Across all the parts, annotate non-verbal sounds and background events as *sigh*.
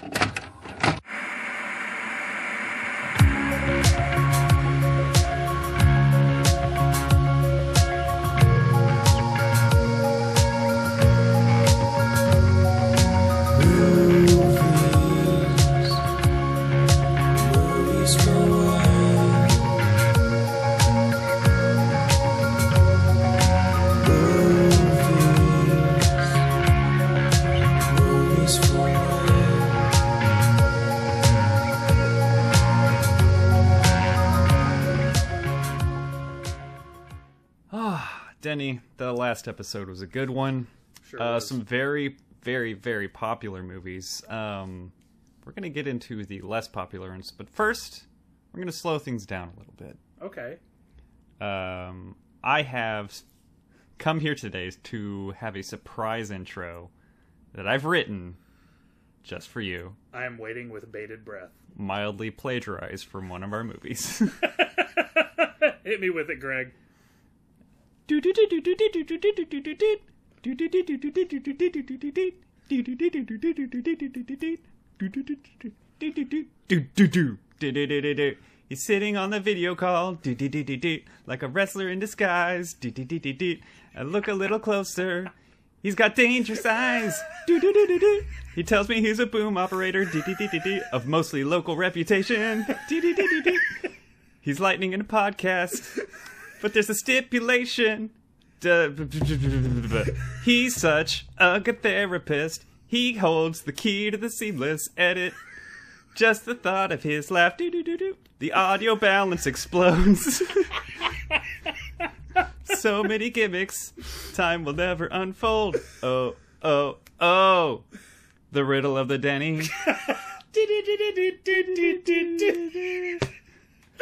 Denny, last episode was a good one. Sure uh, some very, very, very popular movies. Um, we're going to get into the less popular ones, but first, we're going to slow things down a little bit. Okay. Um, I have come here today to have a surprise intro that I've written just for you, I am waiting with bated breath. mildly plagiarized from one of our movies. *laughs* Hit me with it, Greg. He's sitting on the video call, like a wrestler in disguise. And look a little closer. He's got dangerous eyes. He tells me he's a boom operator of mostly local reputation. He's lightning in a podcast, but there's a stipulation. He's such a good therapist. He holds the key to the seamless edit. Just the thought of his laugh, doo-doo-doo-doo. the audio balance explodes. *laughs* so many gimmicks, time will never unfold. Oh, oh, oh. The riddle of the Denny. *laughs*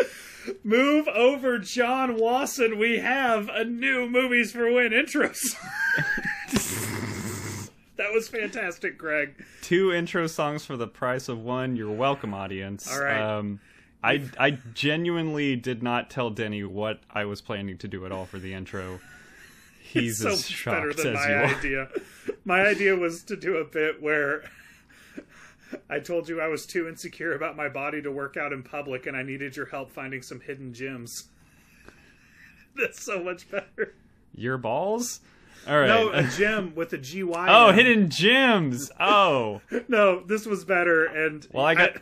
*laughs* Move over, John Wasson. We have a new Movies for Win intro song. *laughs* that was fantastic, Greg. two intro songs for the price of one. You're welcome, audience. All right. Um, I I genuinely did not tell Denny what I was planning to do at all for the intro. *laughs* He's so as much better shocked than as my you are. idea. My idea was to do a bit where *laughs* I told you I was too insecure about my body to work out in public and I needed your help finding some hidden gems. *laughs* That's so much better. Your balls? All right. No, a *laughs* gem with a GY. oh, hidden gems. Oh, No, this was better, and well, I got.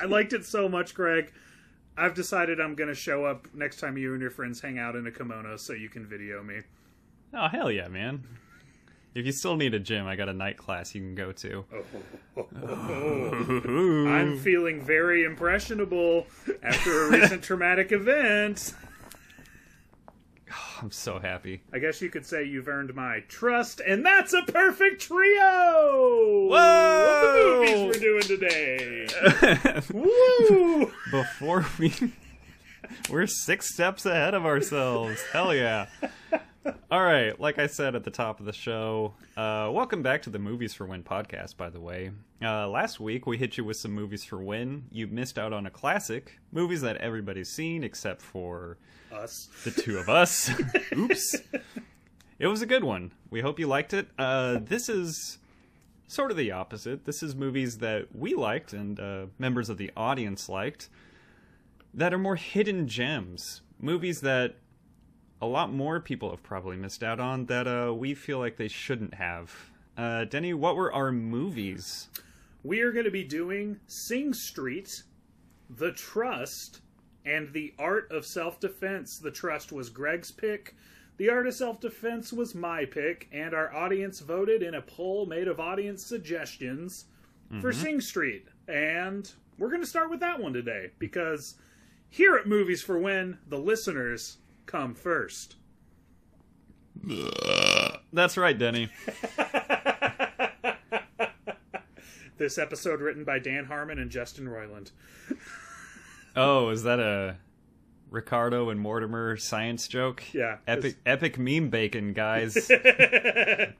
I, liked it so much, Greg. I've decided I'm going to show up next time you and your friends hang out in a kimono so you can video me. Oh hell yeah, man! If you still need a gym, I got a night class you can go to. *laughs* I'm *laughs* feeling very impressionable after a recent *laughs* traumatic event. *sighs* I'm so happy. I guess you could say you've earned my trust, and that's a perfect trio Whoa! of the movies we're doing today. Woo! Before we, we're six steps ahead of ourselves. Hell yeah! All right, like I said at the top of the show, uh, welcome back to the Movies for Win podcast. By the way, uh, last week we hit you with some movies for win. You missed out on a classic, movies that everybody's seen except for Us. the two of us. *laughs* Oops. It was a good one. We hope you liked it. Uh, this is sort of the opposite. This is movies that we liked and uh, members of the audience liked that are more hidden gems. Movies that a lot more people have probably missed out on that uh, we feel like they shouldn't have. Uh, Denny, what were our movies? We are going to be doing Sing Street, The Trust, and The Art of Self Defense. The Trust was Greg's pick. The Art of Self Defense was my pick, and our audience voted in a poll made of audience suggestions for Sing Street. And we're going to start with that one today because here at Movies for When, the listeners come first. That's right, Denny. *laughs* This episode written by Dan Harmon and Justin Roiland. *laughs* Oh, is that a Ricardo and Mortimer science joke? Yeah. Epic, epic meme bacon, guys. *laughs* it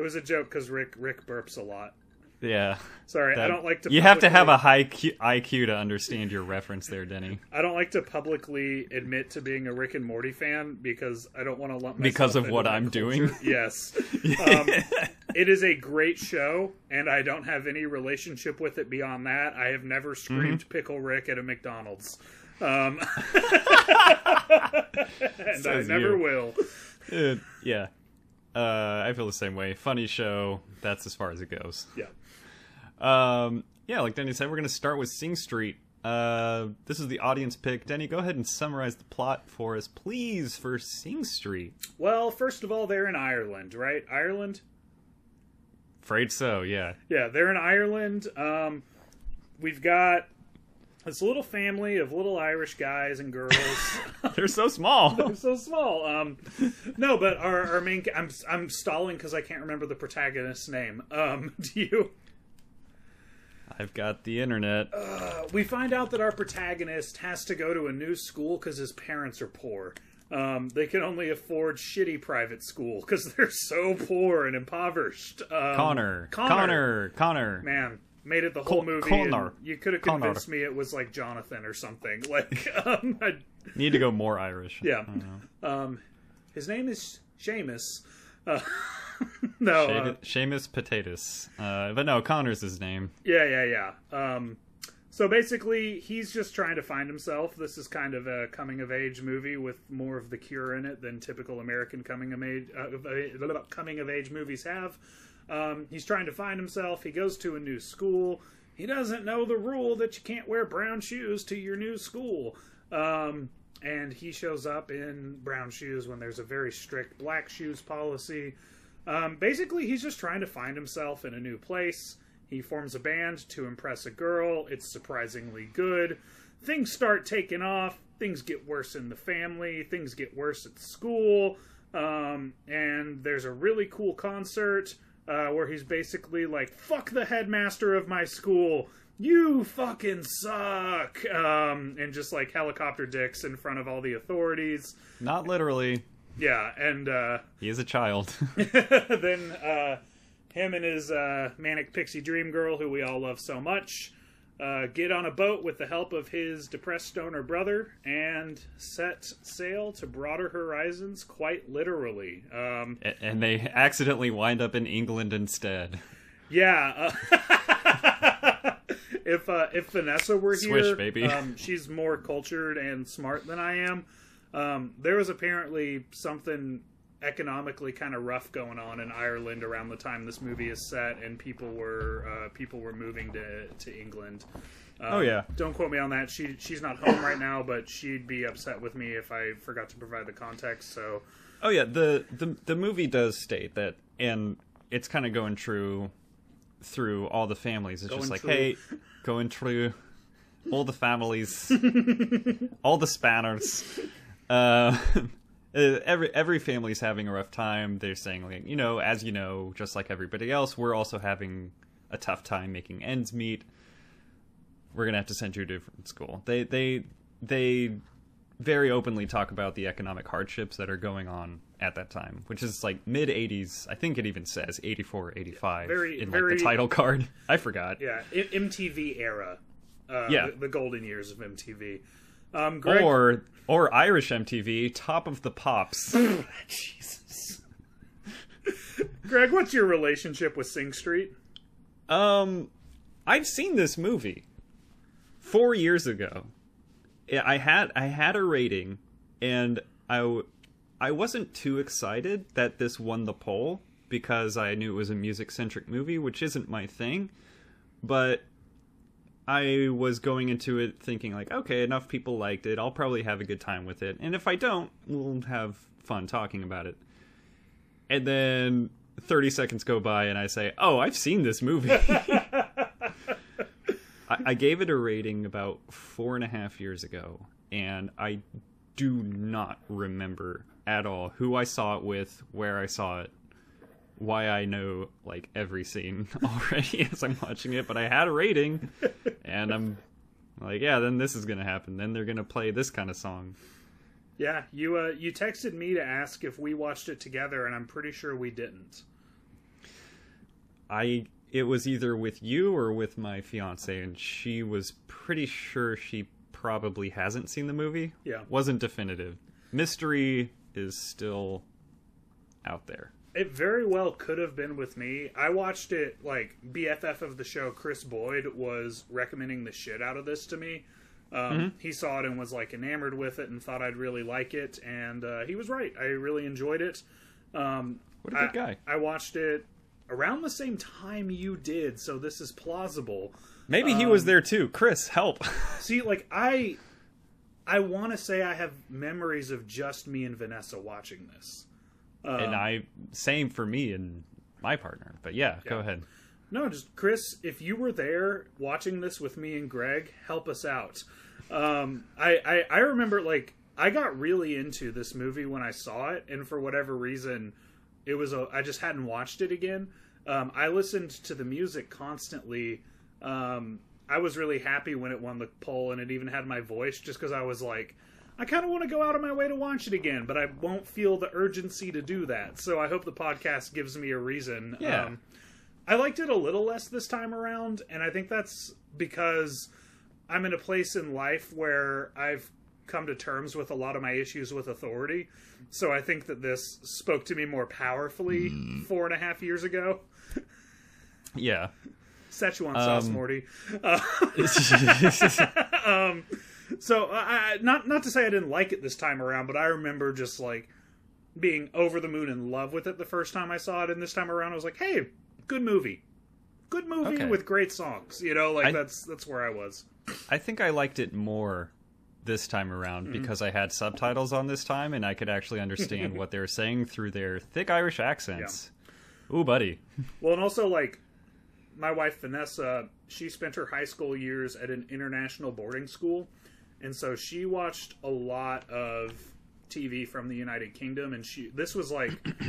was a joke because Rick Rick burps a lot. Yeah. Sorry, I don't like to. You have to have a high Q, IQ to understand your reference there, Denny. *laughs* I don't like to publicly admit to being a Rick and Morty fan because I don't want to lump myself Because of what I'm culture. doing? *laughs* Yes, *laughs* um, it is a great show, and I don't have any relationship with it beyond that. I have never screamed Mm-hmm. "Pickle Rick" at a McDonald's, um, and I never you. will. Uh, yeah. Uh, I feel the same way. Funny show. That's as far as it goes. Yeah. Um, yeah, like Denny said, we're going to start with Sing Street. Uh, this is the audience pick. Denny, go ahead and summarize the plot for us, please, for Sing Street. Well, first of all, they're in Ireland, right? Ireland. Afraid so, yeah. Yeah, they're in Ireland. Um, we've got this little family of little Irish guys and girls. *laughs* They're so small. *laughs* They're so small. Um, no, but our, our main. I'm I'm stalling because I can't remember the protagonist's name. Um, *laughs* do you? I've got the internet. We find out that our protagonist has to go to a new school because his parents are poor. Um, they can only afford shitty private school because *laughs* they're so poor and impoverished. Um, Connor. Connor. Connor. Connor. man made it the whole Con- movie. Connor. You could have Connor. convinced me it was like Jonathan or something. *laughs* Like, um, I, Need to go more Irish. yeah. Um, his name is Seamus. Uh, *laughs* *laughs* no, uh, Seamus, Seamus Potatoes. Uh, but no, Connor's his name. yeah, yeah, yeah. Um, so basically, he's just trying to find himself. This is kind of a coming of age movie with more of the cure in it than typical American coming of age uh, uh, coming of age movies have. Um, he's trying to find himself. He goes to a new school. He doesn't know the rule that you can't wear brown shoes to your new school. Um, and he shows up in brown shoes when there's a very strict black shoes policy. Um, basically, he's just trying to find himself in a new place. He forms a band to impress a girl. It's surprisingly good. Things start taking off. Things get worse in the family. Things get worse at school. Um, and there's a really cool concert uh, where he's basically like, fuck the headmaster of my school. You fucking suck. Um, and just like helicopter dicks in front of all the authorities. Not literally. Yeah, and uh, He is a child. *laughs* *laughs* then uh, him and his uh, manic pixie dream girl, who we all love so much, uh, get on a boat with the help of his depressed stoner brother and set sail to broader horizons, quite literally. Um, and they accidentally wind up in England instead. yeah. Uh, *laughs* if uh, if Vanessa were Swish, here, baby. Um, she's more cultured and smart than I am. Um, there was apparently something economically kind of rough going on in Ireland around the time this movie is set, and people were uh, people were moving to to England. Um, Oh, yeah. Don't quote me on that. She she's not home right now, but she'd be upset with me if I forgot to provide the context. So Oh yeah, the the the movie does state that, and it's kind of going through through all the families. It's Going just like, through. hey, going through all the families, *laughs* all the spanners. *laughs* Uh, every every family's having a rough time. They're saying like, you know, as you know, just like everybody else, we're also having a tough time making ends meet. We're gonna have to send you to a different school. They they they very openly talk about the economic hardships that are going on at that time, which is like mid 80s. I think it even says 84, 85 Very- in like very- the title card. *laughs* I forgot. yeah, MTV era. Uh, Yeah. the, the golden years of MTV. Um, Greg, Or or Irish MTV, Top of the Pops. *laughs* Jesus. Greg, what's your relationship with Sing Street? um, I've seen this movie four years ago. Yeah, I had I had a rating, and I w- I wasn't too excited that this won the poll because I knew it was a music centric movie, which isn't my thing. But I was going into it thinking like, okay, enough people liked it. I'll probably have a good time with it, and if I don't, we'll have fun talking about it. And then 30 seconds go by, and I say, "Oh, I've seen this movie." *laughs* I, I gave it a rating about four and a half years ago, and I do not remember at all who I saw it with, where I saw it, why I know like every scene *laughs* already as I'm watching it. But I had a rating, and I'm like, yeah, then this is gonna happen. Then they're gonna play this kind of song. Yeah, you uh, you texted me to ask if we watched it together, and I'm pretty sure we didn't. I it was either with you or with my fiance, and she was pretty sure she probably hasn't seen the movie. Yeah. wasn't definitive. Mystery is still out there. It very well could have been with me. I watched it like BFF of the show, Chris Boyd was recommending the shit out of this to me. Um, He saw it and was like enamored with it and thought I'd really like it, and uh, he was right. I really enjoyed it. Um, What a good I, guy. I watched it around the same time you did, so this is plausible. Maybe he was there too. Chris, help. *laughs* See, like I, I want to say I have memories of just me and Vanessa watching this. And I same for me and my partner. But yeah, go ahead. No, just Chris, if you were there watching this with me and Greg, help us out. Um, I, I I remember like I got really into this movie when I saw it, and for whatever reason, it was a I just hadn't watched it again. Um, I listened to the music constantly. Um, I was really happy when it won the poll, and it even had my voice, just because I was like. I kind of want to go out of my way to watch it again, but I won't feel the urgency to do that. So I hope the podcast gives me a reason. Yeah. Um, I liked it a little less this time around, and I think that's because I'm in a place in life where I've come to terms with a lot of my issues with authority. So I think that this spoke to me more powerfully four and a half years ago. *laughs* Yeah. Szechuan sauce, Um, Morty. *laughs* *laughs* So I, I, not not to say I didn't like it this time around, but I remember just like being over the moon in love with it the first time I saw it, and this time around I was like, "Hey, good movie, good movie Okay. with great songs." You know, like I- that's that's where I was. I think I liked it more this time around Mm-hmm. because I had subtitles on this time and I could actually understand *laughs* what they were saying through their thick Irish accents. Ooh, buddy. Well, and also like my wife Vanessa, she spent her high school years at an international boarding school, and so she watched a lot of TV from the United Kingdom, and she this was like. *clears throat*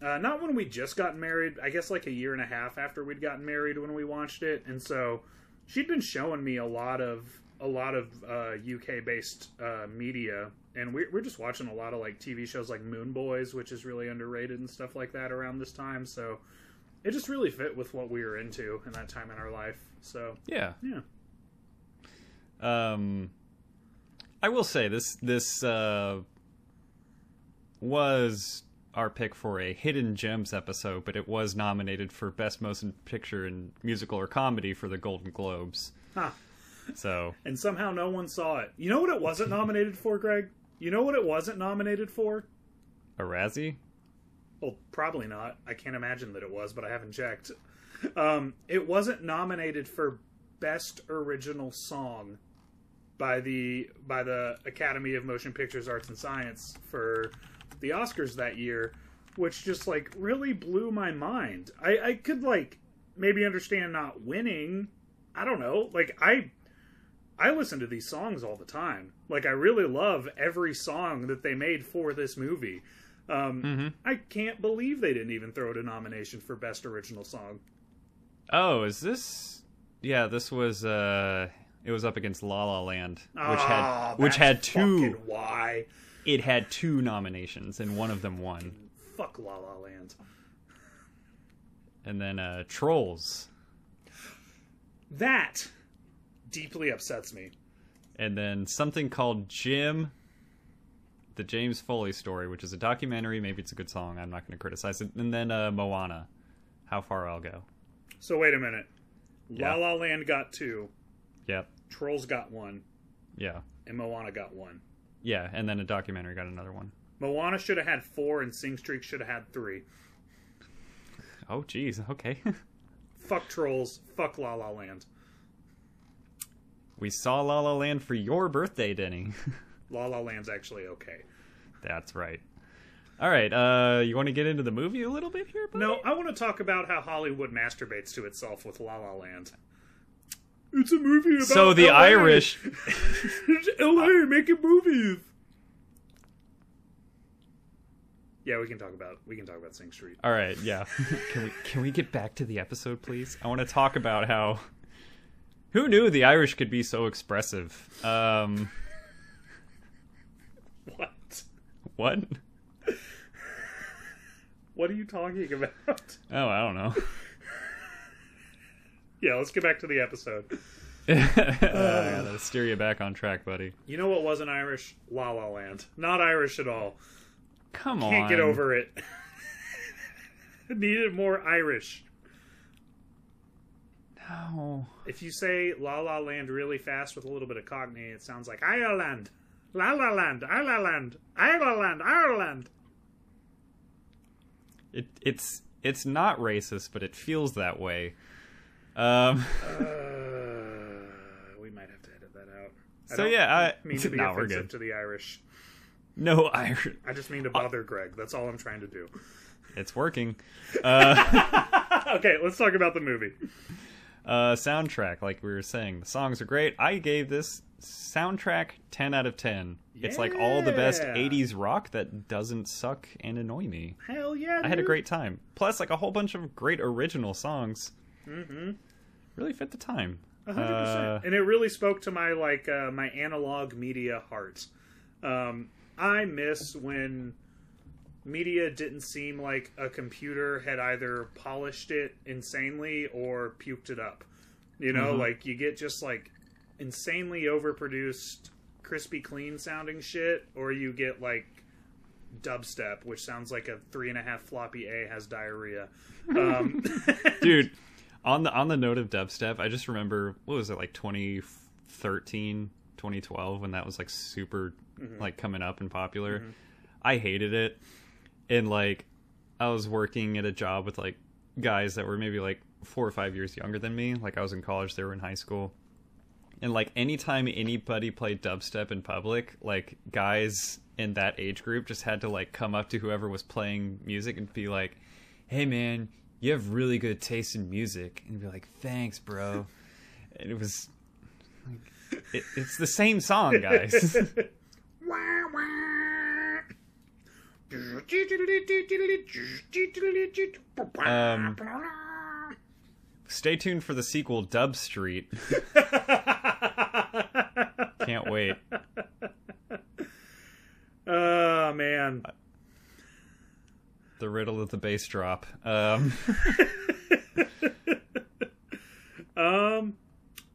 Uh, not when we just got married. I guess like a year and a half after we'd gotten married when we watched it, and so she'd been showing me a lot of a lot of uh, UK based uh, media, and we're, we're just watching a lot of like TV shows like Moone Boys, which is really underrated and stuff like that around this time. So it just really fit with what we were into in that time in our life. So Yeah. yeah, Um I will say this this uh was our pick for a hidden gems episode, but it was nominated for best motion picture in musical or comedy for the Golden Globes. huh. So, and somehow no one saw it. You know what it wasn't nominated for, Greg? You know what it wasn't nominated for? a Razzie? Well, probably not. I can't imagine that it was, but I haven't checked. Um, it wasn't nominated for Best Original Song by the by the Academy of Motion Pictures Arts and Science for the Oscars that year, which just like really blew my mind. I, I could like maybe understand not winning. I don't know. Like I I listen to these songs all the time. Like I really love every song that they made for this movie. Um, I can't believe they didn't even throw it a nomination for best original song. Oh, is this? Yeah, this was. uh It was up against La La Land, which Ah, had which had two. Why? It had two nominations, and one of them won. Fuck La La Land. And then uh Trolls, That deeply upsets me. and then something called Jim, the James Foley story, which is a documentary. Maybe it's a good song. I'm not going to criticize it. And then uh Moana, How Far I'll Go. So wait a minute. Yeah. La La Land got two, Yep. Trolls got one, Yeah. and Moana got one. Yeah. And then a documentary got another one. Moana should have had four, and Sing Street should have had three. Oh, geez. Okay. *laughs* Fuck Trolls. Fuck La La Land. we saw La La Land for your birthday, Denny. *laughs* La La Land's actually okay. That's right. All right. Uh, you want to get into the movie a little bit here? Buddy? No, I want to talk about how Hollywood masturbates to itself with La La Land. It's a movie about So the LA. Irish. *laughs* LA making movies. Yeah, we can talk about we can talk about Sing Street. All right. Yeah. *laughs* can we can we get back to the episode, please? I want to talk about how. Who knew the Irish could be so expressive? Um, What? what? *laughs* What are you talking about? Oh, I don't know. Yeah, let's get back to the episode. *laughs* *laughs* uh, yeah, that'll steer you back on track, buddy. You know what wasn't Irish? La La Land. Not Irish at all. Come on. Can't get over it. *laughs* Needed more Irish. No. If you say La La Land really fast with a little bit of Cockney, it sounds like Ireland. La La Land, Ireland, Ireland, Ireland. It it's it's not racist, but it feels that way. Um, Uh, we might have to edit that out. I So, yeah, I- mean to be No, we're offensive good. to the Irish. no Irish. I just mean to bother Greg. That's all I'm trying to do. It's working. *laughs* Uh, Okay, let's talk about the movie. uh, soundtrack, like we were saying, the songs are great. I gave this soundtrack ten out of ten. It's like all the best '80s rock that doesn't suck and annoy me. Hell yeah! I had a great time. Plus, like a whole bunch of great original songs. Mm-hmm. Really fit the time. A hundred Uh. And it really spoke to my like uh, my analog media heart. Um, I miss when media didn't seem like a computer had either polished it insanely or puked it up. You know, Mhm. like you get just like insanely overproduced, crispy clean sounding shit, or you get like dubstep, which sounds like a three and a half floppy A has diarrhea. *laughs* Um, *laughs* dude on the on the note of dubstep i just remember what was it like 2013 2012 when that was like super mm-hmm. like coming up and popular? Mm-hmm. I hated it. And like i was working at a job with like guys that were maybe like four or five years younger than me. Like i was in college they were in high school. And like anytime anybody played dubstep in public like guys in that age group just had to like come up to whoever was playing music and be like hey man you have really good taste in music and be like thanks bro. *laughs* And it was like, it, it's the same song guys. *laughs* Um, stay tuned for the sequel dub street. *laughs* Can't wait. Oh man. The riddle of the bass drop um *laughs* Um,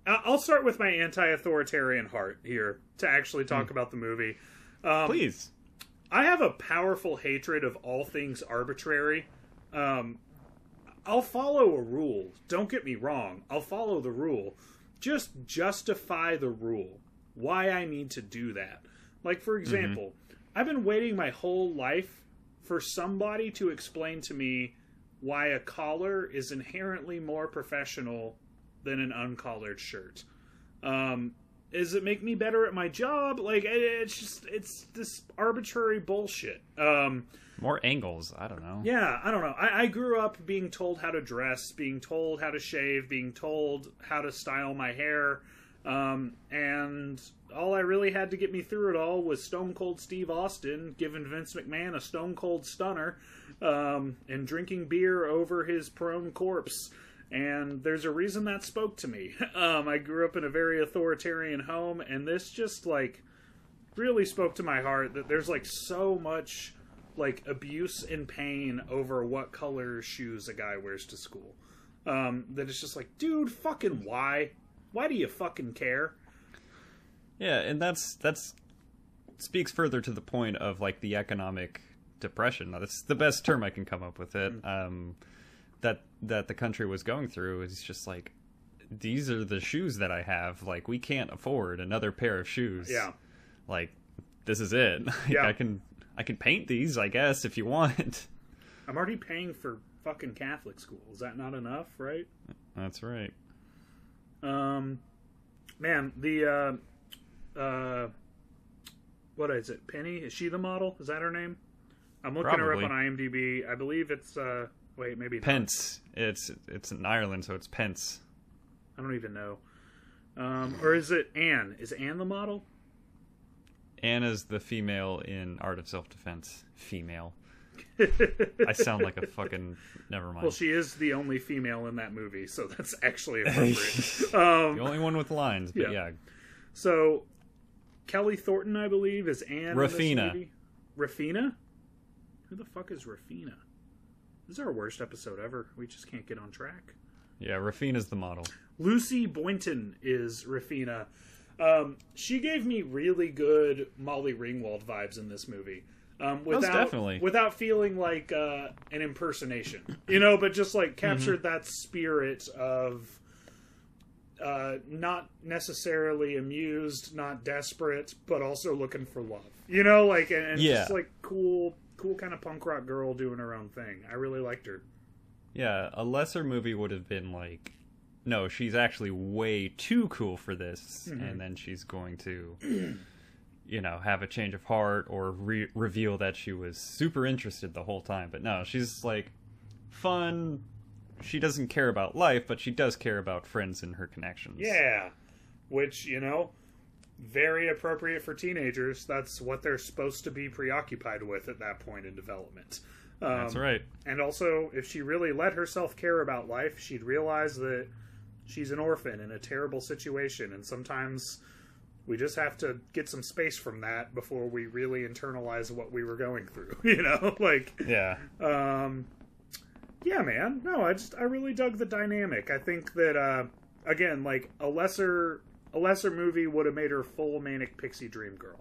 I'll start with my anti-authoritarian heart here to actually talk about the movie. Um, please I have a powerful hatred of all things arbitrary. Um, I'll follow a rule. Don't get me wrong. I'll follow the rule. Just justify the rule. Why I need to do that. Like, for example, I've been waiting my whole life for somebody to explain to me why a collar is inherently more professional than an uncollared shirt. Um, does it make me better at my job? Like, it- it's just, it's this arbitrary bullshit. Um, more angles i don't know yeah, I don't know. I, I grew up being told how to dress, being told how to shave, being told how to style my hair, um, and all I really had to get me through it all was Stone Cold Steve Austin giving Vince McMahon a Stone Cold Stunner, um, and drinking beer over his prone corpse. And there's a reason that spoke to me. *laughs* Um, I grew up in a very authoritarian home, and this just like really spoke to my heart that there's like so much like abuse and pain over what color shoes a guy wears to school. Um, that it's just like, dude, fucking why? Why do you fucking care? Yeah, and that's that's speaks further to the point of like the economic depression. now That's the best term I can come up with it. Um, that that the country was going through is just like these are the shoes that I have. Like we can't afford another pair of shoes. Yeah. Like this is it. *laughs* Like, Yeah. I can I can paint these, I guess, if you want. I'm already paying for fucking Catholic school. Is that not enough, right? That's right. Um, man, the uh, uh, what is it? Penny? Is she the model? Is that her name? I'm looking her up on IMDb. I believe it's uh, wait, maybe not. Pence. It's it's in Ireland, so it's Pence. I don't even know. Um, or is it Anne? Is Anne the model? Anne Anna's the female in Art of Self Defense. Female. I sound like a fucking. Never mind. Well, she is the only female in that movie, so that's actually *laughs* appropriate. um, the only one with lines, but Yeah. yeah. so Kelly Thornton, I believe, is Anne. Raphina. Raphina. Who the fuck is Raphina? This is our worst episode ever. We just can't get on track. Yeah, Raphina's the model. Lucy Boynton is Raphina. Um, she gave me really good Molly Ringwald vibes in this movie. Um, without, definitely. without feeling like uh, an impersonation, you know, but just like captured that spirit of uh, not necessarily amused, not desperate, but also looking for love, you know, like and, and Yeah. just like cool, cool kind of punk rock girl doing her own thing. I really liked her. Yeah, a lesser movie would have been like, no, she's actually way too cool for this, and then she's going to, *clears throat* you know, have a change of heart or re- reveal that she was super interested the whole time. But no, she's like fun. She doesn't care about life, but she does care about friends and her connections. Yeah, which you know, very appropriate for teenagers. That's what they're supposed to be preoccupied with at that point in development. Um, that's right. And also, if she really let herself care about life, she'd realize that she's an orphan in a terrible situation, and sometimes we just have to get some space from that before we really internalize what we were going through. *laughs* You know, *laughs* like Yeah, um, yeah, man. No, I just I really dug the dynamic. I think that uh, again, like a lesser a lesser movie would have made her full manic pixie dream girl.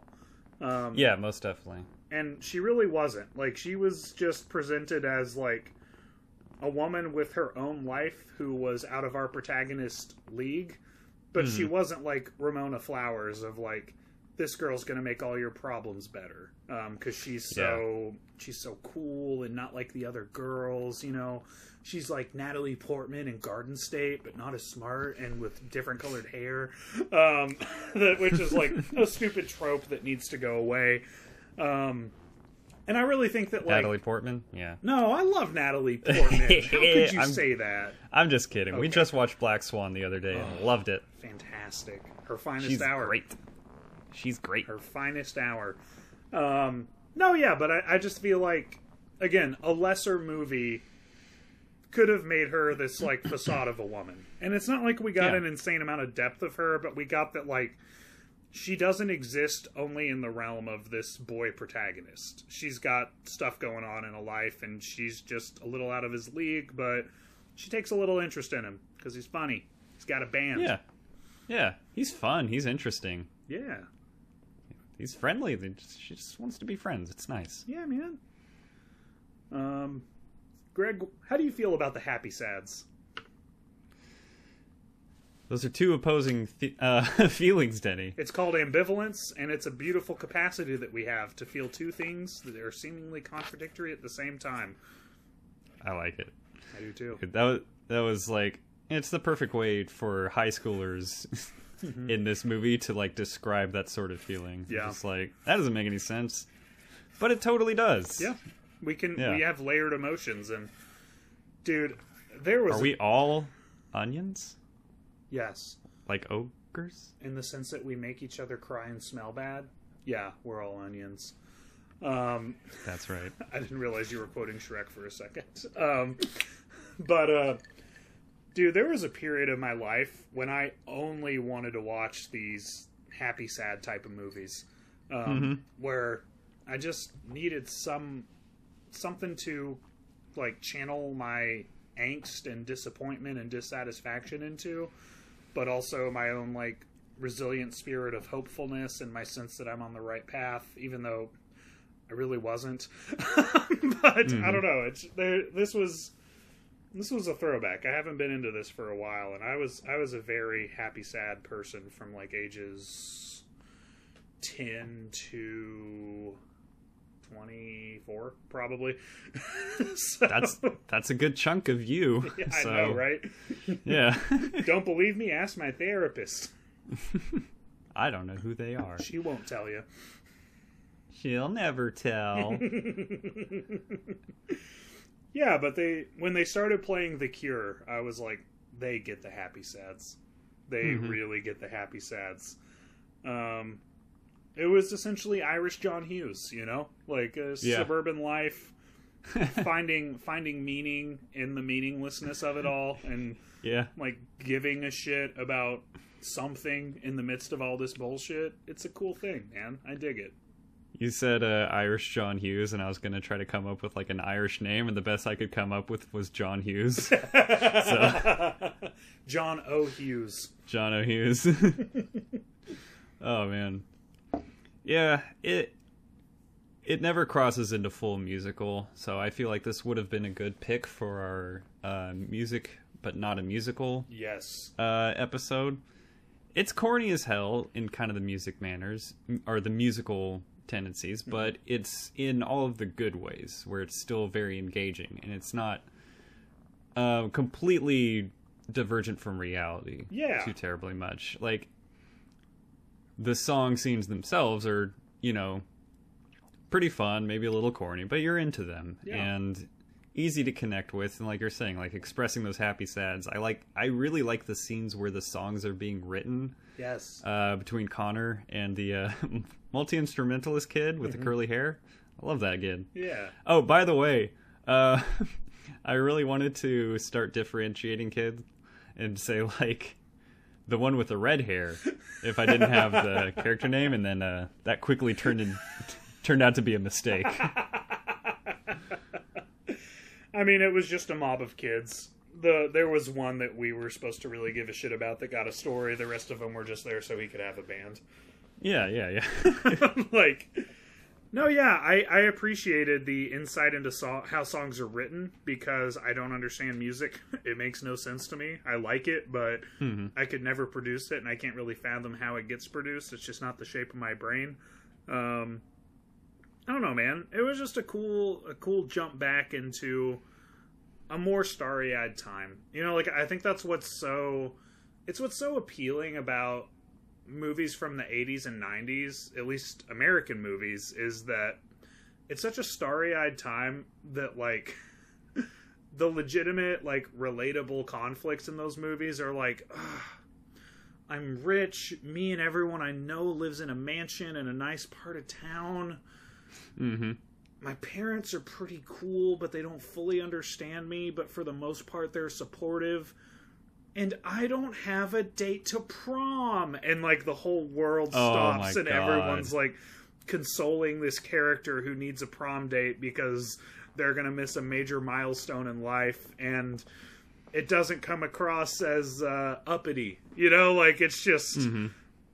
Um, yeah, most definitely. and she really wasn't. Like she was just presented as like a woman with her own life who was out of our protagonist league, but she wasn't like Ramona Flowers of like this girl's gonna make all your problems better because she's so she's so cool and not like the other girls. You know, she's like Natalie Portman in Garden State, but not as smart and with different colored hair, um, *laughs* that, which is like *laughs* a stupid trope that needs to go away. Um, and I really think that like Natalie Portman. Yeah, no, I love Natalie Portman. How could *laughs* you I'm- say that? I'm just kidding. We just watched Black Swan the other day and loved it. Fantastic. Her finest She's hour. great. She's great. Her finest hour. Um, no, yeah, but I, I just feel like again a lesser movie could have made her this like facade of a woman, and it's not like we got Yeah. an insane amount of depth of her, but we got that like she doesn't exist only in the realm of this boy protagonist. She's got stuff going on in a life, and she's just a little out of his league, but she takes a little interest in him because he's funny. He's got a band. Yeah. Yeah. He's fun. He's interesting. yeah, He's friendly. They just- She just wants to be friends. It's nice. yeah, man. Um, Greg, how do you feel about the Happy Sads? Those are two opposing th- *laughs* uh, *laughs* feelings, Denny. It's called ambivalence, and it's a beautiful capacity that we have to feel two things that are seemingly contradictory at the same time. I like it. I do too. That was that was like it's the perfect way for high schoolers in this movie to like describe that sort of feeling. Yeah. It's like that doesn't make any sense, but it totally does. Yeah, we can. Yeah. We have layered emotions, and dude, there was Are we all onions? yes, Like ogres? in the sense that we make each other cry and smell bad. Yeah, we're all onions. Um, That's right. *laughs* I didn't realize you were quoting Shrek for a second. Um, but uh, dude, there was a period of my life when I only wanted to watch these happy, sad type of movies, um, where I just needed some something to like channel my angst and disappointment and dissatisfaction into, but also my own like resilient spirit of hopefulness and my sense that I'm on the right path, even though I really wasn't. *laughs* but I don't know. It's there. This was this was a throwback. I haven't been into this for a while, and I was I was a very happy sad person from like ages ten to twenty four, probably. *laughs* so, That's that's a good chunk of you. *laughs* I so, know, right? Yeah. *laughs* Don't believe me? Ask my therapist. I don't know who they are. She won't tell you. She'll never tell. Yeah, but they when they started playing The Cure, I was like, they get the happy sads. They Mhm. really get the happy sads. Um, it was essentially Irish John Hughes, you know, like a Yeah. suburban life, *laughs* finding finding meaning in the meaninglessness of it all, and yeah. like giving a shit about something in the midst of all this bullshit. It's a cool thing, man. I dig it. You said uh, Irish John Hughes, and I was gonna try to come up with like an Irish name, and the best I could come up with was John Hughes. *laughs* so John O. Hughes. John O. Hughes. *laughs* oh man, yeah it it never crosses into full musical, so I feel like this would have been a good pick for our uh, music, but not a musical Yes. uh, episode. It's corny as hell in kind of the music manners or the musical tendencies, but it's in all of the good ways where it's still very engaging and it's not uh, completely divergent from reality. Yeah. too terribly much. Like the song scenes themselves are, you know, pretty fun, maybe a little corny, but you're into them Yeah. and easy to connect with and like you're saying like expressing those happy sads. I like i really like the scenes where the songs are being written Yes. uh, between connor and the uh, *laughs* multi-instrumentalist kid with the curly hair. I love that kid. Yeah. oh by the way uh, *laughs* i really wanted to start differentiating kids and say like the one with the red hair if i didn't have the *laughs* character name and then uh, that quickly turned in turned out to be a mistake I mean, it was just a mob of kids. The there was one that we were supposed to really give a shit about that got a story. The rest of them were just there so he could have a band. yeah yeah yeah *laughs* *laughs* like, no, yeah, I I appreciated the insight into how songs are written because I don't understand music. *laughs* It makes no sense to me. I like it, but I could never produce it, and I can't really fathom how it gets produced. It's just not the shape of my brain. Um, I don't know, man. It was just a cool, a cool jump back into a more starry-eyed time. You know, like I think that's what's so, it's what's so appealing about movies from the 80s and 90s, at least American movies, is that it's such a starry-eyed time that like *laughs* the legitimate, like relatable conflicts in those movies are like. I'm rich. Me and everyone I know lives in a mansion in a nice part of town mm-hmm my parents are pretty cool, but they don't fully understand me, but for the most part they're supportive. And I don't have a date to prom. And like the whole world Oh, stops my and God. everyone's like consoling this character who needs a prom date because they're going to miss a major milestone in life and it doesn't come across as uh, uppity. You know, like it's just mm-hmm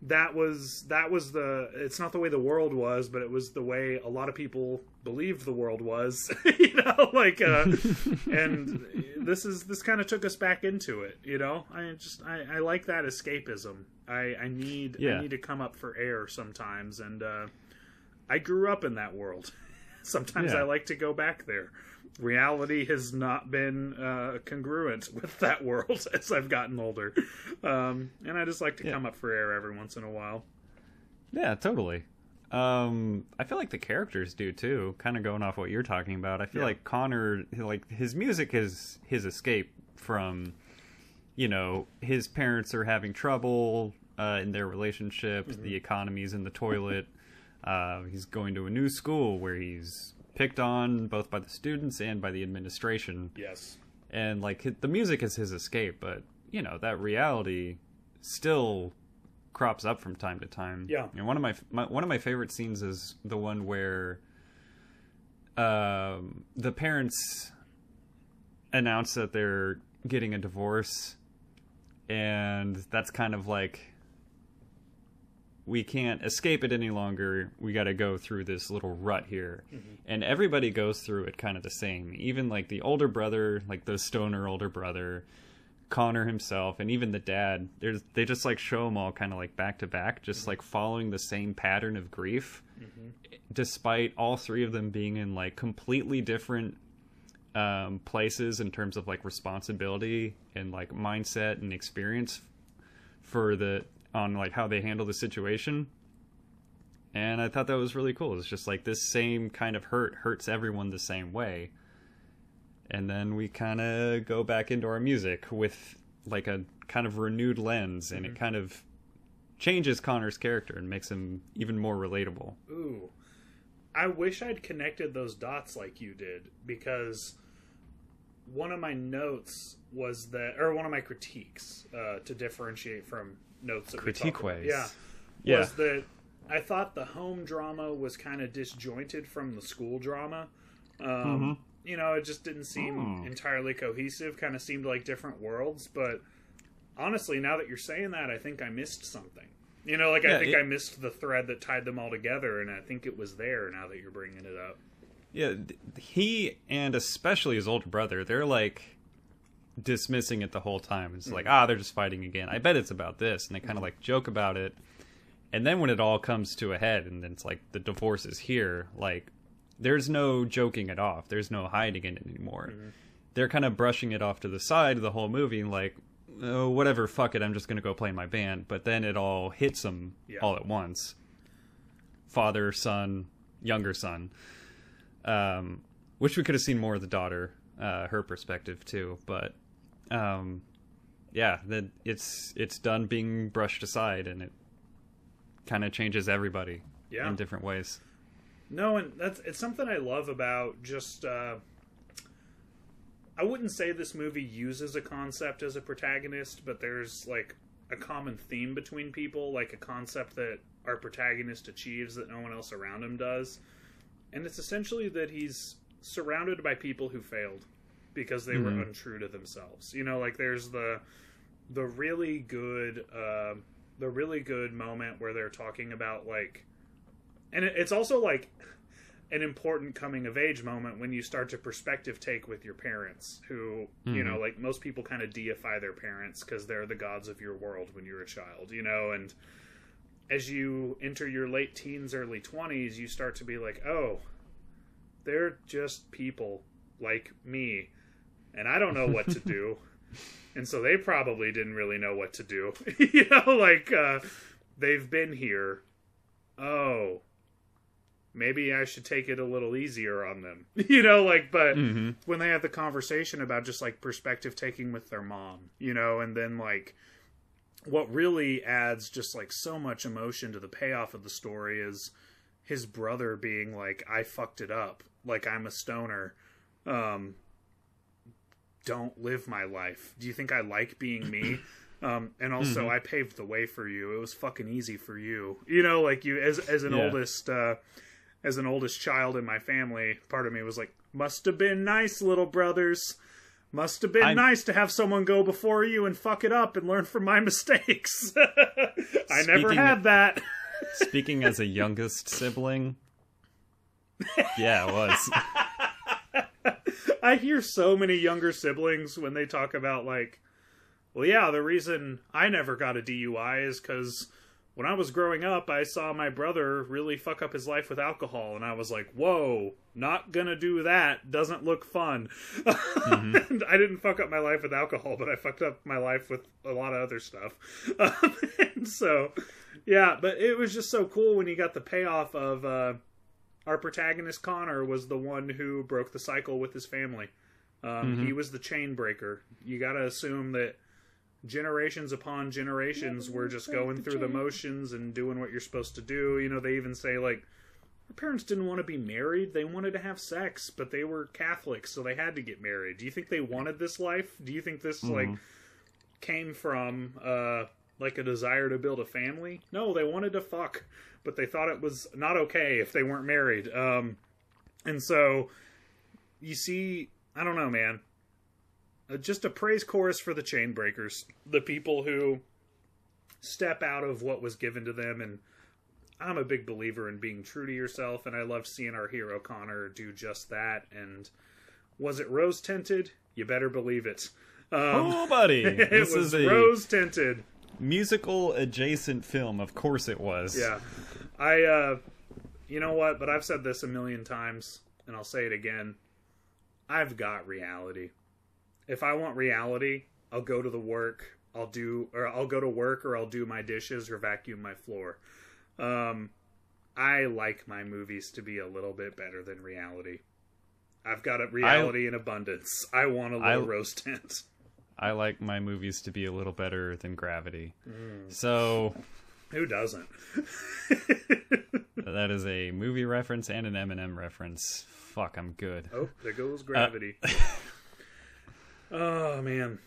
that was that was the it's not the way the world was but it was the way a lot of people believed the world was *laughs* you know *laughs* like uh *laughs* and this is this kind of took us back into it you know i just i, I like that escapism i i need Yeah. i need to come up for air sometimes and uh i grew up in that world sometimes Yeah. i like to go back there reality has not been uh, congruent with that world *laughs* as I've gotten older, um, and I just like to Yeah. come up for air every once in a while. Yeah, totally. Um, I feel like the characters do too. Kind of going off what you're talking about. I feel Yeah. like Connor, like his music is his escape from, you know, his parents are having trouble uh, in their relationship. The economy's in the toilet. Uh, he's going to a new school where he's picked on both by the students and by the administration Yes. and like the music is his escape but you know that reality still crops up from time to time Yeah. and one of my, my one of my favorite scenes is the one where um the parents announce that they're getting a divorce and that's kind of like we can't escape it any longer. We got to go through this little rut here. Mm-hmm. And everybody goes through it kind of the same. Even like the older brother, like the stoner older brother, Connor himself, and even the dad. There's they just like show them all kind of like back to back, just mm-hmm. like following the same pattern of grief, mm-hmm. despite all three of them being in like completely different um, places in terms of like responsibility and like mindset and experience for the on like how they handle the situation. And i thought that was really cool. It's just like this same kind of hurt hurts everyone the same way. And then we kind of go back into our music with like a kind of renewed lens and it kind of changes connor's character and makes him even more relatable. Ooh. I wish I'd connected those dots like you did because one of my notes was that, or one of my critiques uh, to differentiate from notes that we talk about, Critiques. yeah, Yeah. was that I thought the home drama was kind of disjointed from the school drama. Um, Mm-hmm. You know, it just didn't seem Hmm. entirely cohesive. Kind of seemed like different worlds. But honestly, now that you're saying that, I think I missed something. You know, like I think it- I missed the thread that tied them all together, and I think it was there. Now that you're bringing it up, Yeah, he and especially his older brother, they're like dismissing it the whole time. It's like, ah, they're just fighting again. I bet it's about this, and they kind of like joke about it. And then when it all comes to a head, and then it's like the divorce is here, like there's no joking it off. There's no hiding it anymore. They're kind of brushing it off to the side of the whole movie, and like, oh, whatever, fuck it, I'm just gonna go play my band. But then it all hits them Yeah. all at once. Father, son, younger son um, wish we could have seen more of the daughter, uh, her perspective too. But um, yeah, that it's it's done being brushed aside, and it kind of changes everybody Yeah. in different ways. No, and that's it's something I love about just. Uh, I wouldn't say this movie uses a concept as a protagonist, but there's like a common theme between people, like a concept that our protagonist achieves that no one else around him does, and it's essentially that he's surrounded by people who failed because they were untrue to themselves. You know, like there's the the really good uh, the really good moment where they're talking about like and it- it's also like an important coming of age moment when you start to perspective take with your parents who you know like most people kind of deify their parents because they're the gods of your world when you're a child you know? And as you enter your late teens early 20s you start to be like oh they're just people like me and i don't know what to do *laughs* and so they probably didn't really know what to do *laughs* you know like uh they've been here oh maybe I should take it a little easier on them. *laughs* You know, like, but Mhm. when they have the conversation about just like perspective taking with their mom, you know, and then like what really adds just like so much emotion to the payoff of the story is his brother being like, I fucked it up. Like, I'm a stoner. Um, don't live my life. Do you think I like being me? *laughs* Um, and also, I paved the way for you. It was fucking easy for you. You know, like you as as an Yeah. oldest uh, as an oldest child in my family. Part of me was like, must have been nice, little brothers. Must have been I'm- nice to have someone go before you and fuck it up and learn from my mistakes. *laughs* I never had that. *laughs* Speaking as a youngest sibling, yeah, it was. I hear so many younger siblings when they talk about like, well, yeah, the reason I never got a DUI is because when I was growing up, I saw my brother really fuck up his life with alcohol, and I was like, whoa, not gonna do that. Doesn't look fun. *laughs* and I didn't fuck up my life with alcohol, but I fucked up my life with a lot of other stuff. Um, *laughs* and so, yeah, but it was just so cool when you got the payoff of. Uh, our protagonist Connor was the one who broke the cycle with his family. Um, He was the chain breaker. You got to assume that generations upon generations were just going through the motions and doing what you're supposed to do. You know, they even say like our parents didn't want to be married; they wanted to have sex, but they were Catholics, so they had to get married. Do you think they wanted this life? Do you think this like came from uh like a desire to build a family? No, they wanted to fuck, but they thought it was not okay if they weren't married. Um and so you see, I don't know, man. Uh, just a praise chorus for the chain breakers, the people who step out of what was given to them and I'm a big believer in being true to yourself and I love seeing our hero Connor do just that and was it rose tinted? You better believe it. Um, Oh, buddy, *laughs* it this was is a rose tinted. Musical adjacent film. Of course, it was. Yeah. I uh you know what, but I've said this a million times and I'll say it again. I've got reality. If I want reality, I'll go to the work, I'll do or I'll go to work or I'll do my dishes or vacuum my floor. Um I like my movies to be a little bit better than reality. I've got a reality in abundance. I want a little I- rose tint. I like my movies to be a little better than Gravity. Mm. So Who doesn't? *laughs* that is a movie reference and an Eminem reference. Fuck, I'm good. Oh, there goes gravity. *laughs* oh man.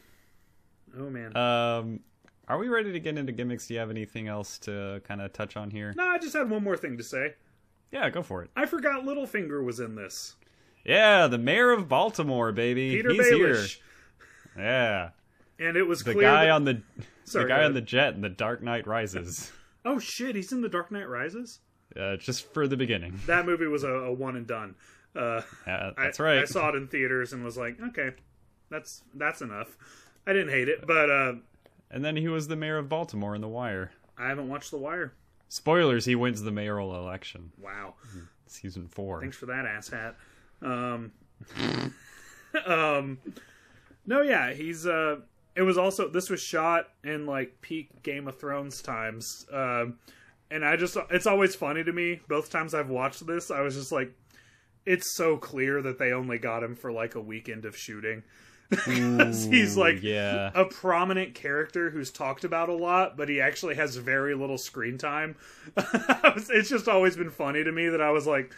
Oh man. Um, Are we ready to get into gimmicks? Do you have anything else to kind of touch on here? No, I just had one more thing to say. Yeah, go for it. I forgot Littlefinger was in this. Yeah, the mayor of Baltimore, baby. Peter He's Baelish. here. Yeah, And it was the clear guy that- on the Sorry, the guy on the jet in the Dark Knight Rises. *laughs* Oh shit, he's in The Dark Knight Rises? Uh, just for the beginning. That movie was a, a one and done. Uh, I- that's right. I saw it in theaters and was like, okay, that's that's enough. I didn't hate it, but uh, And then he was the mayor of Baltimore in The Wire. I haven't watched The Wire. Spoilers: He wins the mayoral election, Wow. season four. Thanks for that asshat. Um, *laughs* um, no, yeah, he's. Uh, it was also this was shot in like peak Game of Thrones times, um, and I just it's always funny to me. Both times I've watched this, I was just like, it's so clear that they only got him for like a weekend of shooting. Because *laughs* he's like yeah. a prominent character who's talked about a lot, but he actually has very little screen time. *laughs* it's just always been funny to me that I was like,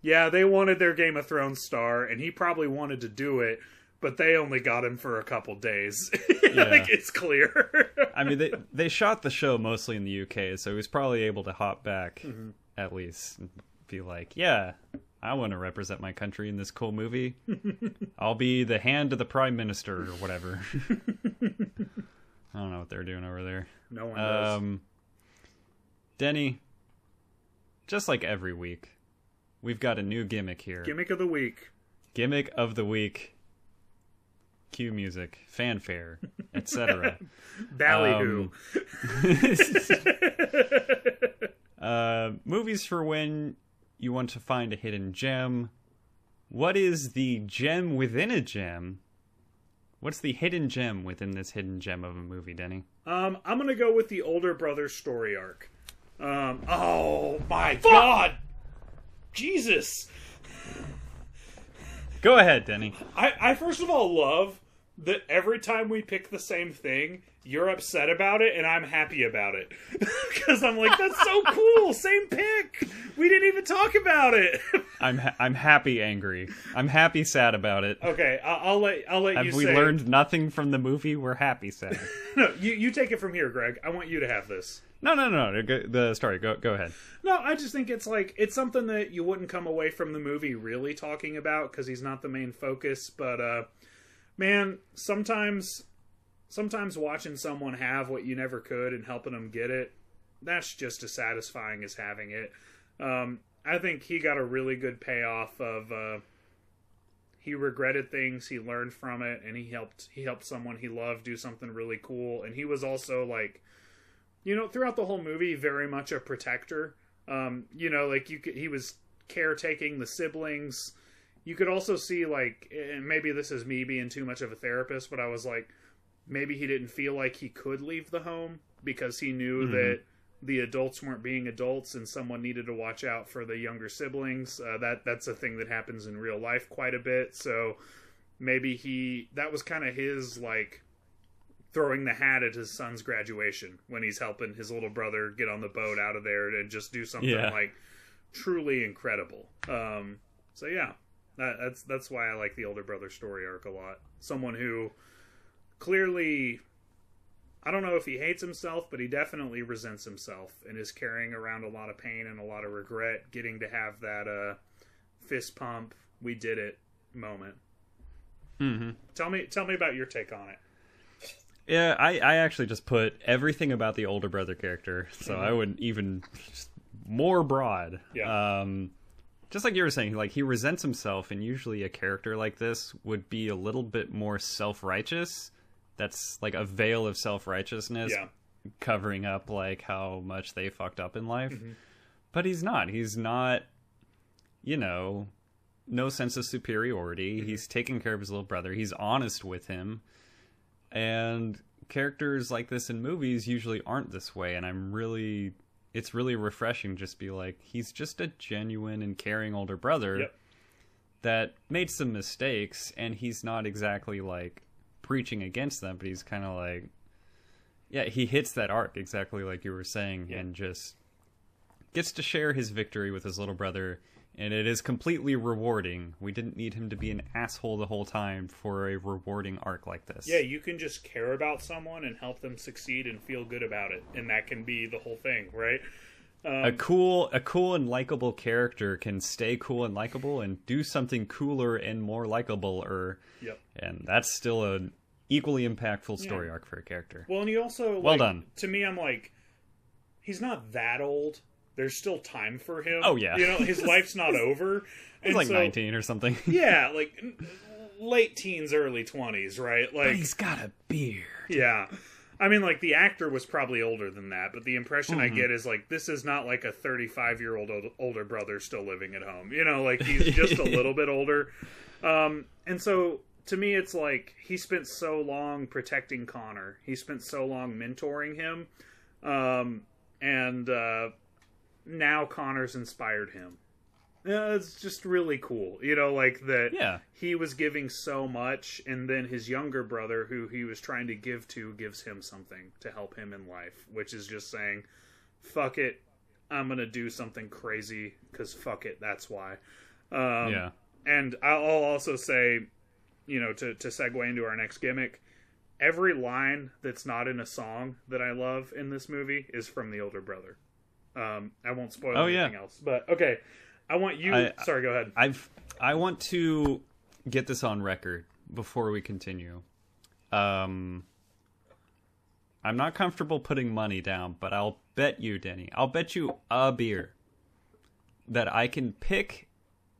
yeah, they wanted their Game of Thrones star, and he probably wanted to do it, but they only got him for a couple days. *laughs* like it's clear. I mean, they they shot the show mostly in the UK, so he was probably able to hop back Mm-hmm. at least and be like, "Yeah, I want to represent my country in this cool movie. *laughs* I'll be the hand of the prime minister or whatever." *laughs* I don't know what they're doing over there. no one knows. Um, Denny, just like every week, we've got a new gimmick here. Gimmick of the week. gimmick of the week. Cue music, fanfare, etc. *laughs* Ballyhoo. *laughs* uh, movies for when you want to find a hidden gem. What is the gem within a gem? What's the hidden gem within this hidden gem of a movie, Denny? Um, I'm gonna go with the older brother story arc. Um, oh my god, Jesus! *laughs* Go ahead, Denny. I, I first of all love that every time we pick the same thing, you're upset about it and I'm happy about it *laughs* because I'm like, that's so *laughs* cool. Same pick. We didn't even talk about it. *laughs* I'm ha- I'm happy, angry. I'm happy, sad about it. okay, I'll, I'll let I'll let Have you we say. learned nothing from the movie? We're happy, sad. No, you you take it from here, Greg. I want you to have this. No, no, no. no, The story. Go, go ahead. No, I just think it's like it's something that you wouldn't come away from the movie really talking about because he's not the main focus. But uh, man, sometimes sometimes watching someone have what you never could and helping them get it, that's just as satisfying as having it. Um, I think he got a really good payoff of uh, he regretted things, he learned from it, and he helped he helped someone he loved do something really cool. And he was also like you know, throughout the whole movie, very much a protector. Um, you know, like you could, he was caretaking the siblings. You could also see like, and maybe this is me being too much of a therapist, but I was like, maybe he didn't feel like he could leave the home because he knew that the adults weren't being adults and someone needed to watch out for the younger siblings. Uh, that that's a thing that happens in real life quite a bit. So maybe he that was kind of his like throwing the hat at his son's graduation when he's helping his little brother get on the boat out of there and just do something Yeah. like truly incredible. Um, so yeah, that, that's that's why I like the older brother story arc a lot. Someone who clearly, I don't know if he hates himself, but he definitely resents himself and is carrying around a lot of pain and a lot of regret, getting to have that uh, fist pump, we did it moment. Mm-hmm. Tell me, tell me about your take on it. Yeah, I, I actually just put everything about the older brother character, so mm-hmm. I would even more broad. Yeah. Um, just like you were saying, like he resents himself, and usually a character like this would be a little bit more self righteous. That's like a veil of self righteousness Yeah. covering up like how much they fucked up in life. Mm-hmm. But he's not. He's not, you know, no sense of superiority. Mm-hmm. He's taking care of his little brother. He's honest with him. And characters like this in movies usually aren't this way. And I'm really, it's really refreshing to just be like, he's just a genuine and caring older brother Yep. that made some mistakes. And he's not exactly like preaching against them, but he's kind of like, yeah, he hits that arc exactly like you were saying, and just gets to share his victory with his little brother and it is completely rewarding. We didn't need him to be an asshole the whole time for a rewarding arc like this. Yeah, you can just care about someone and help them succeed and feel good about it, and that can be the whole thing, right? Um, a cool a cool and likable character can stay cool and likable and do something cooler and more likable or Yep. and that's still an equally impactful story arc for a character. Well, and he also Well like, done. To me, I'm like, he's not that old. There's still time for him. Oh, yeah. you know his *laughs* life's not over. He's And like so- 19 or something. *laughs* Yeah, like late teens, early twenties, right? Like, He's got a beard. yeah. I mean, like the actor was probably older than that, but the impression Mm-hmm. I get is like this is not like a 35 year old older brother still living at home. You know, like he's just a *laughs* little bit older. Um, and so to me, it's like he spent so long protecting Connor. He spent so long mentoring him, um, and uh, now Connor's inspired him. Yeah, it's just really cool. You know, like that Yeah. he was giving so much and then his younger brother who he was trying to give to gives him something to help him in life which is just saying fuck it i'm gonna do something crazy because fuck it that's why um, yeah. and i'll also say you know to, to segue into our next gimmick every line that's not in a song that i love in this movie is from the older brother um, i won't spoil Oh, yeah. anything else but okay i want you I- sorry go ahead I've I want to get this on record before we continue. Um I'm not comfortable putting money down, but I'll bet you, Denny. I'll bet you a beer that I can pick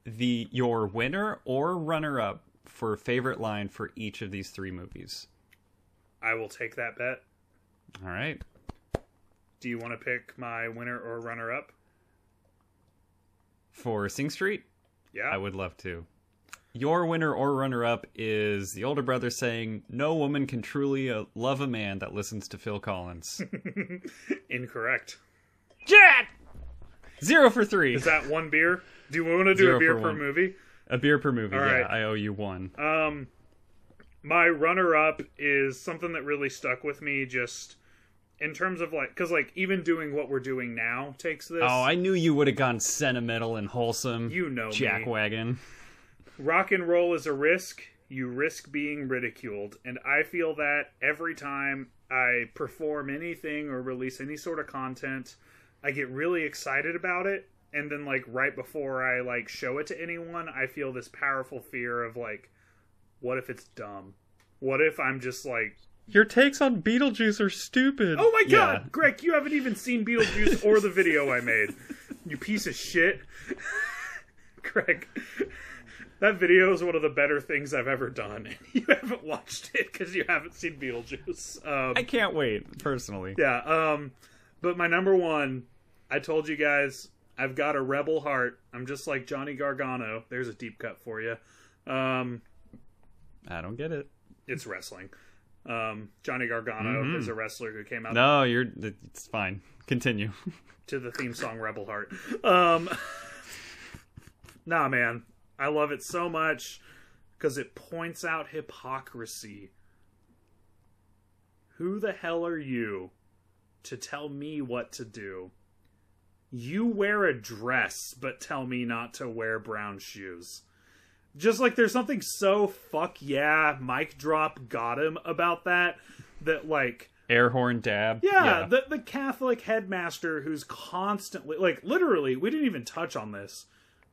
the your winner or runner up for favorite line for each of these three movies. i will take that bet All right. Do you want to pick my winner or runner up? For Sing Street, Yeah. I would love to. Your winner or runner up is the older brother saying, No woman can truly uh, love a man that listens to Phil Collins. *laughs* Incorrect. Jack! Zero for three. Is that one beer? Do you want to do Zero a beer per one. movie? A beer per movie. All yeah, right. I owe you one. Um, my runner up is something that really stuck with me just in terms of like, because like even doing what we're doing now takes this. oh, I knew you would have gone sentimental and wholesome. You know me. Jackwagon. rock and roll is a risk. You risk being ridiculed. And I feel that every time I perform anything or release any sort of content, I get really excited about it. And then, like, right before I, like, show it to anyone, I feel this powerful fear of, like, what if it's dumb? What if I'm just like, Your takes on Beetlejuice are stupid. oh my god, Yeah. Greg, you haven't even seen Beetlejuice or the video I made. You piece of shit. *laughs* Greg, that video is one of the better things I've ever done. and *laughs* You haven't watched it because you haven't seen Beetlejuice. Um, I can't wait, personally. yeah, um, but my number one, I told you guys, I've got a rebel heart. I'm just like Johnny Gargano. There's a deep cut for you. Um, I don't get it. it's wrestling. Um, Johnny Gargano is a wrestler who came out No, you're. It's fine. Continue. *laughs* to the theme song Rebel Heart. Um *laughs* Nah man, I love it so much cuz it points out hypocrisy. Who the hell are you to tell me what to do? You wear a dress but tell me not to wear brown shoes. Just like there's something so fuck yeah, mic drop got him about that that like Air horn dab. yeah, The, the Catholic headmaster who's constantly, like, literally, we didn't even touch on this,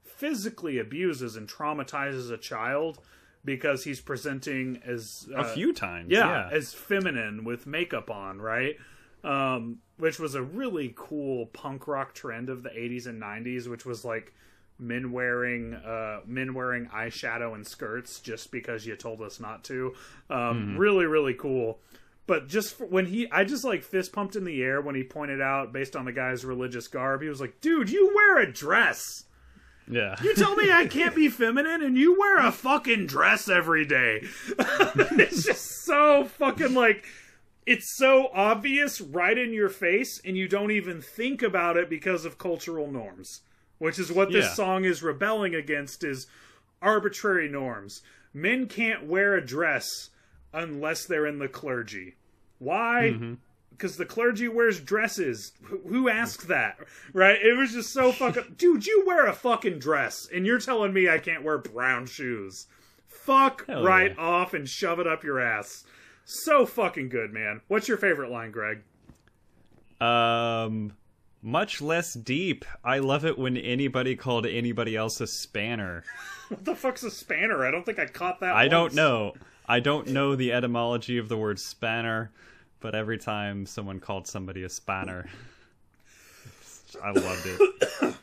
physically abuses and traumatizes a child because he's presenting as. Uh, a few times. yeah, Yeah. as feminine with makeup on, right? Um, which was a really cool punk rock trend of the 80s and 90s, which was like men wearing uh, men wearing eyeshadow and skirts just because you told us not to. Um, Really, really cool. But just for, when he, I just like fist pumped in the air when he pointed out, based on the guy's religious garb, he was like, "Dude, you wear a dress." yeah. You tell me I can't be feminine and you wear a fucking dress every day. *laughs* it's just so fucking like it's so obvious right in your face and you don't even think about it because of cultural norms, which is what this Yeah. song is rebelling against is arbitrary norms. Men can't wear a dress unless they're in the clergy. Why? because the clergy wears dresses. Who asked that? Right? It was just so *laughs* fucking. Dude, you wear a fucking dress, and you're telling me I can't wear brown shoes. Fuck Hell right yeah. off and shove it up your ass. So fucking good, man. What's your favorite line, Greg? Um, much less deep. I love it when anybody called anybody else a spanner. *laughs* What the fuck's a spanner? I don't think I caught that. I don't know. I don't know the etymology of the word spanner, but every time someone called somebody a spanner, I loved it. *coughs*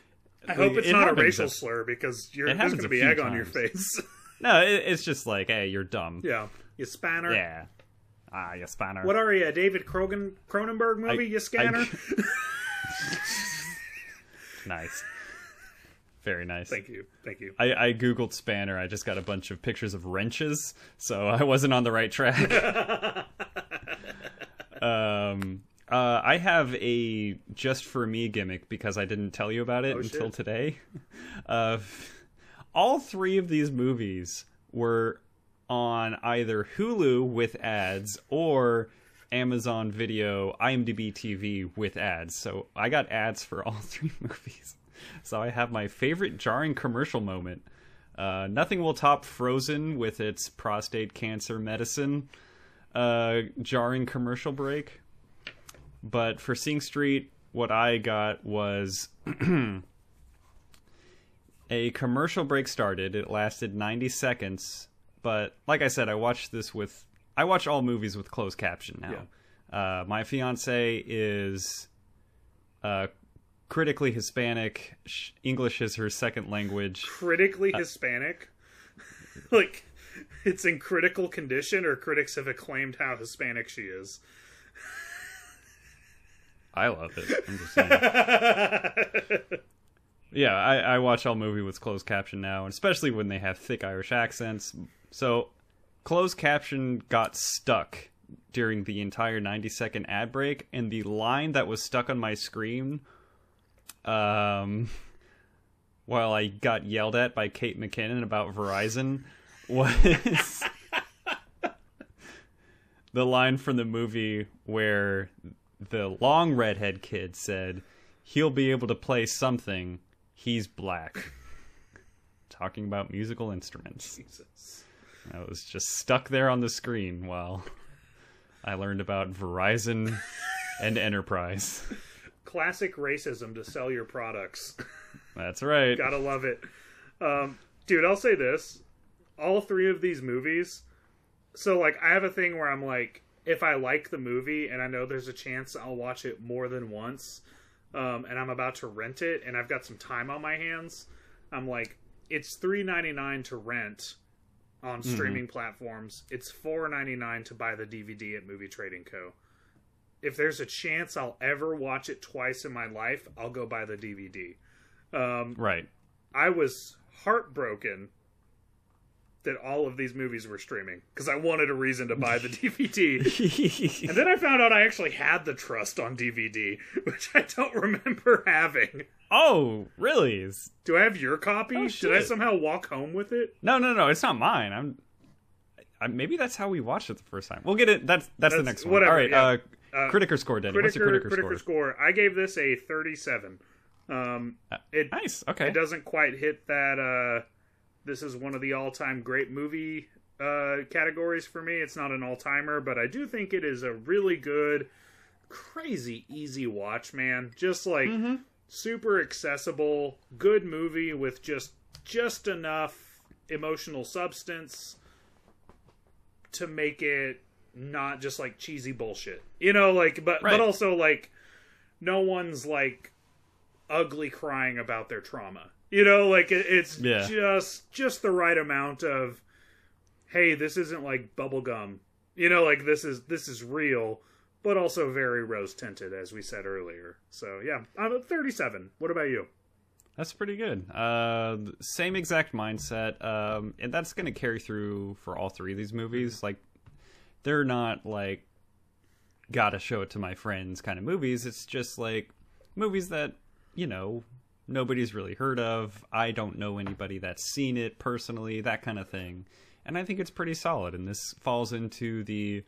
I hope it's It not a racial slur because you're, it there's going to be egg on your face. *laughs* No, it, it's just like, hey, you're dumb. yeah, you spanner. Yeah. Ah, you spanner. What are you, a David Krogan, Cronenberg movie? you scanner. *laughs* *laughs* nice. Very nice. Thank you, thank you. I, I googled spanner. I just got a bunch of pictures of wrenches, so *laughs* I wasn't on the right track. *laughs* um, uh, I have a just for me gimmick because I didn't tell you about it Oh, until shit. today. Uh, all three of these movies were on either Hulu with ads or Amazon Video, IMDb TV with ads. So I got ads for all *laughs* three movies. So I have my favorite jarring commercial moment. Uh, nothing will top Frozen with its prostate cancer medicine uh, jarring commercial break. But for Sing Street, what I got was *clears throat* a commercial break started. It lasted 90 seconds. But like I said, I watched this with. I watch all movies with closed caption now. Uh, my fiance is uh, critically Hispanic. English is her second language. Critically Uh, Hispanic, *laughs* like it's in critical condition, or critics have acclaimed how Hispanic she is. I love it. I'm just *laughs* yeah, I, I watch all movie with closed caption now, especially when they have thick Irish accents. So, closed caption got stuck during the entire 90 second ad break, and the line that was stuck on my screen, um, *laughs* while I got yelled at by Kate McKinnon about Verizon, *laughs* was *laughs* the line from the movie where the long redhead kid said, "He'll be able to play something. He's black." Talking about musical instruments. Jesus. I was just stuck there on the screen while I learned about Verizon and Enterprise. Classic racism to sell your products. That's right. Gotta love it. Um, dude, I'll say this. All three of these movies. So, like, I have a thing where I'm like, if I like the movie and I know there's a chance I'll watch it more than once, um, and I'm about to rent it and I've got some time on my hands, I'm like, it's three ninety nine to rent on streaming platforms. It's four ninety nine to buy the DVD at Movie Trading Co. If there's a chance I'll ever watch it twice in my life, I'll go buy the DVD. Um, Right. I was heartbroken that all of these movies were streaming because I wanted a reason to buy the *laughs* DVD. and then I found out I actually had the Trust on DVD, *laughs* which I don't remember having. Oh, really? Do I have your copy? Oh, Did I somehow walk home with it? No, no, no. It's not mine. I'm. I, maybe that's how we watched it the first time. We'll get it. That's that's, the That's- next one. whatever, All right. yeah. Uh, Uh, critiker score, Danny. What's your Critiker, critiker, critiker score? score. I gave this a 37. Um, it Nice. Okay. it doesn't quite hit that. Uh, this is one of the all-time great movie uh, categories for me. It's not an all-timer, but I do think it is a really good, crazy easy watch, man. Just like super accessible, good movie with just just enough emotional substance to make it not just like cheesy bullshit. You know, like but Right. but also like no one's like ugly crying about their trauma. You know, like it, it's Yeah. just just the right amount of hey, this isn't like bubblegum. You know, like this is this is real, but also very rose tinted as we said earlier. So, yeah, I'm at 37. What about you? That's pretty good. Uh, same exact mindset, um, and that's going to carry through for all three of these movies. Like, they're not like gotta show it to my friends kind of movies. It's just like movies that you know nobody's really heard of. I don't know anybody that's seen it personally, that kind of thing. And I think it's pretty solid. And this falls into the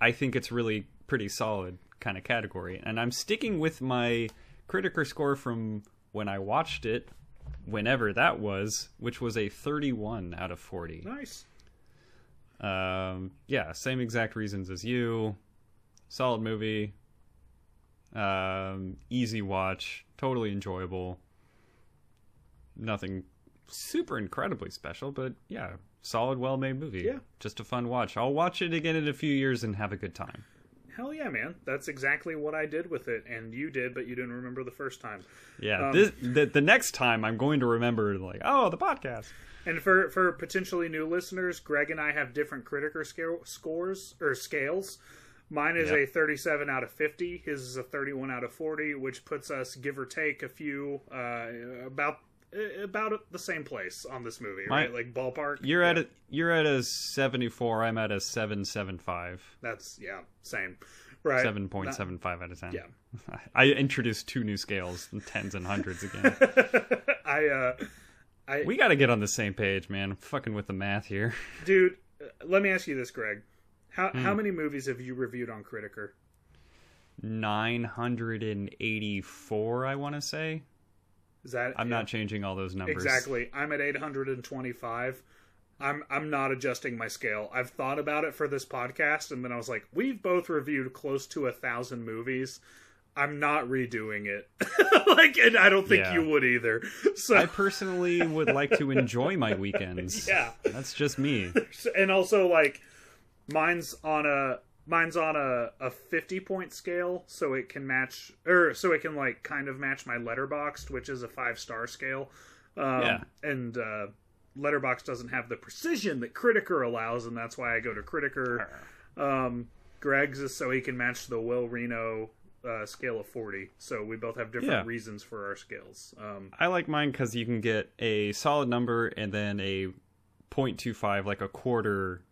I think it's really pretty solid kind of category. And I'm sticking with my critiker score from when I watched it, whenever that was, which was a 31 out of 40. Nice. Um, yeah, same exact reasons as you. Solid movie. Um, easy watch, totally enjoyable. Nothing super incredibly special, but yeah, solid, well-made movie. Yeah. just a fun watch. I'll watch it again in a few years and have a good time. Hell yeah, man. That's exactly what I did with it, and you did, but you didn't remember the first time. Yeah, Um, this, the the next time I'm going to remember like, oh, the podcast. And for for potentially new listeners, Greg and I have different critiker scale scores or scales. Mine is Yep. a 37 out of 50. His is a 31 out of 40, which puts us give or take a few uh, about about the same place on this movie, My- right? Like ballpark. You're Yeah, at a you're at a 74. I'm at a 775. That's yeah, same. Right. Seven point seven five out of ten. Yeah. *laughs* I introduced two new scales, tens and hundreds again. *laughs* I uh I we got to get on the same page, man. I'm fucking with the math here. *laughs* dude, uh, let me ask you this, Greg. How Hmm. how many movies have you reviewed on Critiker? Nine hundred and eighty-four, I want to say. Is that I'm yeah. not changing all those numbers. Exactly. I'm at 825. I'm I'm not adjusting my scale. I've thought about it for this podcast, and then I was like, we've both reviewed close to a thousand movies. I'm not redoing it. *laughs* like, and I don't think Yeah. you would either. *laughs* So, I personally would like to enjoy my weekends. *laughs* Yeah. that's just me. and also like, mine's on a mine's on a a 50 point scale, so it can match or so it can like kind of match my Letterboxd, which is a five star scale. Um, Yeah. And uh, Letterboxd doesn't have the precision that Critiker allows, and that's why I go to Critiker. Um, Greg's is so he can match the Will Reno uh, scale of 40. So we both have different Yeah. reasons for our scales. Um, I like mine because you can get a solid number and then a 0.25, like a quarter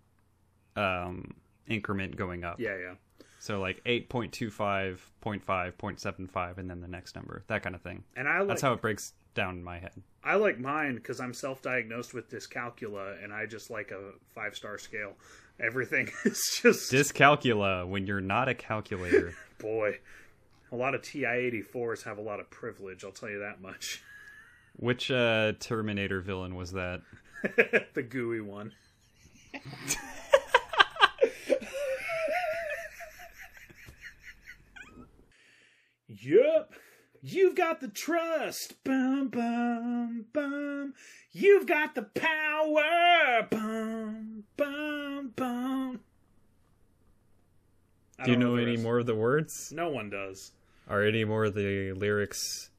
um, increment going up. yeah, yeah. So like 8.25, 0.5, 0.75, and then the next number, that kind of thing. And I like That's how it breaks down in my head. I like mine because I'm self-diagnosed with dyscalculia, and I just like a five-star scale. Everything *laughs* is just dyscalculia when you're not a calculator. *laughs* boy. A lot of TI-84s have a lot of privilege. I'll tell you that much. *laughs* Which uh, Terminator villain was that? the gooey one. Yup. You've got the trust. Bum, bum, bum. You've got the power. Bum, bum, bum. I Do you know any more of the words? No one does. Are any more of the lyrics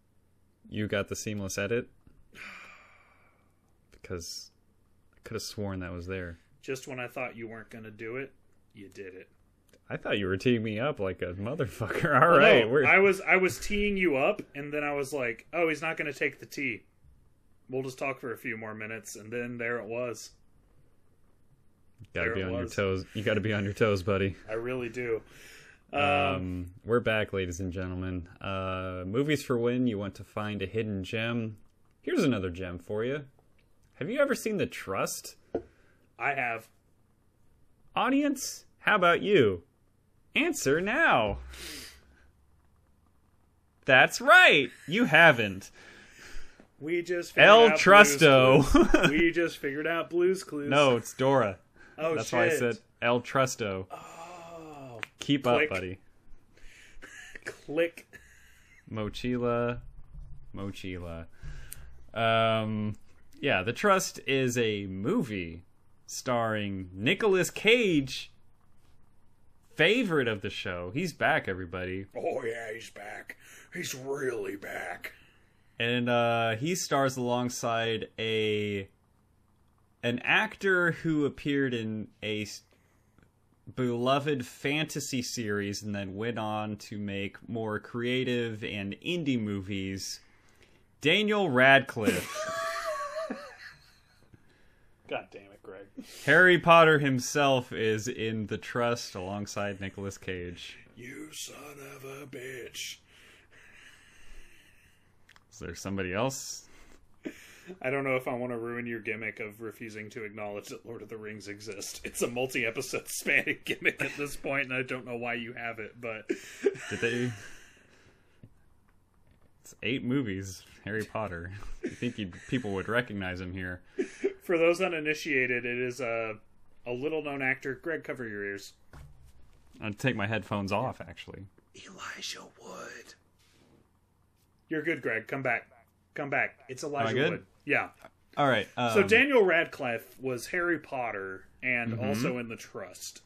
you got the seamless edit? *sighs* Because I could have sworn that was there. Just when I thought you weren't going to do it, you did it. I thought you were teeing me up like a motherfucker. *laughs* All right, No, I was I was teeing you up, and then I was like, "Oh, he's not going to take the tee. We'll just talk for a few more minutes." And then there it was. gotta there be on your toes. You gotta be on your toes, buddy. I really do. Um, Um, we're back, ladies and gentlemen. Uh, movies for when you want to find a hidden gem. Here's another gem for you. Have you ever seen The Trust? I have. Audience, how about you? Answer now. That's right. You haven't. We just figured El out Trusto. *laughs* We just figured out Blue's Clues. no, it's Dora. oh That's shit. why I said El Trusto. Oh, Keep click. up, buddy. *laughs* click. Mochila, Mochila. Um, yeah, The Trust is a movie starring Nicolas Cage, favorite of the show. He's back, everybody, Oh yeah, he's back. He's really back. and uh, he stars alongside a an actor who appeared in a beloved fantasy series and then went on to make more creative and indie movies. Daniel Radcliffe. *laughs* God damn. Harry Potter himself is in The Trust alongside Nicolas Cage. You son of a bitch. Is there somebody else? I don't know if I want to ruin your gimmick of refusing to acknowledge that Lord of the Rings exist. It's a multi-episode spanning gimmick at this point, and I don't know why you have it, but Did they? It's eight movies. Harry Potter. I think you'd, people would recognize him here? for those uninitiated, it is a a little-known actor. Greg, cover your ears. I'd take my headphones off. Actually, Elijah Wood. You're good, Greg. Come back. Come back. It's Elijah good? Wood. Yeah. all right. Um, So Daniel Radcliffe was Harry Potter and also in The Trust.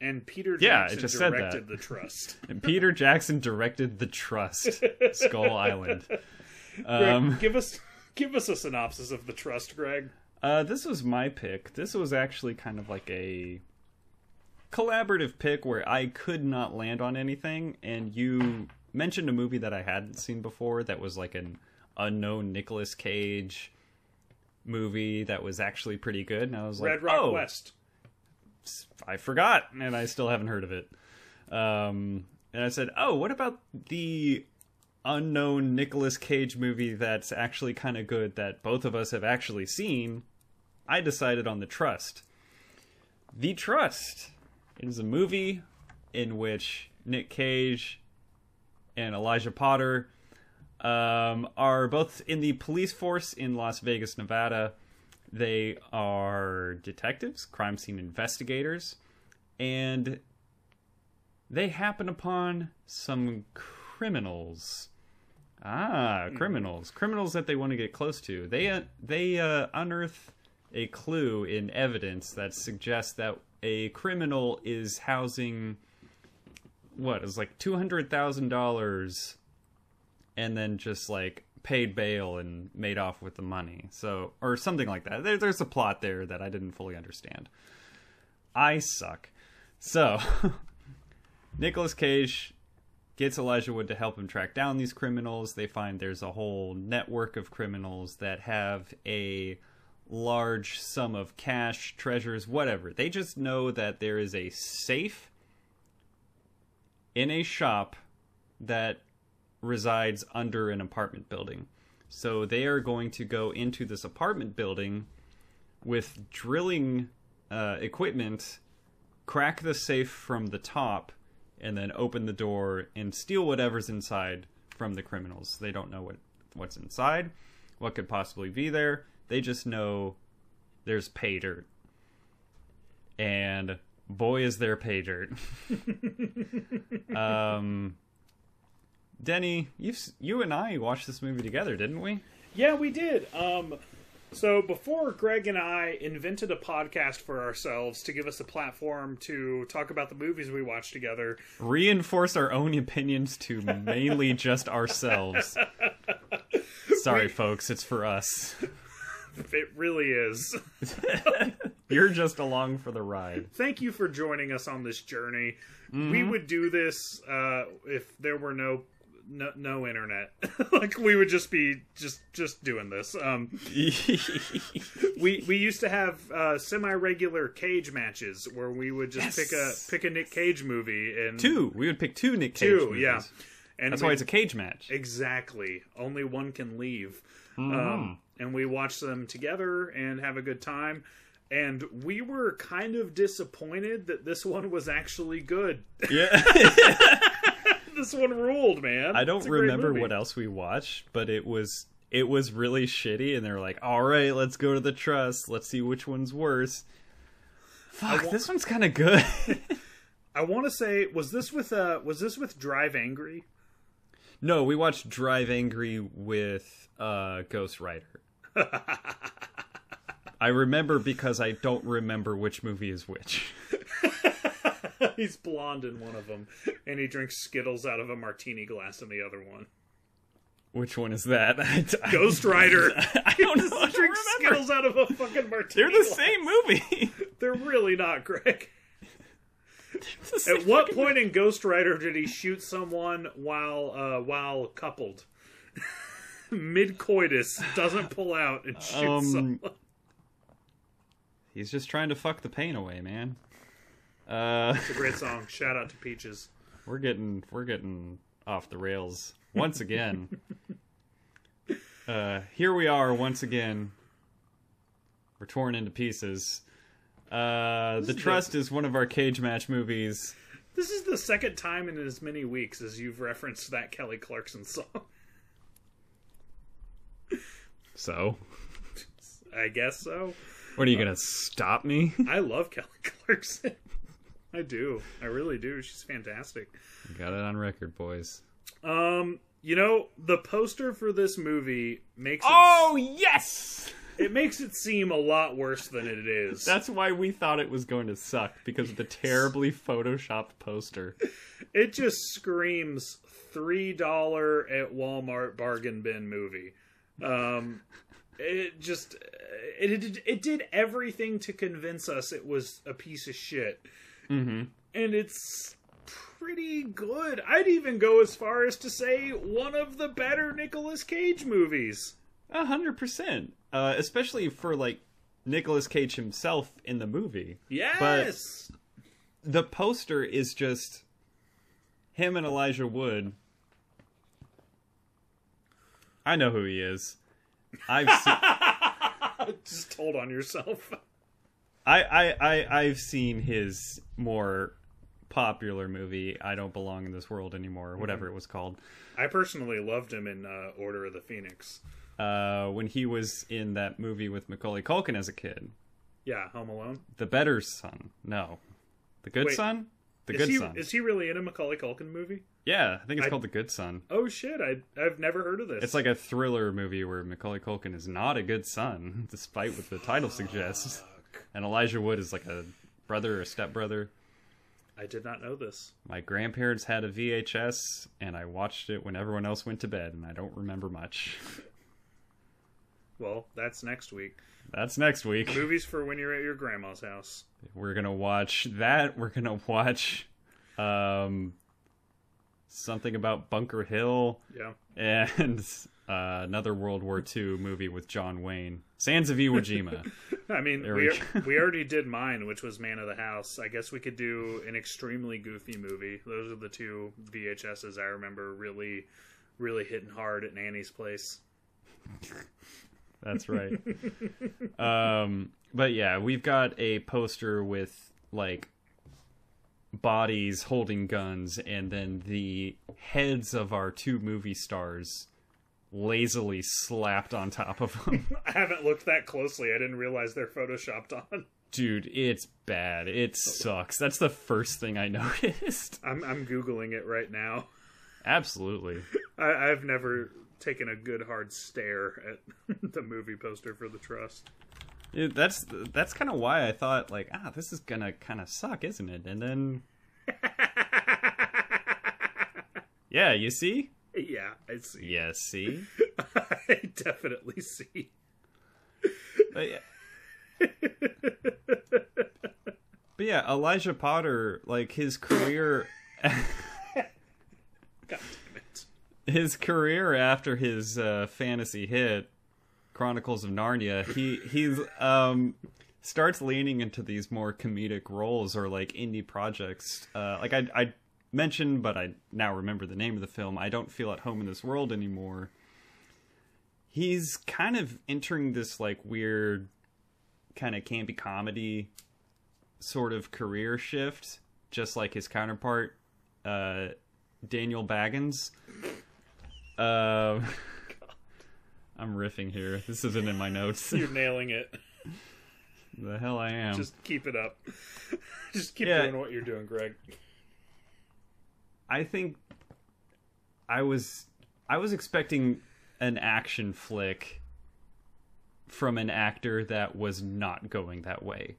And Peter Yeah, it Jackson just said that. directed The Trust. *laughs* and Peter Jackson directed The Trust, Skull *laughs* Island. Greg, Um, give us give us a synopsis of The Trust, Greg. Uh, this was my pick. This was actually kind of like a collaborative pick where I could not land on anything, and you mentioned a movie that I hadn't seen before that was like an unknown Nicolas Cage movie that was actually pretty good, and I was like, Red Rock oh, West. I forgot, and I still haven't heard of it. Um, and I said, "Oh, what about the unknown Nicolas Cage movie that's actually kind of good that both of us have actually seen?" I decided on The Trust. The Trust. It is a movie in which Nick Cage and Elijah Potter um, are both in the police force in Las Vegas, Nevada. They are detectives, crime scene investigators, and they happen upon some criminals. Ah, criminals, criminals that they want to get close to. They uh, they uh, unearth a clue in evidence that suggests that a criminal is housing what is like two hundred thousand dollars and then just like paid bail and made off with the money. So, or something like that. There, there's a plot there that I didn't fully understand. I suck. So, *laughs* Nicolas Cage gets Elijah Wood to help him track down these criminals. They find there's a whole network of criminals that have a large sum of cash, treasures, whatever. They just know that there is a safe in a shop that resides under an apartment building. So they are going to go into this apartment building with drilling uh, equipment, crack the safe from the top, and then open the door and steal whatever's inside from the criminals. They don't know what what's inside, what could possibly be there. They just know there's pay dirt. And boy is there pay dirt. *laughs* um Denny, you you and I watched this movie together, didn't we? Yeah, we did. Um, so before Greg and I invented a podcast for ourselves to give us a platform to talk about the movies we watched together, Reinforce our own opinions to mainly *laughs* just ourselves. Sorry, folks, it's for us. it really is. *laughs* You're just along for the ride. Thank you for joining us on this journey. We Mm-hmm. would do this uh, if there were no no, no internet. *laughs* like we would just be just just doing this. Um, *laughs* we we used to have uh, semi regular cage matches where we would just pick a pick a Nick Cage movie and two. We would pick two Nick Cage two movies. yeah. And That's we- why it's a cage match. Exactly. Only one can leave. Mm-hmm. Um, and we watch them together and have a good time. And we were kind of disappointed that this one was actually good. Yeah. *laughs* this one ruled, man. I don't It's a great remember what else we watched, but it was it was really shitty and they're like, "All right, let's go to the trust. Let's see which one's worse." Fuck, wa- this one's kind of good. *laughs* I want to say was this with uh was this with Drive Angry? no, we watched Drive Angry with uh Ghost Rider. *laughs* I remember because I don't remember which movie is which. *laughs* *laughs* He's blonde in one of them, and he drinks Skittles out of a martini glass in the other one. Which one is that? *laughs* I, I- Ghost Rider. *laughs* I don't know. I don't. Skittles out of a fucking martini. They're the glass. same movie. They're really not, Greg. At what point in Ghost Rider did he shoot someone while uh, while coupled? Mid coitus doesn't pull out and shoot Um, someone. He's just trying to fuck the pain away, man. Uh, It's a great song. Shout out to Peaches. we're getting we're getting off the rails once again. *laughs* uh, here we are once again. We're torn into pieces. Uh, the Trust is one of our cage match movies. This is the second time in as many weeks as you've referenced that Kelly Clarkson song. So, I guess so. what are you gonna stop me? I love Kelly Clarkson. I do. I really do. She's fantastic. Got it on record, boys. Um, you know, the poster for this movie makes it, Oh yes, it makes it seem a lot worse than it is. that's why we thought it was going to suck because of the terribly photoshopped poster. It just screams three dollar at Walmart bargain bin movie. Um, it just it, it it did everything to convince us it was a piece of shit, Mm-hmm. and it's pretty good. I'd even go as far as to say one of the better Nicolas Cage movies. A hundred percent. Uh, especially for like Nicolas Cage himself in the movie. Yes. The poster is just him and Elijah Wood. I know who he is. I've seen, *laughs* just hold on yourself. I, I, I I've seen his more popular movie, I Don't Belong in This World Anymore, or whatever it was called. I personally loved him in uh, Order of the Phoenix. Uh, when he was in that movie with Macaulay Culkin as a kid. Yeah, Home Alone. The Better Son. No. The Good Wait, Son? The Good he Son. is he really in a Macaulay Culkin movie? Yeah, I think it's I- called The Good Son. Oh shit! I I've never heard of this. It's like a thriller movie where Macaulay Culkin is not a good son, *laughs* despite what the title suggests. And Elijah Wood is like a brother or stepbrother. I did not know this. My grandparents had a VHS, and I watched it when everyone else went to bed, and I don't remember much. Well, that's next week. That's next week. Movies for when you're at your grandma's house. We're gonna watch that. We're gonna watch um, something about Bunker Hill Yeah. and uh, another World War II movie with John Wayne. Sands of Iwo Jima. *laughs* I mean, There we we we *laughs* already did mine, which was Man of the House. I guess we could do an extremely goofy movie. Those are the two VHSs I remember really, really hitting hard at Nanny's place. That's right. um, but yeah, we've got a poster with like bodies holding guns, and then the heads of our two movie stars lazily slapped on top of them. *laughs* I haven't looked that closely. I didn't realize they're photoshopped on. Dude, it's bad. It sucks. That's the first thing I *laughs* noticed. I'm I'm googling it right now. Absolutely. I, I've never taken a good hard stare at *laughs* the movie poster for the trust. It- that's that's kind of why I thought like, ah, this is gonna kind of suck, isn't it? And then, yeah, you see, Yeah, I see. yeah, see, *laughs* I definitely see. but yeah. But yeah, Elijah Potter, like his career, *laughs* God damn it. his career after his uh, fantasy hit, Chronicles of Narnia, he he um starts leaning into these more comedic roles or like indie projects. Uh, like I I mentioned, but I now remember the name of the film. I don't feel at home in this world anymore. He's kind of entering this like weird, kind of campy comedy sort of career shift, just like his counterpart, uh, Daniel Baggins. Uh, *laughs* I'm riffing here. This isn't in my notes. *laughs* You're nailing it. the hell I am. Just keep it up. *laughs* Just keep Yeah. doing what you're doing, Greg. I think I was I was expecting an action flick from an actor that was not going that way.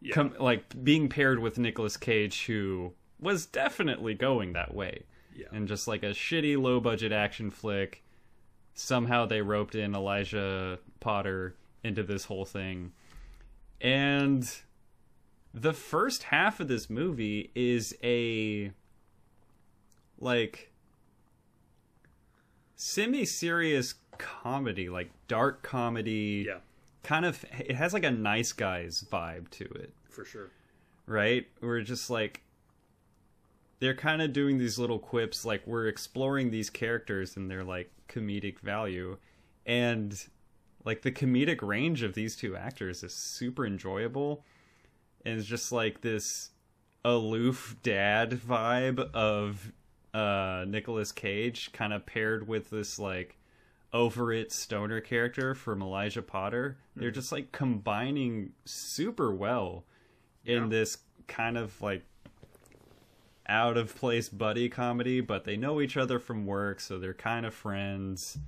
Yeah. Com- like being paired with Nicolas Cage who was definitely going that way. Yeah. And just like a shitty low budget action flick somehow they roped in Elijah Potter into this whole thing. And the first half of this movie is a like semi-serious comedy, like dark comedy. yeah, Kind of it has like a nice guys vibe to it, for sure. right? We're just like they're kind of doing these little quips like we're exploring these characters and their like comedic value and like the comedic range of these two actors is super enjoyable and it's just like this aloof dad vibe of uh Nicolas Cage kind of paired with this like over it stoner character from Elijah Potter. They're just like combining super well in Yeah. this kind of like out of place buddy comedy, but they know each other from work, so they're kind of friends.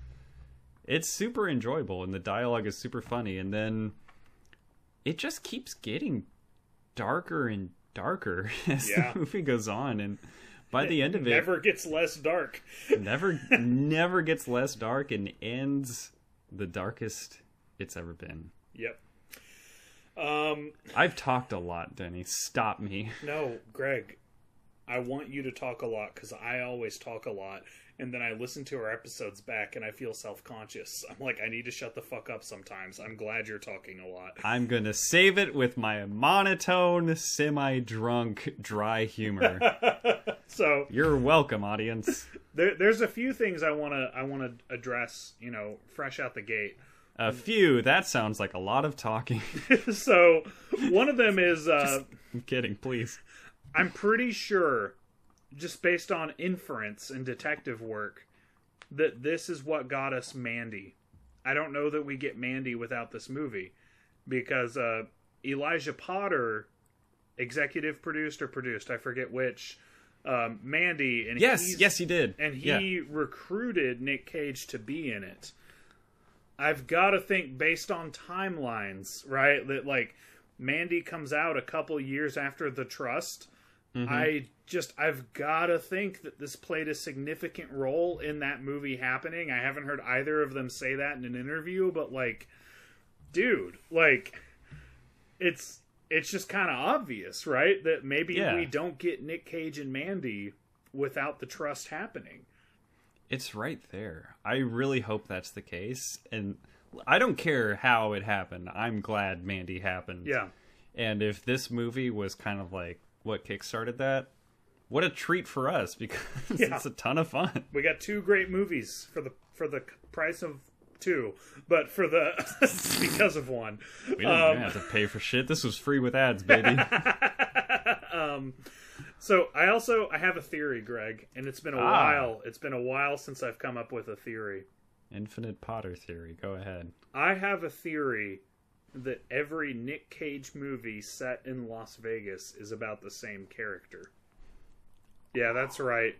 It's super enjoyable and the dialogue is super funny and then it just keeps getting darker and darker *laughs* as Yeah. the movie goes on and by the end of it Never gets less dark. never *laughs* never gets less dark and ends the darkest it's ever been. Yep. Um, I've talked a lot, Denny. Stop me. no, Greg, I want you to talk a lot because I always talk a lot, and then I listen to our episodes back and I feel self conscious. *laughs* I'm like, I need to shut the fuck up sometimes. I'm glad you're talking a lot. I'm gonna save it with my monotone, semi-drunk, dry humor. *laughs* So You're welcome, audience. *laughs* there, there's a few things I want to I want to address. You know, fresh out the gate. A few. That sounds like a lot of talking. so one of them is uh, I'm kidding, please. I'm pretty sure, just based on inference and detective work, that this is what got us Mandy. I don't know that we get Mandy without this movie, because uh, Elijah Potter, executive produced or produced, I forget which, um, Mandy, and Yes, yes, you did. and Yeah. he recruited Nick Cage to be in it. I've got to think based on timelines, right? That like Mandy comes out a couple years after The Trust. Mm-hmm. I just I've got to think that this played a significant role in that movie happening. I haven't heard either of them say that in an interview, but like dude, like it's it's just kind of obvious, right? That maybe Yeah. we don't get Nick Cage and Mandy without the trust happening. It's right there. I really hope that's the case. And I don't care how it happened. I'm glad Mandy happened. Yeah. And if this movie was kind of like what kickstarted that, what a treat for us because *laughs* Yeah. it's a ton of fun. We got two great movies for the for the price of two, but for the *laughs* because of one. We didn't have to pay for shit. This was free with ads, *laughs* baby. um, So I also I have a theory, Greg, and it's been a Ah. while. It's been a while since I've come up with a theory. Infinite Potter theory. Go ahead. I have a theory that every Nick Cage movie set in Las Vegas is about the same character. Yeah, that's right.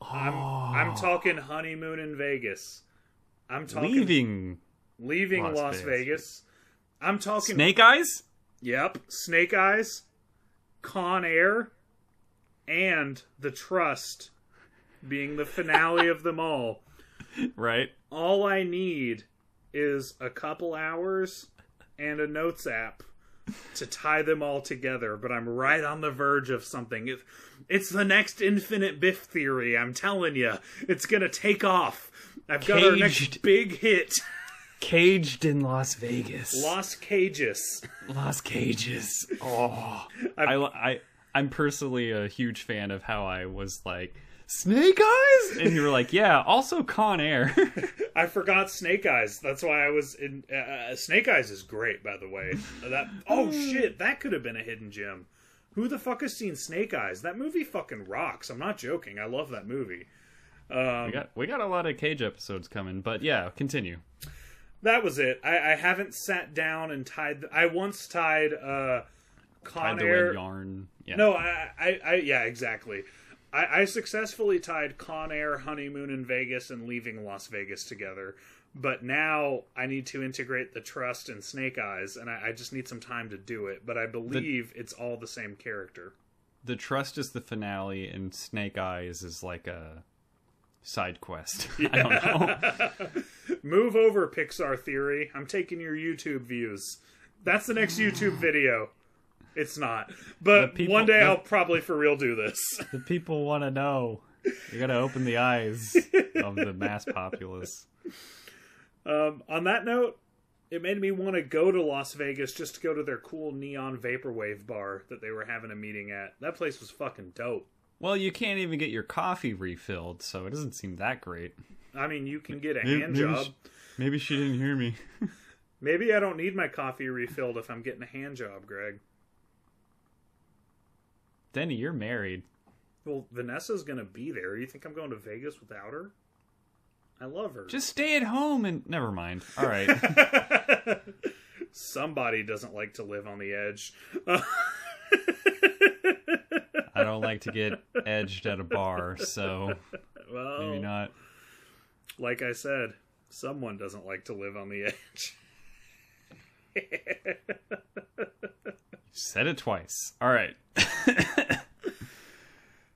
I'm I'm ah. talking honeymoon in Vegas. I'm talking Leaving leaving Las, Las Vegas. Vegas. I'm talking Snake Eyes? Yep, Snake Eyes, Con Air, and The Trust being the finale of them all. *laughs* Right? All I need is a couple hours and a notes app to tie them all together, but I'm right on the verge of something. It, it's the next infinite Biff theory, I'm telling you. It's going to take off. I've got our next big hit, Caged in Las Vegas. Los Cages. Las Cages. Oh, I, I, I'm personally a huge fan of how I was like Snake Eyes, and you were like, yeah, also Con Air. *laughs* I forgot Snake Eyes. That's why I was in. Uh, uh, Snake Eyes is great, by the way. That oh *sighs* shit, that could have been a hidden gem. Who the fuck has seen Snake Eyes? That movie fucking rocks. I'm not joking. I love that movie. Um, we got we got a lot of Cage episodes coming, but yeah, continue. that was it. I, I haven't sat down and tied. I once tied uh, Con Tied the Air. red yarn. Yeah. No, I, I, I yeah, exactly. I, I successfully tied Con Air, honeymoon in Vegas, and leaving Las Vegas together. But now I need to integrate the Trust and Snake Eyes, and I, I just need some time to do it. But I believe it's all the same character. the trust is the finale, and Snake Eyes is like a side quest. *laughs* I don't know. *laughs* Move over, Pixar Theory. I'm taking your YouTube views. That's the next YouTube video. It's not, but people- one day the- I'll probably for real do this. *laughs* the people want to know. You got to open the eyes of the mass populace. Um, on that note, it made me want to go to Las Vegas just to go to their cool neon vaporwave bar that they were having a meeting at. That place was fucking dope. Well, you can't even get your coffee refilled, so it doesn't seem that great. I mean, you can get a Maybe- hand maybe job. she- Maybe she didn't hear me. *laughs* Maybe I don't need my coffee refilled if I'm getting a hand job, Greg. Denny, you're married. Well, Vanessa's gonna be there. You think I'm going to Vegas without her? I love her. Just stay at home and never mind. All right. *laughs* Somebody doesn't like to live on the edge. I don't like to get edged at a bar, so well, maybe not. like I said, someone doesn't like to live on the edge. *laughs* Said it twice. All right. *laughs*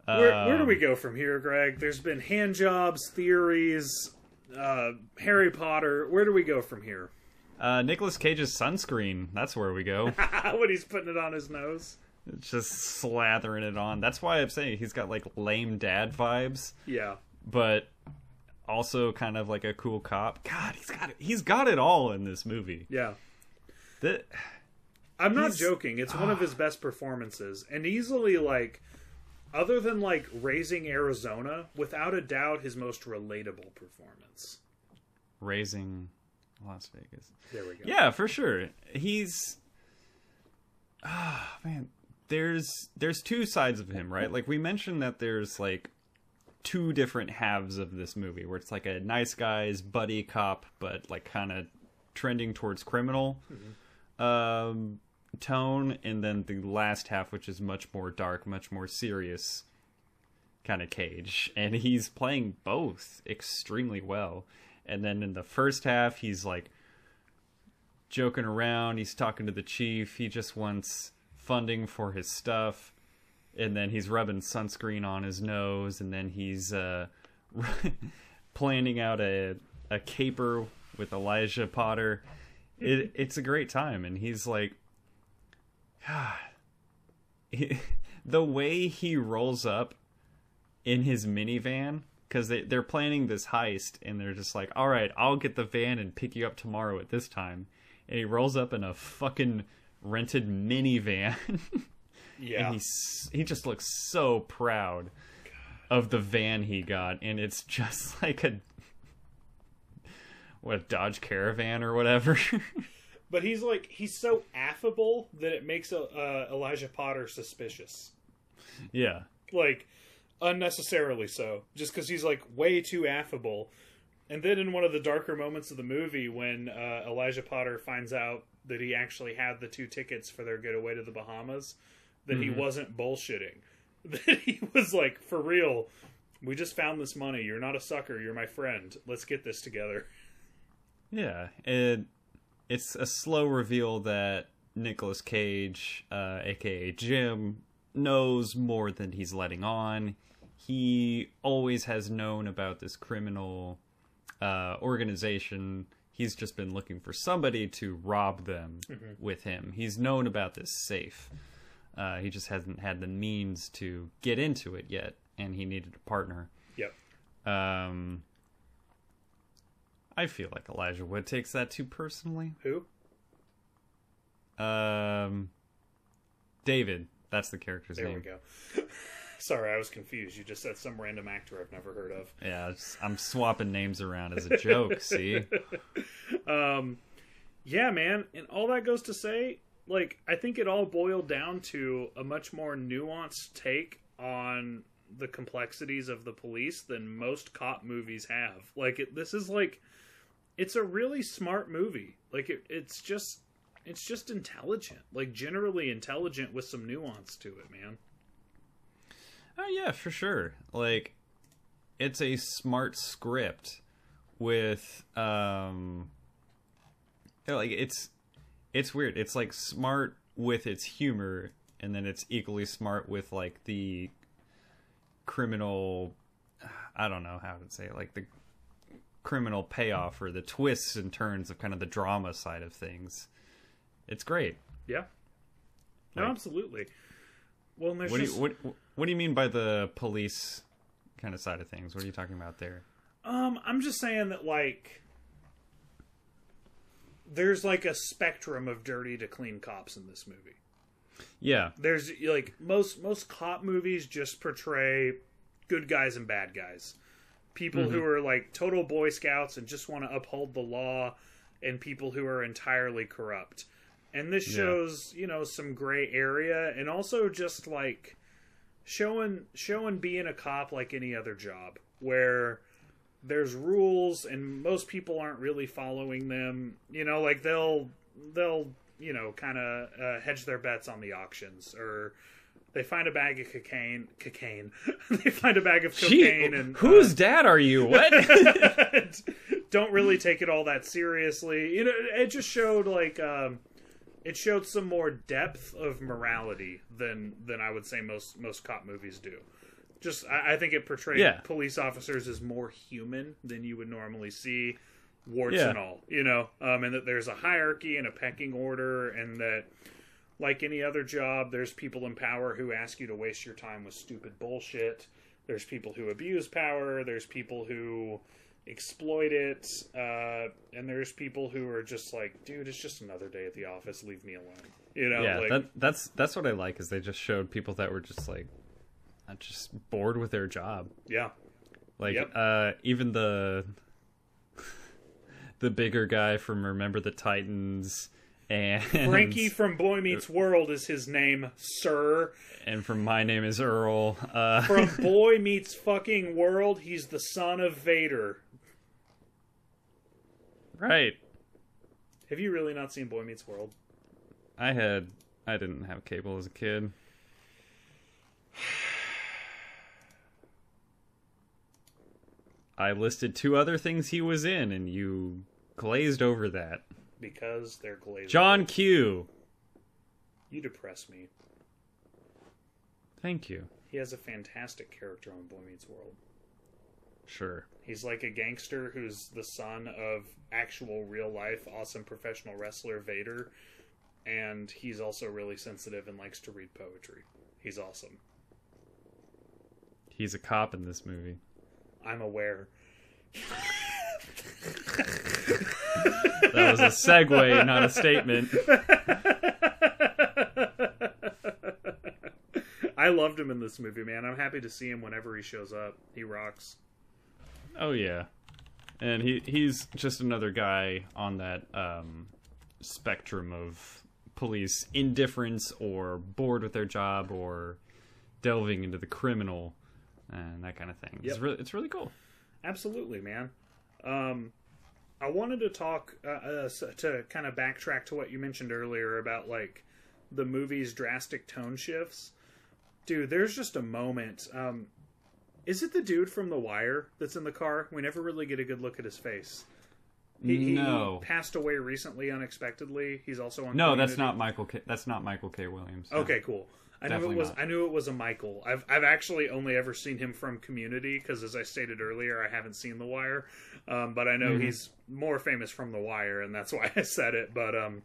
Where, where do we go from here, Greg? There's been hand jobs, theories, uh, Harry Potter. Where do we go from here? Uh, Nicolas Cage's sunscreen. That's where we go. *laughs* when he's putting it on his nose. Just slathering it on. That's why I'm saying he's got like lame dad vibes, Yeah. but also kind of like a cool cop. God, he's got it. He's got it all in this movie. Yeah. The, I'm not joking. It's one of his best performances, and easily like, other than like raising Arizona, without a doubt, his most relatable performance. raising Las Vegas. There we go. Yeah, for sure. He's ah man, there's there's two sides of him, right? Like we mentioned that there's like two different halves of this movie where it's like a nice guy's buddy cop but like kind of trending towards criminal um tone and then the last half which is much more dark, much more serious kind of cage and he's playing both extremely well. And then in the first half he's like joking around. He's talking to the chief. He just wants funding for his stuff. And then he's rubbing sunscreen on his nose. And then he's uh, *laughs* planning out a, a caper with Elijah Potter. It, it's a great time. And he's like, *laughs* the way he rolls up in his minivan because they, they're planning this heist and they're just like all right i'll get the van and pick you up tomorrow at this time. And he rolls up in a fucking rented minivan. *laughs* Yeah. and he's he just looks so proud of the van he got and it's *laughs* just like a what dodge caravan or whatever But he's like he's so affable that it makes uh, Elijah Potter suspicious. yeah. Like unnecessarily so. Just because he's like way too affable. And then in one of the darker moments of the movie when uh, elijah potter finds out that he actually had the two tickets for their getaway to the bahamas that he wasn't bullshitting. *laughs* That he was like for real we just found this money. You're not a sucker. You're my friend. Let's get this together. Yeah, it it's a slow reveal that Nicolas Cage, uh, aka Jim, knows more than he's letting on. He always has known about this criminal uh, organization. He's just been looking for somebody to rob them with him. He's known about this safe. Uh, he just hasn't had the means to get into it yet, and he needed a partner. yep Um, I feel like Elijah Wood takes that too personally. who Um, David, that's the character's there name. There we go *laughs* sorry i was confused you just said some random actor i've never heard of Yeah, I'm swapping names around as a joke. *laughs* see, Um, yeah, man, and all that goes to say, like, I think it all boiled down to a much more nuanced take on the complexities of the police than most cop movies have. Like, it, this is like, it's a really smart movie. Like, it, it's just, it's just intelligent, like generally intelligent with some nuance to it, man. oh yeah, for sure. Like, it's a smart script with um, like it's it's weird. It's like smart with its humor, and then it's equally smart with like the criminal. I don't know how to say it, like the criminal payoff or the twists and turns of kind of the drama side of things. It's great. Yeah, no, Like- absolutely. Well, What do you what what do you mean by the police kind of side of things? What are you talking about there? Um, I'm just saying that like there's like a spectrum of dirty to clean cops in this movie. Yeah, There's like most most cop movies just portray good guys and bad guys. People who are like total Boy Scouts and just want to uphold the law, and people who are entirely corrupt. And this Yeah. shows, you know, some gray area, and also just like showing showing being a cop like any other job, where there's rules and most people aren't really following them. You know, like they'll they'll you know kind of uh, hedge their bets on the auctions or. They find a bag of cocaine. Cocaine. *laughs* they find a bag of Gee, cocaine and whose uh, dad are you? *laughs* What? don't really take it all that seriously. You know, it just showed like um, it showed some more depth of morality than than I would say most most cop movies do. Just I, I think it portrayed Yeah. police officers as more human than you would normally see, warts Yeah. and all. You know, um, and that there's a hierarchy and a pecking order, and that like any other job, there's people in power who ask you to waste your time with stupid bullshit. There's people who abuse power. There's people who exploit it. Uh, and there's people who are just like, dude, it's just another day at the office. Leave me alone. You know, yeah, like, that, that's that's what I like is they just showed people that were just like, uh, just bored with their job. yeah. Like Yep. uh even the *laughs* the bigger guy from Remember the Titans and Frankie from Boy *laughs* Meets World is his name, sir. and from My Name is Earl. Uh From *laughs* Boy Meets Fucking World, he's the son of Vader. right. Have you really not seen Boy Meets World? I had I didn't have cable as a kid. *sighs* I listed two other things he was in and you glazed over that. Because they're glazed. John Q. You depress me. Thank you. He has a fantastic character on Boy Meets World. Sure. He's like a gangster who's the son of actual real life awesome professional wrestler Vader. And he's also really sensitive and likes to read poetry. He's awesome. He's a cop in this movie. I'm aware. *laughs* *laughs* That was a segue, not a statement. I loved him in this movie, man. I'm happy to see him whenever he shows up. He rocks. Oh yeah, and he he's just another guy on that um, spectrum of police indifference or bored with their job or delving into the criminal and that kind of thing. It's really it's really cool. Absolutely, man. Um, I wanted to talk uh, uh, to kind of backtrack to what you mentioned earlier about like the movie's drastic tone shifts. Dude, there's just a moment. Um, is it the dude from The Wire that's in the car? We never really get a good look at his face. He, he no, passed away recently unexpectedly. He's also on. no, that's not Michael. K- that's not Michael K. Williams. no. Okay, cool. I knew Definitely it was. not. I knew it was a Michael. I've I've actually only ever seen him from Community because, as I stated earlier, I haven't seen The Wire, um, but I know Mm-hmm. he's more famous from The Wire, and that's *laughs* why I said it. But um,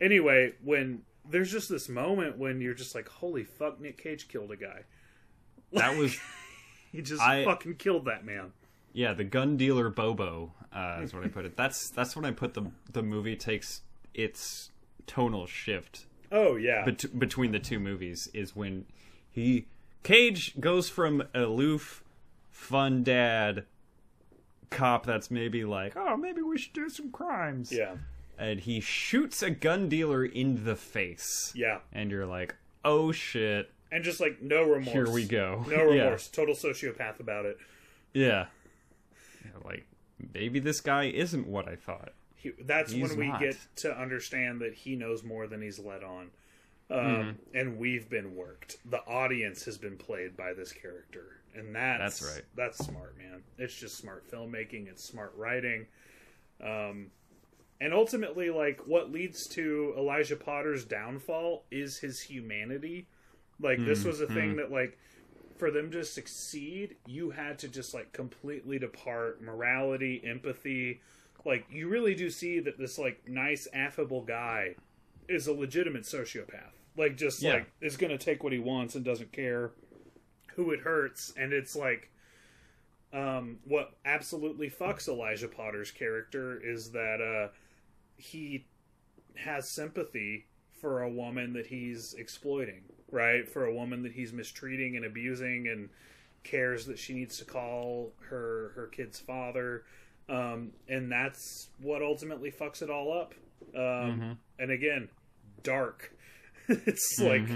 anyway, when there's just this moment when you're just like, "Holy fuck!" Nick Cage killed a guy. *laughs* That was *laughs* He just I- fucking killed that man. yeah, the gun dealer Bobo uh, is what I put it. That's that's when I put the the movie takes its tonal shift Oh yeah, bet- between the two movies is when he Cage goes from aloof, fun dad cop that's maybe like, oh, maybe we should do some crimes. yeah, And he shoots a gun dealer in the face. yeah, And you're like, oh shit, and just like no remorse. here we go. No *laughs* Yeah. remorse. Total sociopath about it. Yeah. Yeah, Like, maybe this guy isn't what I thought. He, that's He's when we not. get to understand that he knows more than he's let on. Um, Mm-hmm. and we've been worked. The audience has been played by this character. And that's That's right. that's smart man. It's just smart filmmaking. It's smart writing. Um, and ultimately like what leads to elijah potter's downfall is his humanity. Like this was a thing that like for them to succeed, you had to just like completely depart. Morality, empathy. Like you really do see that this like nice, affable guy is a legitimate sociopath. Like just Yeah. like is going to take what he wants and doesn't care who it hurts. And it's like, um, what absolutely fucks Elijah Potter's character is that uh, he has sympathy for a woman that he's exploiting, right? For a woman that he's mistreating and abusing and cares that she needs to call her her kid's father, um, and that's what ultimately fucks it all up. Um, And again, dark. *laughs* it's like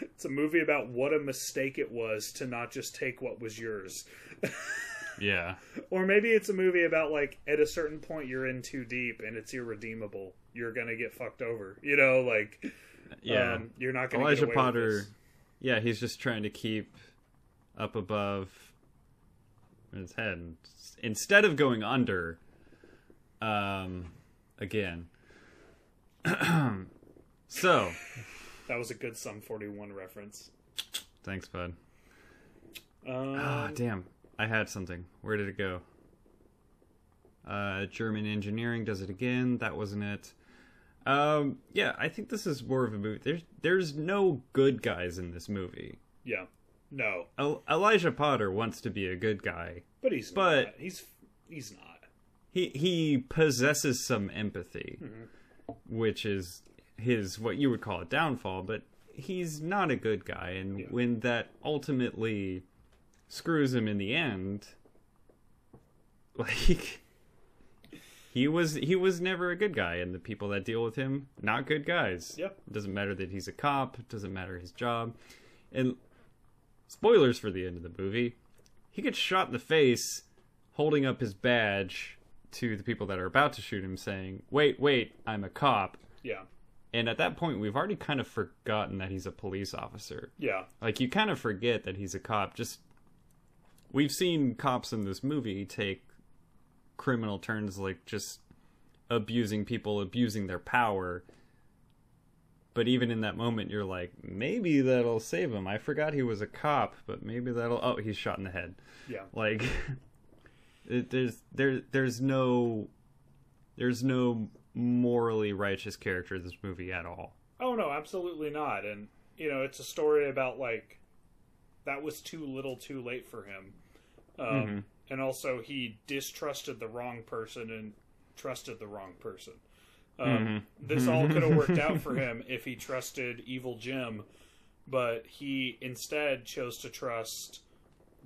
it's a movie about what a mistake it was to not just take what was yours. *laughs* Yeah. Or maybe it's a movie about like at a certain point you're in too deep and it's irredeemable. You're gonna get fucked over. You know, like Yeah. um, you're not gonna Elijah get away with Potter, yeah, he's just trying to keep up above his head instead of going under. Um, again. *clears throat* so, That was a good Sum 41 reference. thanks, bud. Um, Ah, damn. I had something. Where did it go? Uh, German engineering does it again. That wasn't it. Um, yeah, I think this is more of a movie. There's there's no good guys in this movie. yeah, no, El- Elijah Potter wants to be a good guy. But he's But- not. he's he's not. He he possesses some empathy, mm-hmm. which is his what you would call a downfall. But he's not a good guy, and Yeah. when that ultimately screws him in the end, *laughs* like he was he was never a good guy, and the people that deal with him not good guys. Yep. It doesn't matter that he's a cop. It doesn't matter his job, and spoilers for the end of the movie. He gets shot in the face holding up his badge to the people that are about to shoot him, saying, Wait, wait, I'm a cop. Yeah, And at that point, we've already kind of forgotten that he's a police officer. yeah, Like, you kind of forget that he's a cop. Just, we've seen cops in this movie take criminal turns, like just abusing people, abusing their power. But even in that moment, you're like, maybe that'll save him. I forgot he was a cop, but maybe that'll. Oh, he's shot in the head yeah. like *laughs* it, there's there there's no there's no morally righteous character in this movie at all Oh no, absolutely not. And you know, it's a story about like that was too little, too late for him. Um, Mm-hmm. And also, he distrusted the wrong person and trusted the wrong person. Um, Mm-hmm. This all could have *laughs* worked out for him if he trusted Evil Jim, but he instead chose to trust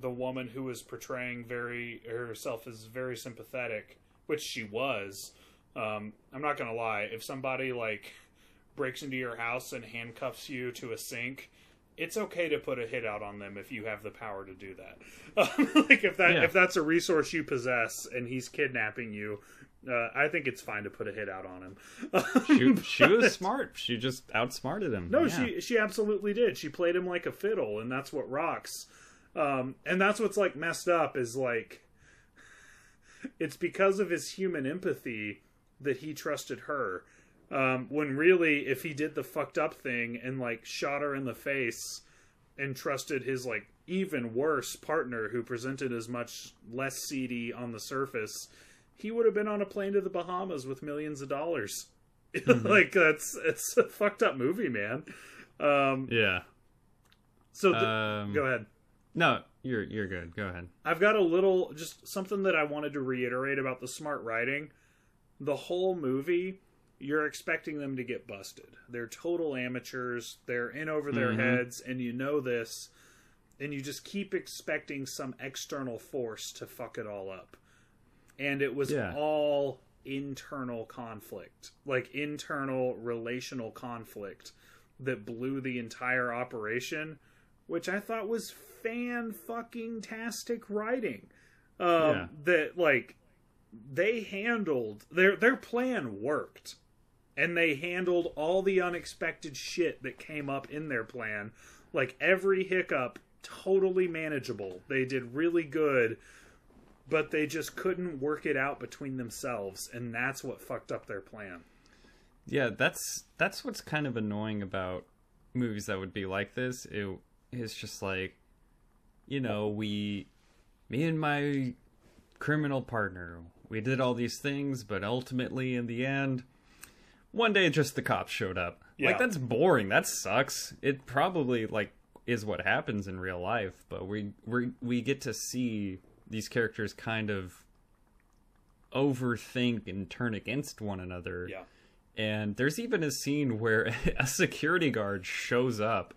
the woman who was portraying very herself as very sympathetic, which she was. Um, I'm not gonna lie. If somebody like breaks into your house and handcuffs you to a sink, it's okay to put a hit out on them if you have the power to do that. *laughs* like if that Yeah. if that's a resource you possess and he's kidnapping you, uh, I think it's fine to put a hit out on him. she, *laughs* she was smart she just outsmarted him No, Yeah. she she absolutely did. She played him like a fiddle, and that's what rocks. Um, and that's what's like messed up is like *laughs* it's because of his human empathy that he trusted her. Um, when really, if he did the fucked up thing and like shot her in the face and trusted his like even worse partner who presented as much less seedy on the surface, he would have been on a plane to the Bahamas with millions of dollars. *laughs* like that's it's a fucked up movie, man. Um, yeah so th- um go ahead. no you're you're good go ahead I've got a little just something that I wanted to reiterate about the smart writing. The whole movie, you're expecting them to get busted. They're total amateurs. They're in over their Mhm. heads, and you know this, and you just keep expecting some external force to fuck it all up. And it was Yeah. all internal conflict, like internal relational conflict that blew the entire operation, which I thought was fan fucking tastic writing. Um, Yeah. That like they handled their their plan worked, and they handled all the unexpected shit that came up in their plan. Like every hiccup, totally manageable. They did really good. But they just couldn't work it out between themselves, and that's what fucked up their plan. yeah that's that's what's kind of annoying about movies that would be like this it is just like you know we me and my criminal partner we did all these things but ultimately in the end one day just the cops showed up Yeah. like that's boring that sucks it probably like is what happens in real life but we we we get to see these characters kind of overthink and turn against one another Yeah. and there's even a scene where *laughs* a security guard shows up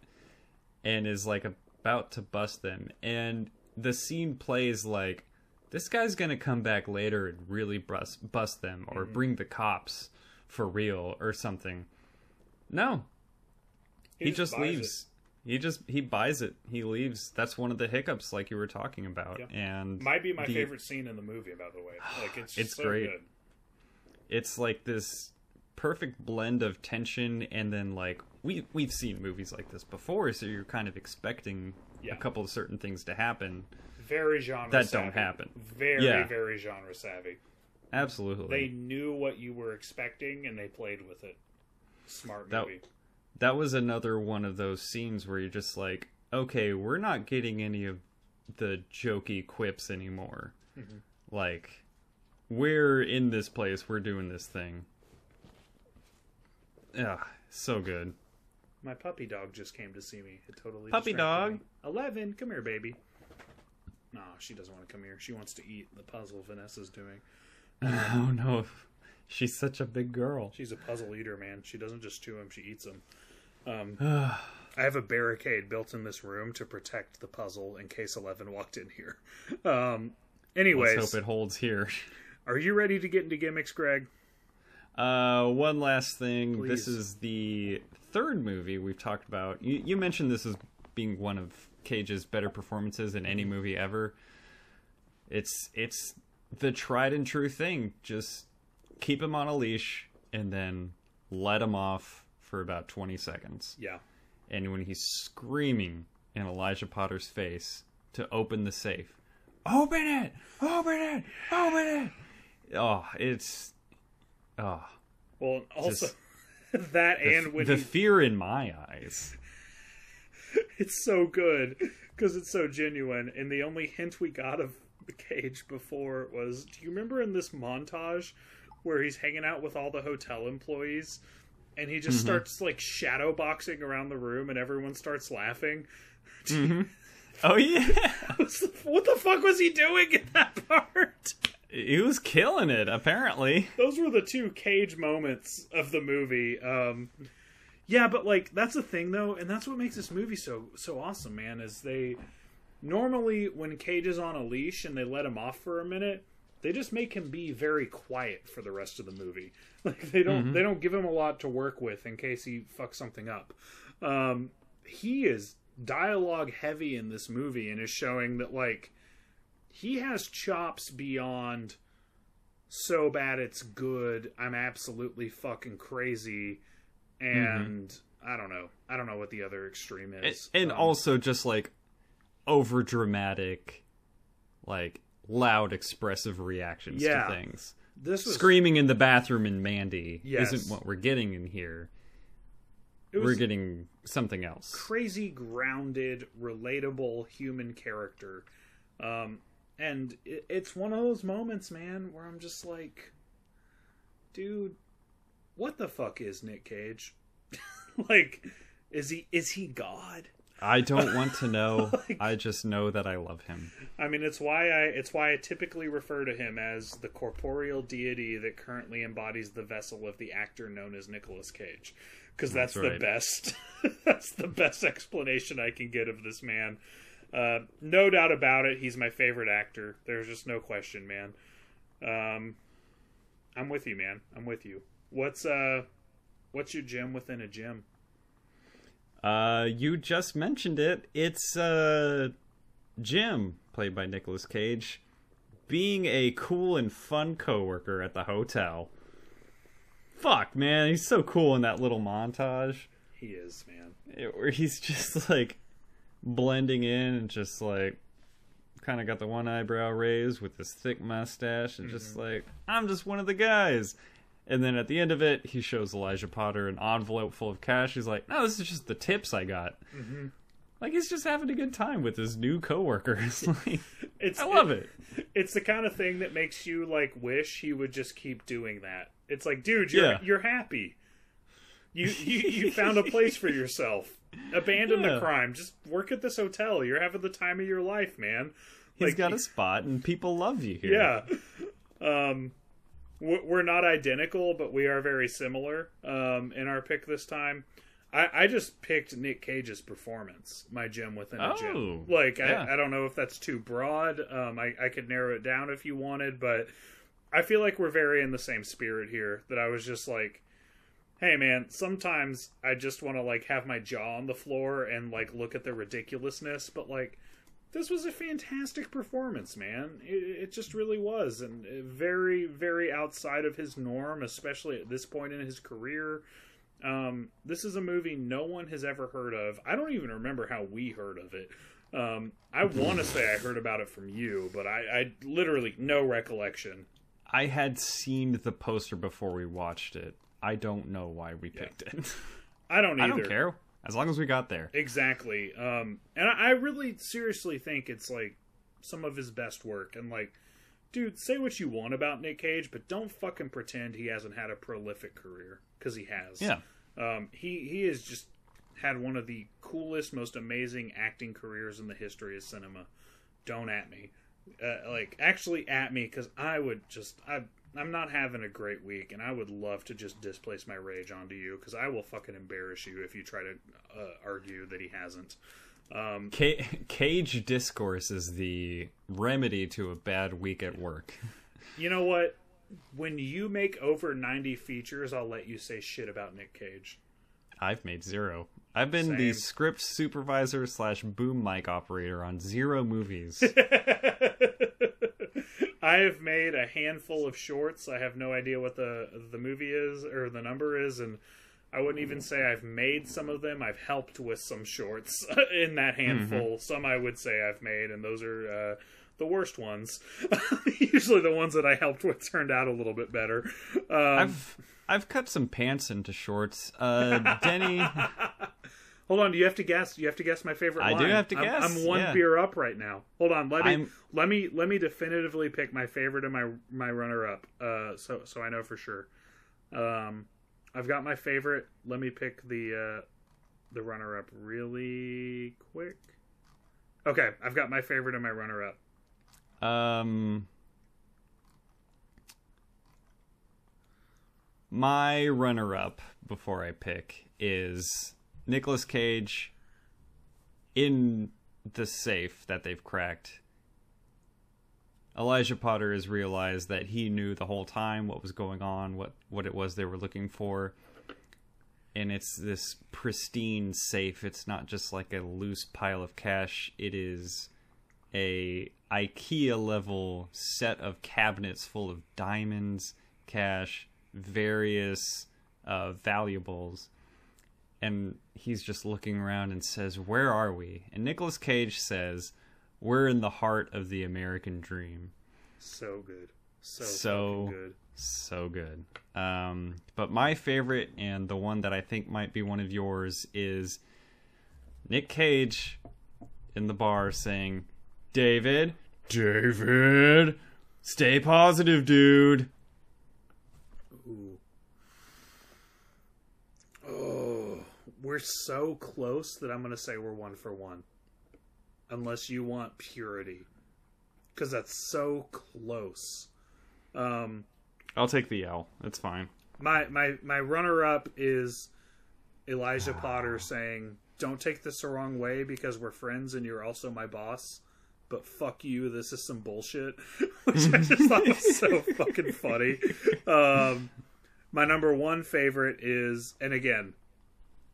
and is like about to bust them, and the scene plays like this guy's gonna come back later and really bust bust them or Mm-hmm. bring the cops for real or something. No, he, just just buys leaves. He just he buys it. He leaves. That's one of the hiccups, like you were talking about, Yep. and Might be my the- favorite scene in the movie, by the way. Like it's *sighs* It's so great. good. it's like this perfect blend of tension and then like we we've seen movies like this before, so you're kind of expecting Yeah. a couple of certain things to happen. Very genre That savvy. don't happen. Very, Yeah. very genre savvy. Absolutely. They knew what you were expecting and they played with it. Smart movie. that was another one of those scenes where you're just like, okay, we're not getting any of the jokey quips anymore. Mm-hmm. Like, we're in this place, we're doing this thing. Yeah, so good. My puppy dog just came to see me. It totally Puppy dog? me. Eleven, come here, baby. No, she doesn't want to come here. She wants to eat the puzzle Vanessa's doing. *laughs* Oh no, she's such a big girl. She's a puzzle eater, man. She doesn't just chew them; she eats them. Um, *sighs* I have a barricade built in this room to protect the puzzle in case Eleven walked in here. Um, anyways, Let's hope it holds here. *laughs* are you ready to get into gimmicks, Greg? Uh, one last thing. Please. This is the third movie we've talked about. You, you mentioned this as being one of Cage's better performances in any movie ever. It's it's the tried and true thing. Just keep him on a leash and then let him off for about twenty seconds. Yeah, And when he's screaming in Elijah Potter's face to open the safe, open it, open it, open it. Oh, it's oh. Well, also Just- *laughs* that the, and when the he, fear in my eyes. *laughs* it's so good because it's so genuine. And the only hint we got of the cage before was, do you remember in this montage where he's hanging out with all the hotel employees? And he just starts like shadow boxing around the room, and everyone starts laughing. *laughs* Oh yeah, *laughs* what the fuck was he doing in that part? he was killing it. Apparently, those were the two cage moments of the movie um yeah but like that's the thing though and that's what makes this movie so so awesome man is they normally when cage is on a leash and they let him off for a minute they just make him be very quiet for the rest of the movie *laughs* like they don't they don't give him a lot to work with in case he fucks something up um he is dialogue heavy in this movie and is showing that like he has chops beyond so bad it's good. I'm absolutely fucking crazy, and I don't know. I don't know what the other extreme and, is. and Um, also just like over dramatic, like loud, expressive reactions Yeah. to things. This was Screaming in the bathroom in Mandy Yes. isn't what we're getting in here. We're getting something else. crazy, grounded, relatable human character, um, and it, it's one of those moments, man, where I'm just like, dude, what the fuck is Nick Cage? *laughs* like, is he is he God? I don't want to know. *laughs* I just know that I love him. I mean, it's why I it's why I typically refer to him as the corporeal deity that currently embodies the vessel of the actor known as Nicolas Cage, because that's, That's the best. *laughs* that's the best explanation I can get of this man. Uh, no doubt about it, he's my favorite actor. There's just no question, man. Um, I'm with you, man. I'm with you. What's uh, what's your gym within a gym? Uh, you just mentioned it. It's uh, Jim, played by Nicolas Cage, being a cool and fun coworker at the hotel. Fuck, man, he's so cool in that little montage He is, man. it- where he's just like blending in and just like kind of got the one eyebrow raised with this thick mustache and just like I'm just one of the guys. And then at the end of it, he shows Elijah Potter an envelope full of cash. He's like, "No, this is just the tips I got." Like he's just having a good time with his new coworkers. *laughs* like, *laughs* It's I love it. it's the kind of thing that makes you like wish he would just keep doing that. It's like, dude, you're Yeah. you're happy. You you you *laughs* found a place for yourself. Abandon the crime. Just work at this hotel. You're having the time of your life, man. He's Like, got a spot, and people love you here. yeah. Um, we're not identical, but we are very similar um, in our pick this time. I, I just picked Nick Cage's performance, my gem within a Oh, gem. Like yeah. I, I don't know if that's too broad. Um, I, I could narrow it down if you wanted, but I feel like we're very in the same spirit here. That I was just like, hey man, sometimes I just want to like have my jaw on the floor and like look at the ridiculousness, but like this was a fantastic performance, man. It, it just really was, and very, very outside of his norm, especially at this point in his career. Um, this is a movie no one has ever heard of. I don't even remember how we heard of it. Um, I want to say I heard about it from you, but I, I literally no recollection. I had seen the poster before we watched it. I don't know why we picked it. I don't either. *laughs* I don't care as long as we got there. Exactly. Um, and I, I really seriously think it's like some of his best work. And like, dude, say what you want about Nick Cage, but don't fucking pretend he hasn't had a prolific career because he has. Yeah. Um, he he has just had one of the coolest, most amazing acting careers in the history of cinema. Don't at me, uh, like actually at me, because I would just I I'm not having a great week, and I would love to just displace my rage onto you because I will fucking embarrass you if you try to uh, argue that he hasn't. Um, Ca- *laughs* Cage discourse is the remedy to a bad week at work. *laughs* you know what? When you make over 90 features, I'll let you say shit about Nick Cage. I've made zero. I've been the script supervisor slash boom mic operator on zero movies. *laughs* I have made a handful of shorts. I have no idea what the the movie is or the number is, and I wouldn't even say I've made some of them. I've helped with some shorts *laughs* in that handful. Some I would say I've made, and those are uh, the worst ones. *laughs* Usually, the ones that I helped with turned out a little bit better. Um, I've I've cut some pants into shorts. Uh, Denny, *laughs* Hold on, do you have to guess? You have to guess my favorite. I do have to I'm- guess, I'm, one yeah. beer up right now. Hold on, let me I'm- let me let me definitively pick my favorite and my my runner up. Uh, so so I know for sure. Um, I've got my favorite. Let me pick the uh, the runner up really quick. Okay, I've got my favorite and my runner up. um, my runner-up before I pick is Nicolas Cage in the safe that they've cracked. Elijah Potter has realized that he knew the whole time what was going on, what what it was they were looking for. And it's this pristine safe. It's not just like a loose pile of cash. It is a IKEA level set of cabinets full of diamonds, cash, various uh, valuables. And he's just looking around and says, Where are we? And Nicolas Cage says, We're in the heart of the American dream. So good, so So- good. So good. Um, but my favorite, and the one that I think might be one of yours, is Nick Cage in the bar saying, David, David, stay positive, dude. Ooh. Oh, we're so close that I'm going to say we're one for one. Unless you want purity. Because that's so close. Um, I'll take the L. It's fine. my, my, my runner up is Elijah Potter saying, Don't take this the wrong way because we're friends and you're also my boss. But fuck you, this is some bullshit. *laughs* Which I just thought was so *laughs* fucking funny. Um, my number one favorite is, and again,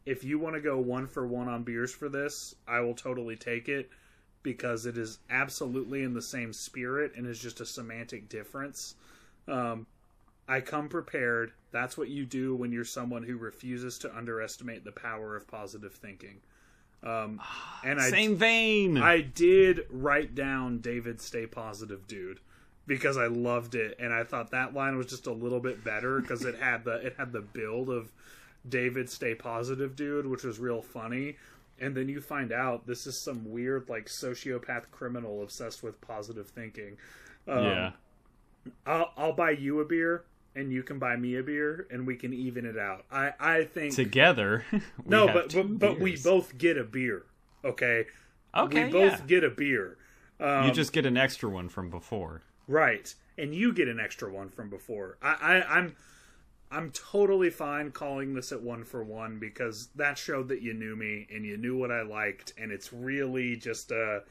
if you want to go one for one on beers for this, I will totally take it because it is absolutely in the same spirit and is just a semantic difference. Um, I come prepared. That's what you do when you're someone who refuses to underestimate the power of positive thinking. Um, and I Same vein. I did write down David Stay Positive Dude because I loved it and I thought that line was just a little bit better because it had the it had the build of David Stay Positive Dude which was real funny and then you find out this is some weird like sociopath criminal obsessed with positive thinking. Um, yeah. I'll, I'll buy you a beer and you can buy me a beer and we can even it out. I I think Together. *laughs* no, but but, but we both get a beer. Okay, Okay, we both yeah. get a beer. Um, you just get an extra one from before. right, and you get an extra one from before. I, I I'm I'm totally fine calling this at one for one because that showed that you knew me and you knew what I liked, and it's really just uh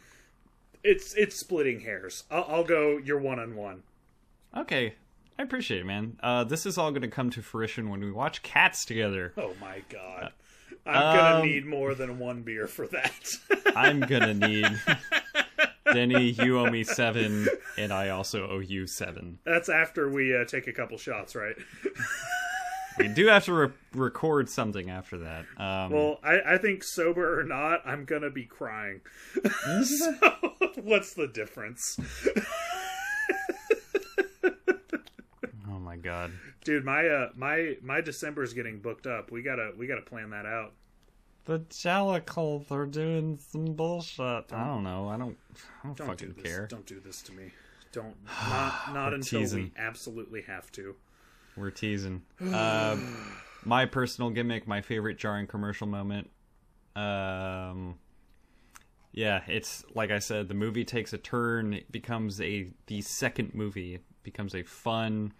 it's it's splitting hairs. I'll, I'll go. You're one on one. Okay, I appreciate it, man. Uh, this is all going to come to fruition when we watch Cats together. Oh my god. I'm gonna Um, need more than one beer for that. I'm gonna *laughs* need Denny. You owe me seven, and I also owe you seven. That's after we uh, take a couple shots, right? *laughs* We do have to re- record something after that. Um, Well, I, I think sober or not, I'm gonna be crying. *laughs* *laughs* so, what's the difference, oh my god. dude? My uh, my my December's getting booked up. We gotta we gotta plan that out. The Jellicles are doing some bullshit. I don't know. I don't. I don't, Don't fucking do this. care. Don't do this to me. Don't *sighs* not not We're until we teasing. absolutely have to. We're teasing. *sighs* Uh, my personal gimmick, my favorite jarring commercial moment. Um, yeah, it's like I said, the movie takes a turn. It becomes a the second movie. It becomes a fun,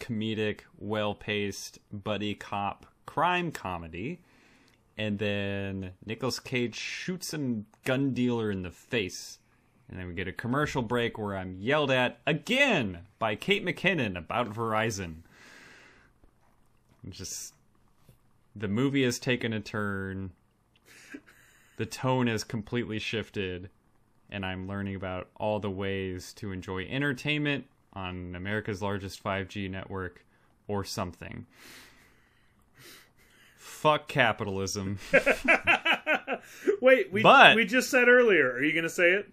comedic, well-paced buddy cop crime comedy. And then Nicolas Cage shoots a gun dealer in the face. And then we get a commercial break where I'm yelled at again by Kate McKinnon about Verizon. Just the movie has taken a turn. The tone has completely shifted, and I'm learning about all the ways to enjoy entertainment on America's largest 5G network or something. Fuck capitalism. *laughs* Wait, we But- we just said earlier. Are you gonna say it?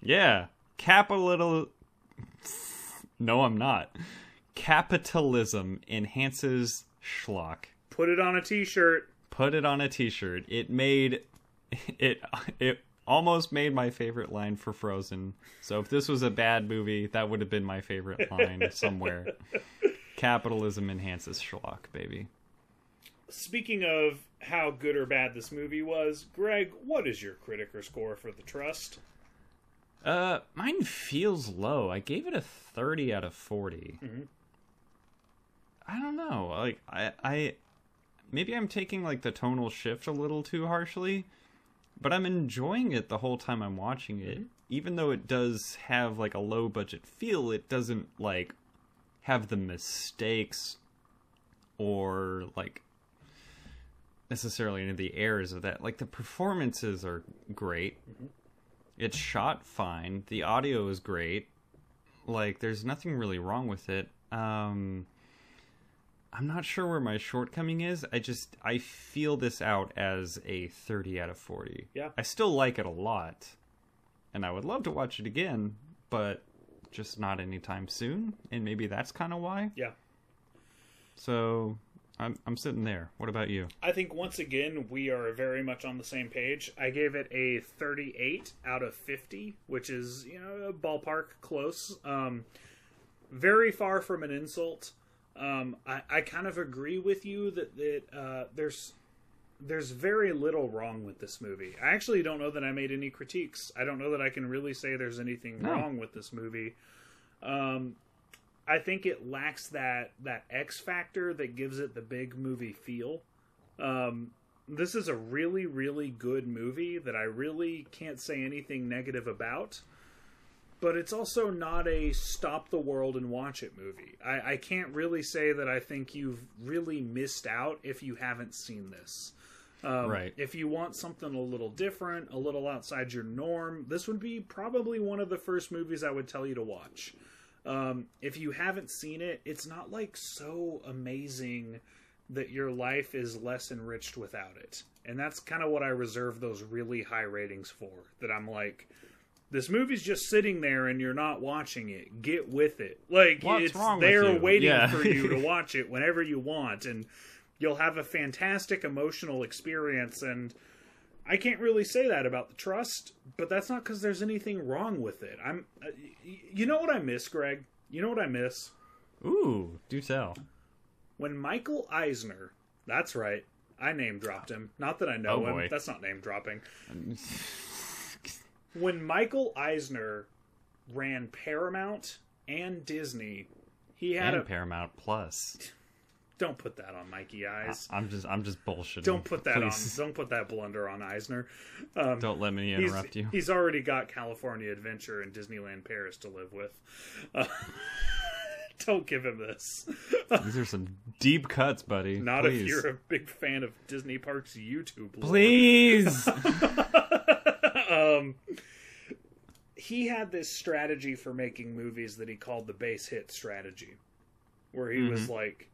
Yeah, capital. No, I'm not. Capitalism enhances schlock. Put it on a T-shirt. Put it on a T-shirt. It made *laughs* it. It almost made my favorite line for Frozen. So if this was a bad movie, that would have been my favorite line somewhere. *laughs* Capitalism enhances schlock, baby. Speaking of how good or bad this movie was, Greg, what is your Criticker score for The Trust? Uh, mine feels low. I gave it a thirty out of 40 I don't know. Like I, I, maybe I'm taking like the tonal shift a little too harshly, but I'm enjoying it the whole time I'm watching it. Even though it does have like a low budget feel, it doesn't like have the mistakes or like necessarily any of the errors of that. Like the performances are great. It's shot fine. The audio is great. Like there's nothing really wrong with it. Um I'm not sure where my shortcoming is. I just I feel this out as a 30 out of 40. Yeah. I still like it a lot. And I would love to watch it again, but just not anytime soon, and maybe that's kind of why. Yeah. So, I'm I'm sitting there. What about you? I think once again we are very much on the same page. I gave it a 38 out of 50, which is you know a ballpark close. Um, very far from an insult. Um, I, I kind of agree with you that that uh, there's there's very little wrong with this movie. I actually don't know that I made any critiques. I don't know that I can really say there's anything No. wrong with this movie. Um, I think it lacks that that X factor that gives it the big movie feel. Um, this is a really really good movie that I really can't say anything negative about. But it's also not a stop the world and watch it movie. I, I can't really say that I think you've really missed out if you haven't seen this. Um, Right. If you want something a little different, a little outside your norm, this would be probably one of the first movies I would tell you to watch. Um, if you haven't seen it, it's not like so amazing that your life is less enriched without it. And that's kind of what I reserve those really high ratings for. That I'm like, this movie's just sitting there and you're not watching it. Get with it. Like What's it's there waiting Yeah. for you to *laughs* watch it whenever you want and you'll have a fantastic emotional experience and I can't really say that about the trust, but that's not cuz there's anything wrong with it. I'm uh, you know what I miss, Greg? You know what I miss? Ooh, do tell. When Michael Eisner, that's right. I name dropped him. Not that I know Oh, him. boy. That's not name dropping. *laughs* when Michael Eisner ran Paramount and Disney, he had And a Paramount Plus. Don't put that on Mikey Eyes. I'm just I'm just bullshitting. Don't put that Please. on. Don't put that blunder on Eisner. Um, Don't let me he's, interrupt you. He's already got California Adventure and Disneyland Paris to live with. Uh, *laughs* don't give him this. These are some deep cuts, buddy. Not Please. if you're a big fan of Disney Parks YouTube. Please. *laughs* um, he had this strategy for making movies that he called the base hit strategy, where he was like,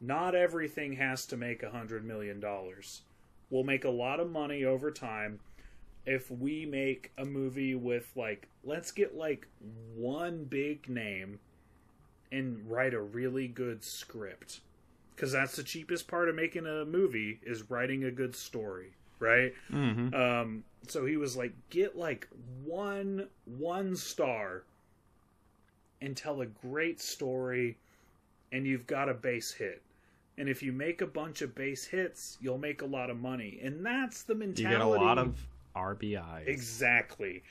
"Not everything has to make a hundred million dollars. We'll make a lot of money over time if we make a movie with like, let's get like one big name and write a really good script." Because that's the cheapest part of making a movie is writing a good story, right? hmm Um, so he was like, get like one one star and tell a great story, and you've got a base hit. And if you make a bunch of base hits, you'll make a lot of money. And that's the mentality. You get a lot of RBIs. exactly.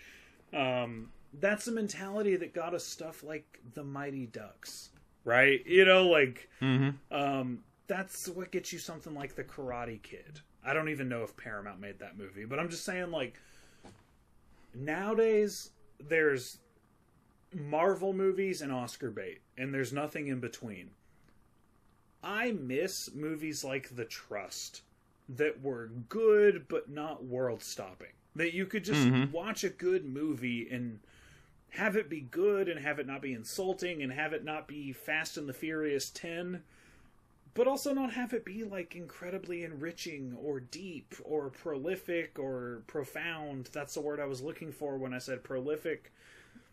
Um, that's the mentality that got us stuff like the Mighty Ducks, right? You know, like hmm um, that's what gets you something like the Karate Kid. I don't even know if Paramount made that movie, but I'm just saying, like, nowadays there's Marvel movies and Oscar bait, and there's nothing in between. I miss movies like The Trust that were good but not world stopping. That you could just Mhm. watch a good movie and have it be good and have it not be insulting and have it not be Fast and the Furious 10 but also not have it be like incredibly enriching or deep or prolific or profound. That's the word I was looking for when I said prolific.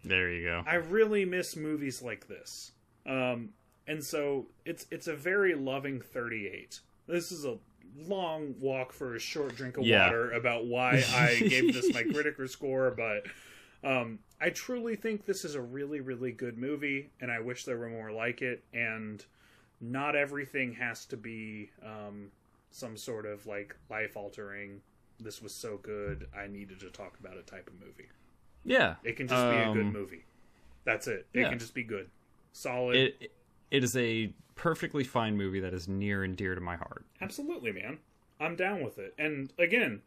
There you go. I really miss movies like this. Um, and so it's it's a very loving 38. This is a long walk for a short drink of Yeah. water about why I *laughs* gave this my Criticker score, but um, I truly think this is a really really good movie, and I wish there were more like it. And not everything has to be um, some sort of like life altering. This was so good, I needed to talk about it type of movie. Yeah. It can just be a good Um, movie. That's it. It yeah. can just be good, solid. It it is a perfectly fine movie that is near and dear to my heart. Absolutely, man. I'm down with it. And again,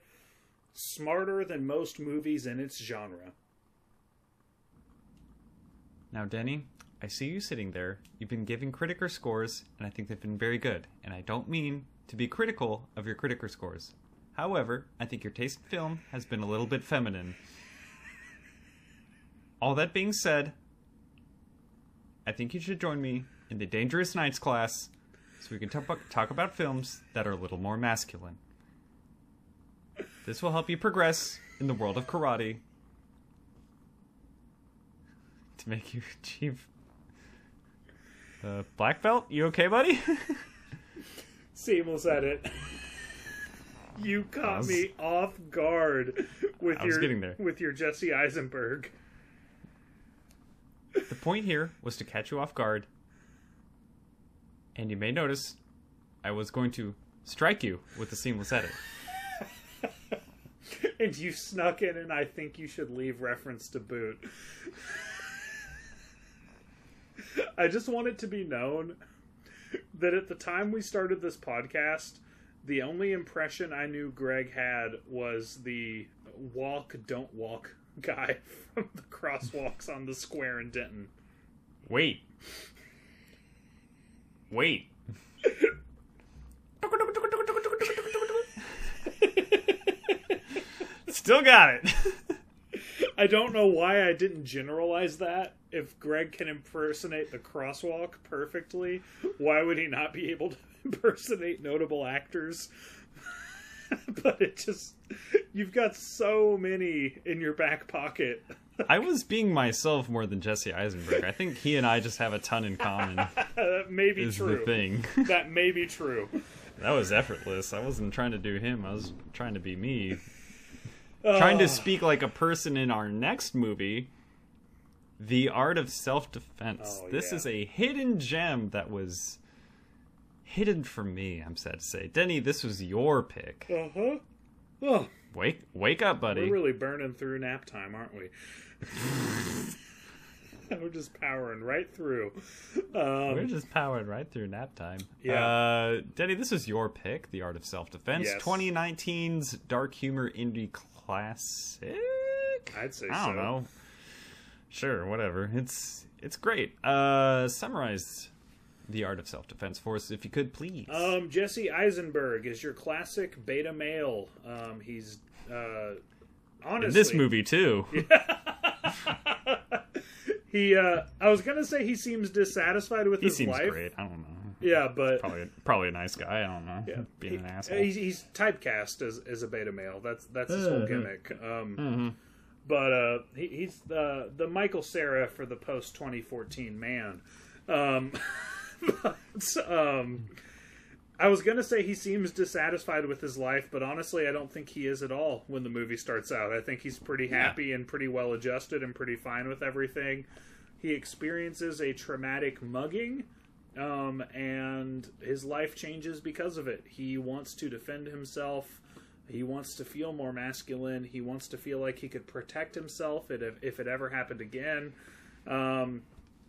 smarter than most movies in its genre. Now, Denny, I see you sitting there. You've been giving Criticker scores, and I think they've been very good. And I don't mean to be critical of your Criticker scores. However, I think your taste in film has been a little bit feminine. All that being said, I think you should join me in the Dangerous Nights class so we can talk about, talk about films that are a little more masculine. This will help you progress in the world of karate to make you *laughs* achieve uh, black belt. You okay, buddy? *laughs* Seamless at it. *laughs* you caught was- me off guard with I your with your Jesse Eisenberg. the point here was to catch you off guard, and you may notice I was going to strike you with the seamless edit. *laughs* And you snuck in and I think you should leave reference to boot. *laughs* I just want it to be known that at the time we started this podcast, the only impression I knew Greg had was the walk, don't walk *laughs* guy from the crosswalks on the square in Denton. Wait. Wait. Still got it. I don't know why I didn't generalize that. If Greg can impersonate the crosswalk perfectly, why would he not be able to *laughs* impersonate notable actors? *laughs* but it just you've got so many in your back pocket. I was being myself more than Jesse Eisenberg. I think he and I just have a ton in common. *laughs* that may be Is true. the thing. *laughs* That may be true. That was effortless. I wasn't trying to do him. I was trying to be me. Trying to speak like a person in our next movie, The Art of Self Defense. Oh, this yeah. is a hidden gem that was hidden from me, I'm sad to say. Denny, this was your pick. uh-huh. Oh, Wake wake up, buddy. we're really burning through nap time, aren't we? *laughs* We're just powering right through. Um, We're just powered right through nap time. Yeah. Uh, Denny, this is your pick, The Art of Self Defense, Yes. 2019's dark humor indie classic. I'd say I don't so. know. Sure, whatever. It's it's great. Uh, summarize The Art of Self Defense for us, if you could, please. Um, Jesse Eisenberg is your classic beta male. Um, he's uh, honestly In this movie too. *laughs* *laughs* He, uh, I was gonna say he seems dissatisfied with he his seems life. great. I don't know. Yeah, but Probably probably a nice guy. I don't know. yeah, *laughs* Being an asshole. He's, he's typecast as as a beta male. That's that's his whole Uh-huh. gimmick. Um, Mhm. but uh, he, he's the the Michael Cera for the post 2014 man. Um, *laughs* but um, I was gonna say he seems dissatisfied with his life, but honestly, I don't think he is at all. When the movie starts out, I think he's pretty happy and pretty well adjusted and pretty fine with everything. He experiences a traumatic mugging. Um, and his life changes because of it. He wants to defend himself. He wants to feel more masculine. He wants to feel like he could protect himself if, if it ever happened again. Um,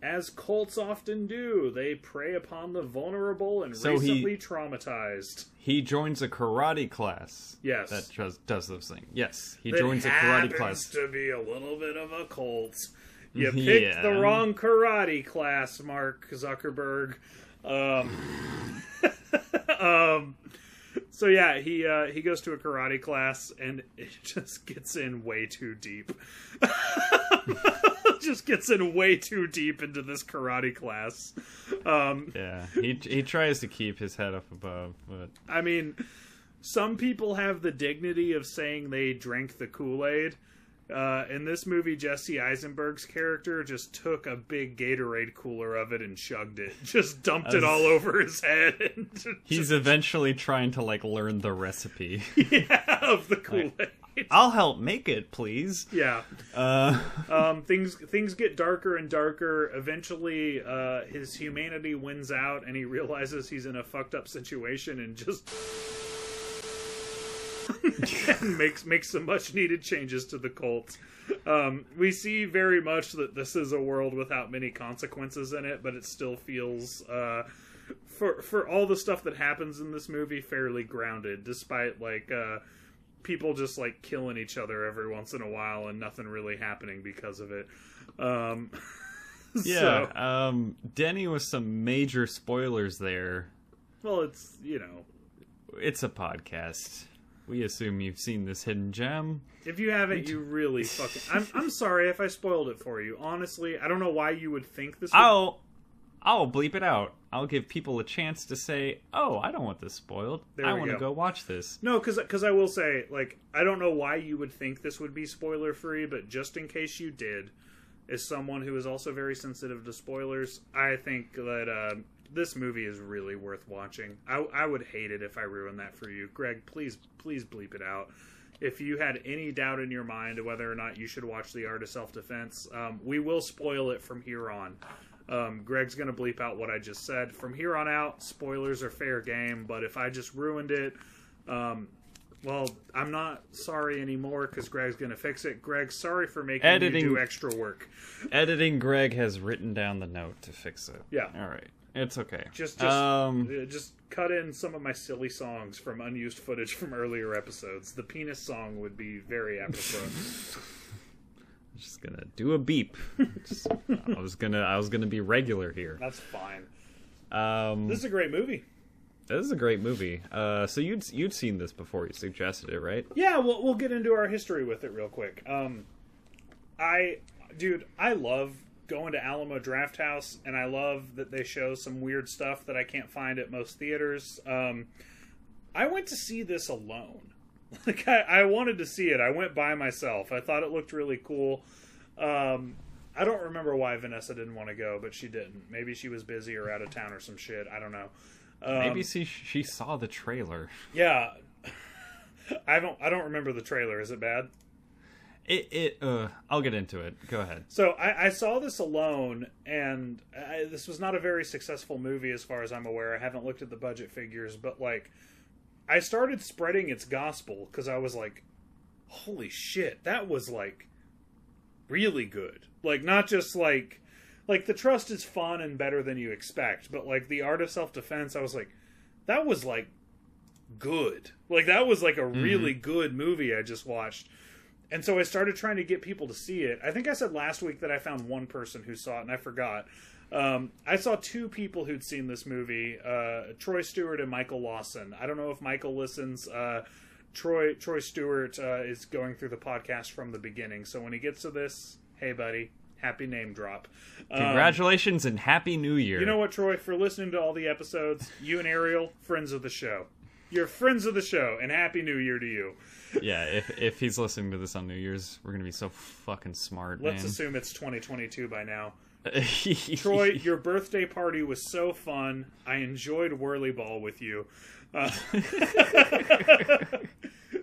as cults often do, they prey upon the vulnerable and So he- recently traumatized. He joins a karate class. Yes. That does, does those things. Yes, he That joins a karate class. to be a little bit of a cult. You *laughs* picked Yeah. the wrong karate class, Mark Zuckerberg. Um, *laughs* um, so yeah, he uh, he goes to a karate class and it *laughs* just gets in way too deep. *laughs* just gets in way too deep into this karate class. Um, Yeah, he he tries to keep his head up above, but I mean, some people have the dignity of saying they drank the Kool Aid. Uh, in this movie, Jesse Eisenberg's character just took a big Gatorade cooler of it and chugged it, *laughs* just dumped it all over his head, and *laughs* he's eventually trying to like learn the recipe. yeah, of the Kool Aid. *laughs* I'll help make it, please. Yeah, Uh, *laughs* um, things things get darker and darker. Eventually, uh, his humanity wins out, and he realizes he's in a fucked up situation, and just *laughs* and makes makes some much needed changes to the cult. Um, we see very much that this is a world without many consequences in it, but it still feels. Uh, for for all the stuff that happens in this movie, fairly grounded, despite like uh, people just like killing each other every once in a while and nothing really happening because of it. Um, *laughs* yeah, so- um, Denny with some major spoilers there. well, it's you know, It's a podcast. We assume you've seen this hidden gem. if you haven't, you really fucking. I'm I'm sorry if I spoiled it for you. Honestly, I don't know why you would think this. Would... I'll I'll bleep it out. I'll give people a chance to say, "Oh, I don't want this spoiled. There I want to go. watch this." No, because I will say, like, I don't know why you would think this would be spoiler free, but just in case you did, as someone who is also very sensitive to spoilers, I think that uh, this movie is really worth watching. I, I would hate it if I ruined that for you, Greg. Please, please bleep it out. If you had any doubt in your mind whether or not you should watch The Art of Self Defense, um, we will spoil it from here on. Um, Greg's going to bleep out what I just said. From here on out, spoilers are fair game, but if I just ruined it, um, well, I'm not sorry anymore because Greg's going to fix it. Greg, sorry for making Editing- you do extra work. Editing Greg has written down the note to fix it. Yeah. All right. It's okay. Just, just, um uh, just cut in some of my silly songs from unused footage from earlier episodes. The penis song would be very apropos. *laughs* just to do a beep. Just- I was to I was to be regular here. That's fine. Um This is a great movie. This is a great movie. Uh, so you'd you'd seen this before you suggested it, right? Yeah, we'll we'll get into our history with it real quick. Um, I, dude, I love going to Alamo Drafthouse, and I love that they show some weird stuff that I can't find at most theaters. Um, I went to see this alone. *laughs* Like I, I wanted to see it. I went by myself. I thought it looked really cool. Um, I don't remember why Vanessa didn't want to go, but she didn't. Maybe she was busy or out of town or some shit. I don't know. Um, Maybe she she saw the trailer. yeah. *laughs* I don't. I don't remember the trailer. Is it bad? It it uh I'll get into it. Go ahead. So I, I saw this alone, and I, this was not a very successful movie as far as I'm aware. I haven't looked at the budget figures, but like, I started spreading its gospel because I was like, "Holy shit, that was like really good!" Like not just like like the trust is fun and better than you expect, but like the art of self defense, I was like, that was like good. Like that was like a mm-hmm. really good movie I just watched. And so I started trying to get people to see it. I think I said last week that I found one person who saw it, and I forgot. Um, I saw two people who'd seen this movie: uh, Troy Stewart and Michael Lawson. I don't know if Michael listens. Uh, Troy Troy Stewart uh, is going through the podcast from the beginning, so when he gets to this, hey buddy, happy name drop. Um, Congratulations and happy New Year. you know what, Troy? For listening to all the episodes, you and Ariel, friends of the show. You're friends of the show, and happy New Year to you. yeah, if if he's listening to this on New Year's, we're gonna be so fucking smart, Let's man. assume it's 2022 by now. Troy, *laughs* your birthday party was so fun. I enjoyed Whirly Ball with you. Uh, *laughs*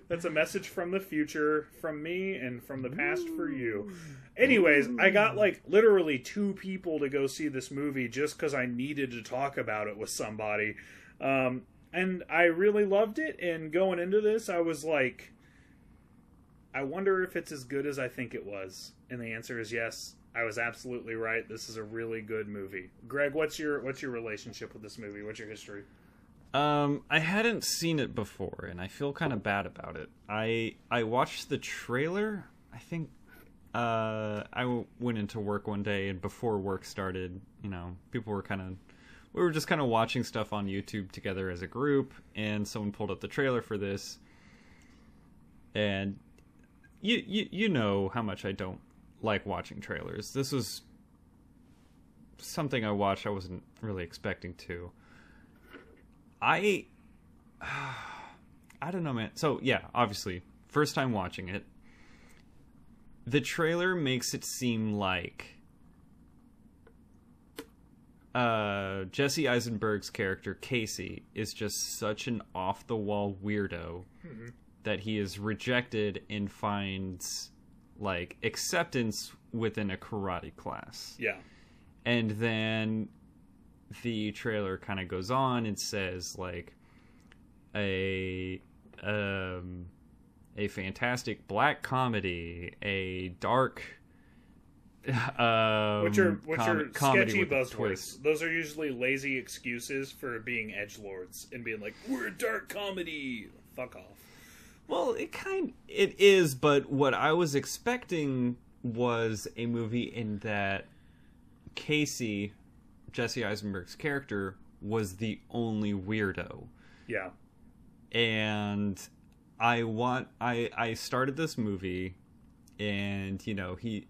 that's a message from the future, from me, and from the past for you. Anyways, I got like literally two people to go see this movie just because I needed to talk about it with somebody. Um, and I really loved it. And going into this, I was like, I wonder if it's as good as I think it was. And the answer is yes. I was absolutely right. This is a really good movie. Greg, what's your what's your relationship with this movie? What's your history? Um, I hadn't seen it before, and I feel kind of bad about it. I I watched the trailer. I think uh, I w- went into work one day, and before work started, you know, people were kind of we were just kind of watching stuff on YouTube together as a group, and someone pulled up the trailer for this, and you you you know how much I don't like watching trailers. This was something I watched I wasn't really expecting to. I *sighs* I don't know, man. So yeah, obviously, first time watching it. The trailer makes it seem like uh, Jesse Eisenberg's character Casey is just such an off the wall weirdo that he is rejected and finds like acceptance within a karate class Yeah. and then the trailer kind of goes on and says like a um a fantastic black comedy a dark *laughs* um Which are which com- are sketchy with a twist. buzzwords. Those are usually lazy excuses for being edge lords and being like, "We're a dark comedy." Fuck off. Well, it kind it is, but what I was expecting was a movie in that Casey, Jesse Eisenberg's character, was the only weirdo. Yeah. and I want I I started this movie and you know he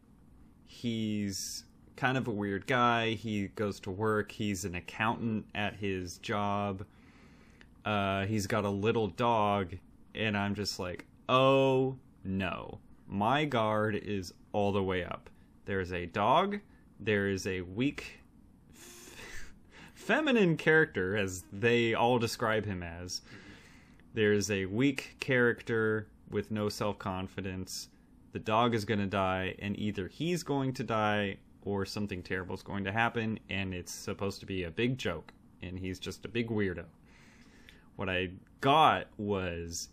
he's kind of a weird guy he goes to work he's an accountant at his job uh he's got a little dog and I'm just like oh no my guard is all the way up there's a dog there is a weak *laughs* feminine character as they all describe him as there's a weak character with no self confidence. The dog is going to die, and either he's going to die or something terrible is going to happen, and it's supposed to be a big joke, and he's just a big weirdo. What I got was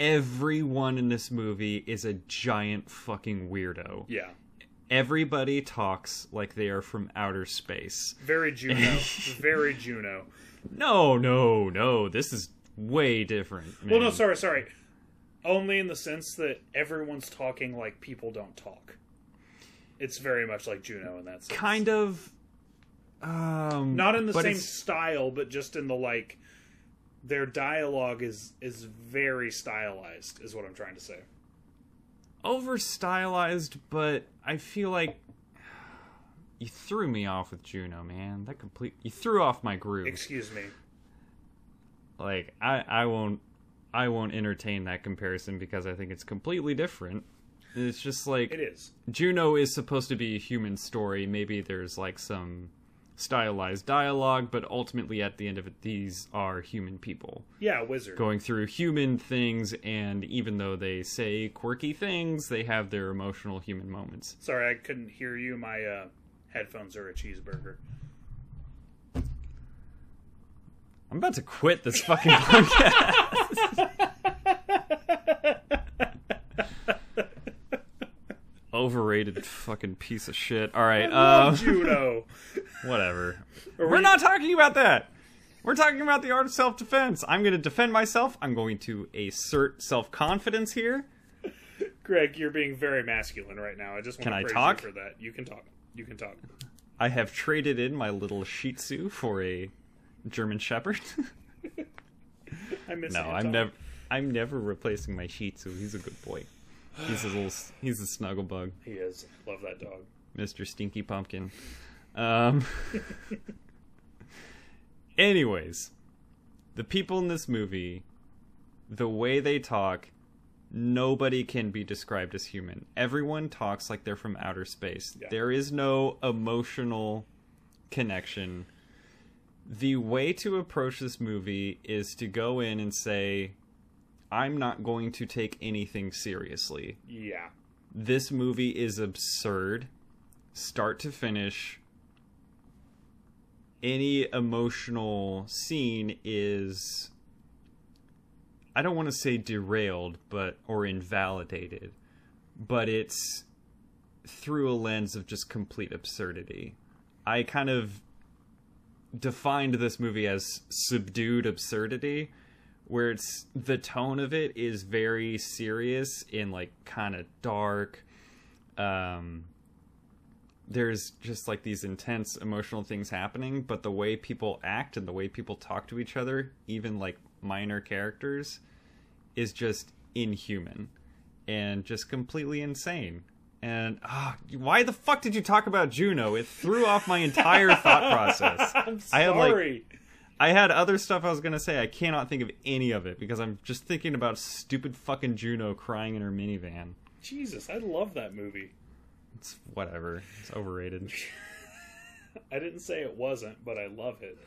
everyone in this movie is a giant fucking weirdo. Yeah. Everybody talks like they are from outer space. Very Juno. *laughs* Very Juno. No, no, no. This is way different. Well, no, sorry, sorry. Only in the sense that everyone's talking like people don't talk. It's very much like Juno in that sense. kind of um Not in the same it's style, but just in the like their dialogue is is very stylized is what I'm trying to say. over stylized but i feel like you threw me off with juno man that complete you threw off my groove Excuse me. like i i won't i won't entertain that comparison because i think it's completely different it's just like It is. Juno is supposed to be a human story. Maybe there's like some stylized dialogue, but ultimately at the end of it, these are human people Yeah, wizard. going through human things, and even though they say quirky things, they have their emotional human moments. Sorry, I couldn't hear you. My uh, headphones are a cheeseburger. I'm about to quit this fucking *laughs* podcast. *laughs* overrated fucking piece of shit. All right, um, Juno. *laughs* whatever. Are We're we- not talking about that. We're talking about the art of self-defense. I'm going to defend myself. I'm going to assert self-confidence here. Greg, you're being very masculine right now. I just want Can to I praise talk? you for that. You can talk. You can talk. I have traded in my little Shih Tzu for a German Shepherd. *laughs* I miss no. I'm never. I'm never replacing my Shih Tzu. He's a good boy. He's a little. He's a snuggle bug, He is. Love that dog. Mr. Stinky Pumpkin. Um. *laughs* anyways, the people in this movie, the way they talk, nobody can be described as human. Everyone talks like they're from outer space. Yeah. There is no emotional connection. The way to approach this movie is to go in and say, I'm not going to take anything seriously. Yeah. This movie is absurd, start to finish. Any emotional scene is I don't want to say derailed, but or invalidated, but it's through a lens of just complete absurdity. I kind of defined this movie as subdued absurdity where it's the tone of it is very serious and like kind of dark um there's just like these intense emotional things happening but the way people act and the way people talk to each other even like minor characters is just inhuman and just completely insane and ah, why the fuck did you talk about Juno? It threw off my entire thought process. *laughs* I'm I had, like, sorry. I had other stuff I was gonna say. I cannot think of any of it because I'm just thinking about stupid fucking Juno crying in her minivan. Jesus, I love that movie. It's whatever. It's overrated. *laughs* I didn't say it wasn't, but I love it.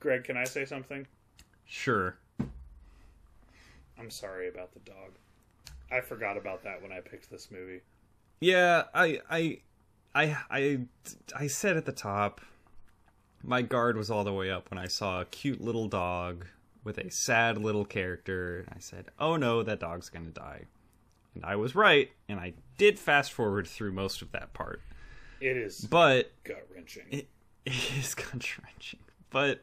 Greg, can I say something? Sure. I'm sorry about the dog. I forgot about that when I picked this movie. Yeah, I, I, I, I, I said at the top, my guard was all the way up when I saw a cute little dog with a sad little character. I said, "Oh no, that dog's gonna die," and I was right. And I did fast forward through most of that part, It is but gut wrenching. it, *laughs* it is gut wrenching. But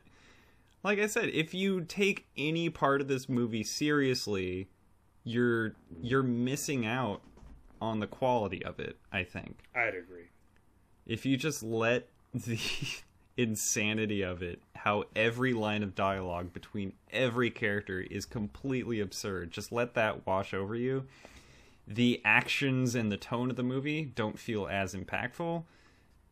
like I said, if you take any part of this movie seriously, you're you're missing out on the quality of it. I think I'd agree. if you just let *laughs* the insanity of it, how every line of dialogue between every character is completely absurd, just let that wash over you. The actions and the tone of the movie don't feel as impactful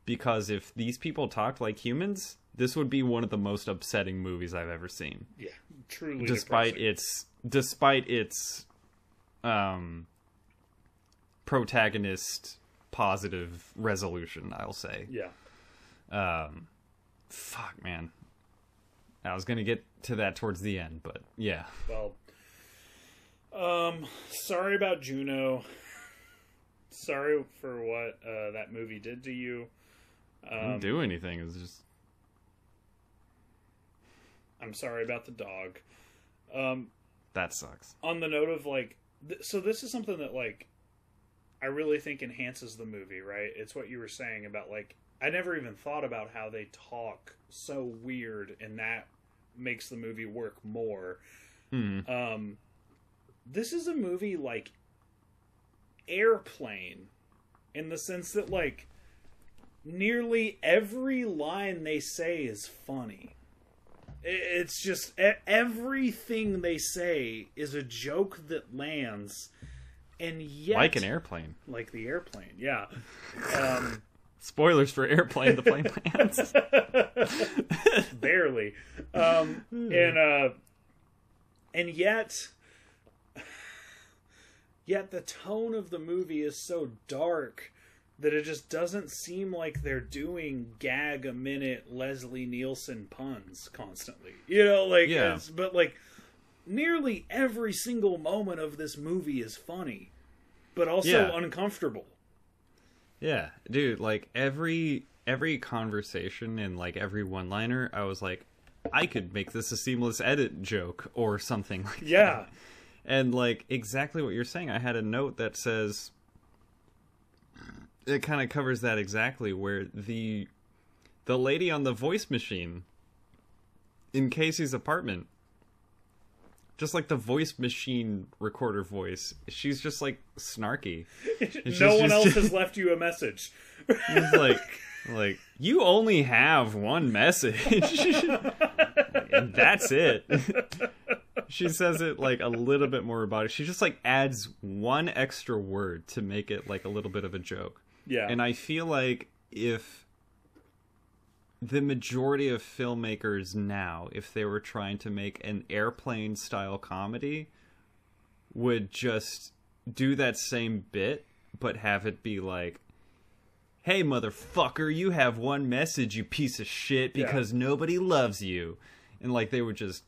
because if these people talked like humans, this would be one of the most upsetting movies I've ever seen Yeah, truly. despite depressing. its despite its um protagonist positive resolution i'll say Yeah. um fuck man i was gonna get to that towards the end but yeah Well, um, sorry about Juno. Sorry for what uh, that movie did to you. I didn't Um, do anything it's just I'm sorry about the dog. Um, that sucks on the note of like, th- so this is something that like, I really think enhances the movie. Right? It's what you were saying about like, I never even thought about how they talk so weird, and that makes the movie work more. hmm. Um, this is a movie like Airplane, in the sense that like nearly every line they say is funny. It's just everything they say is a joke that lands, and yet like an airplane like the airplane, yeah. *laughs* Um, spoilers for airplane the plane lands *laughs* barely um and uh and yet yet the tone of the movie is so dark that it just doesn't seem like they're doing gag a minute Leslie Nielsen puns constantly. You know, like Yeah. but like nearly every single moment of this movie is funny, but also Yeah. uncomfortable. Yeah, dude, like every every conversation and like every one-liner, I was like I could make this a seamless edit joke or something *laughs* like Yeah. And like exactly what you're saying, I had a note that says it kind of covers that exactly where the the lady on the voice machine in Casey's apartment just like the voice machine recorder voice she's just like snarky. *laughs* No one else has *laughs* left you a message. Like like you only have one message. *laughs* And that's it. She says it like a little bit more robotic she just like adds one extra word to make it like a little bit of a joke. Yeah. and i feel like if the majority of filmmakers now if they were trying to make an airplane style comedy would just do that same bit but have it be like hey motherfucker you have one message you piece of shit Yeah. because nobody loves you and like they would just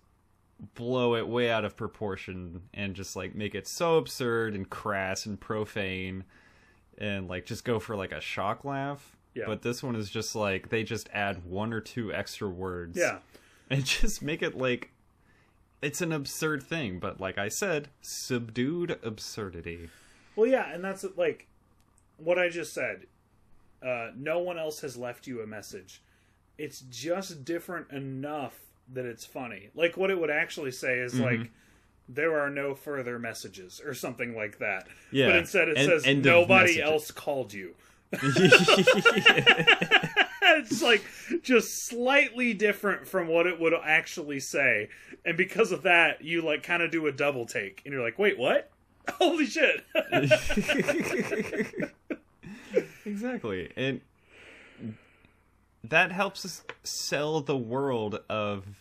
blow it way out of proportion and just like make it so absurd and crass and profane and like just go for like a shock laugh Yeah. but this one is just like they just add one or two extra words yeah. *laughs* and just make it like it's an absurd thing but like i said subdued absurdity Well, yeah, and that's like what I just said. Uh, no one else has left you a message. It's just different enough that it's funny. Like what it would actually say is Mm-hmm. like, "There are no further messages" or something like that. Yeah. But instead, it End- says end nobody else called you. *laughs* it's like just slightly different from what it would actually say, and because of that, you like kind of do a double take, and you're like, "Wait, what? *laughs* Holy shit!" *laughs* exactly and that helps us sell the world of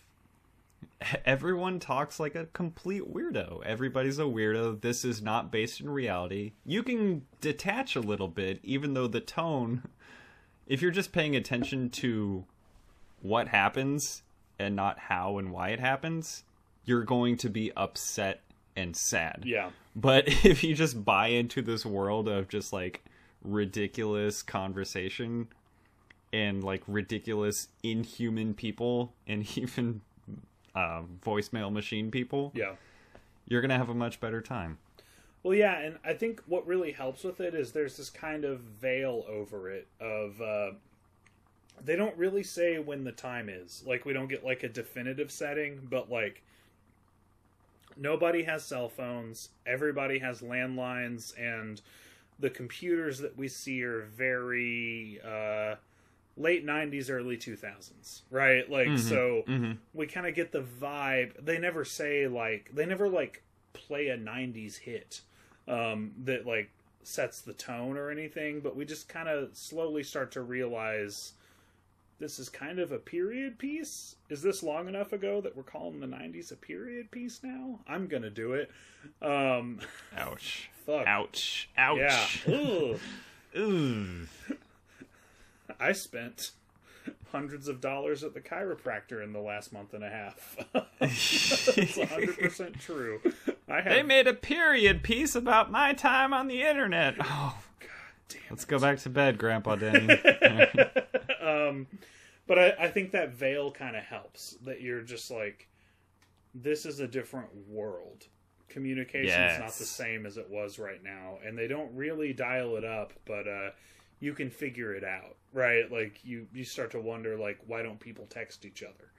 *laughs* everyone talks like a complete weirdo. Everybody's a weirdo. This is not based in reality. You can detach a little bit even though the tone if you're just paying attention to what happens and not how and why it happens you're going to be upset and sad. Yeah. but *laughs* if you just buy into this world of just like ridiculous conversation and like ridiculous inhuman people and *laughs* even um, voicemail machine people, Yeah. you're gonna have a much better time. Well, yeah, and I think what really helps with it is there's this kind of veil over it of uh, they don't really say when the time is. Like we don't get like a definitive setting, but like nobody has cell phones, everybody has landlines, and the computers that we see are very uh, late '90s, early 2000s, right? Like so Mhm. we kind of get the vibe. They never say like they never like play a '90s hit um, that like sets the tone or anything, but we just kind of slowly start to realize this is kind of a period piece. Is this long enough ago that we're calling the '90s a period piece now? I'm gonna do it. Um, *laughs* Ouch. fuck. Ouch. Ouch. Yeah. Ugh. *laughs* Ooh. I spent *laughs* hundreds of dollars at the chiropractor in the last month and a half. *laughs* It's 100% true. I they made a period piece about my time on the internet. Oh, damn let's go back to bed, Grandpa *laughs* Danny. um, but I, I think that veil kind of helps that you're just like, this is a different world. Communication's not Yes. the same as it was right now, and they don't really dial it up, but uh, you can figure it out, right? Like you, you start to wonder, like, why don't people text each other?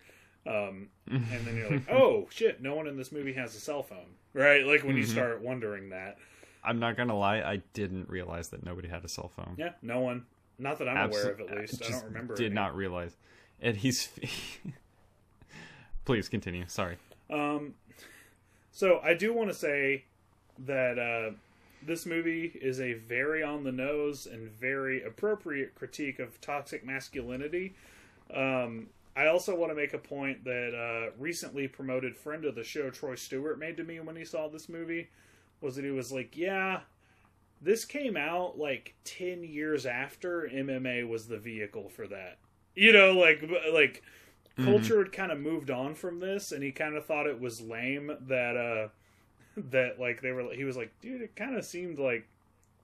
Um, *laughs* and then you're like, oh shit, no one in this movie has a cell phone, right? Like when you Mhm. start wondering that, I'm not gonna lie, I didn't realize that nobody had a cell phone. yeah, no one, not that I'm Abso- aware of, at least. I just don't remember. Did any. not realize. And he's. *laughs* Please continue. Sorry. Um, so I do want to say that uh, this movie is a very on the nose and very appropriate critique of toxic masculinity. Um, I also want to make a point that uh, recently promoted friend of the show Troy Stewart made to me when he saw this movie was that he was like, "Yeah, this came out like ten years after MMA was the vehicle for that." You know, like like culture had kind of moved on from this and he kind of thought it was lame that uh *laughs* that like they were he was like dude it kind of seemed like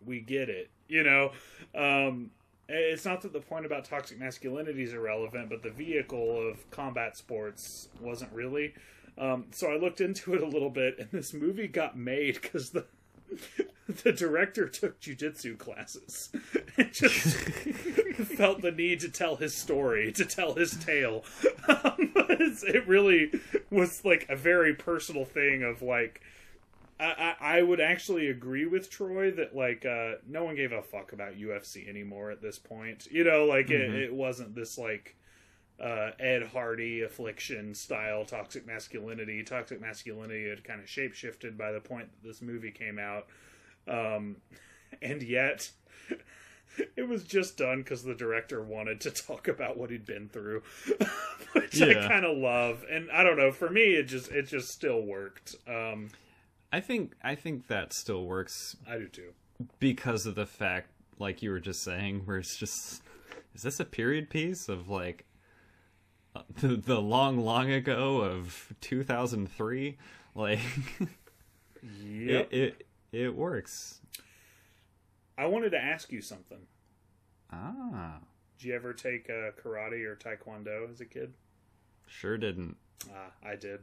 we get it you know um it's not that the point about toxic masculinity is irrelevant but the vehicle of combat sports wasn't really Um, so I looked into it a little bit, and this movie got made because the *laughs* the director took jujitsu classes *laughs* and just felt the need to tell his story, to tell his tale. Um, it really was like a very personal thing of like. I, I, I would actually agree with Troy that like uh, no one gave a fuck about UFC anymore at this point. You know, like Mm-hmm. it, it wasn't this like uh, Ed Hardy affliction style toxic masculinity. Toxic masculinity had kind of shapeshifted by the point that this movie came out, um, and yet *laughs* it was just done because the director wanted to talk about what he'd been through, *laughs* which I kind of love. And I don't know, for me, it just it just still worked. Um, I think I think that still works I do too. because of the fact, like you were just saying, where it's just is this a period piece of like uh, *laughs* the the long long ago of 2003 like *laughs* Yep. it, it it works I wanted to ask you something. ah Did you ever take uh, karate or taekwondo as a kid? sure didn't Ah, I did.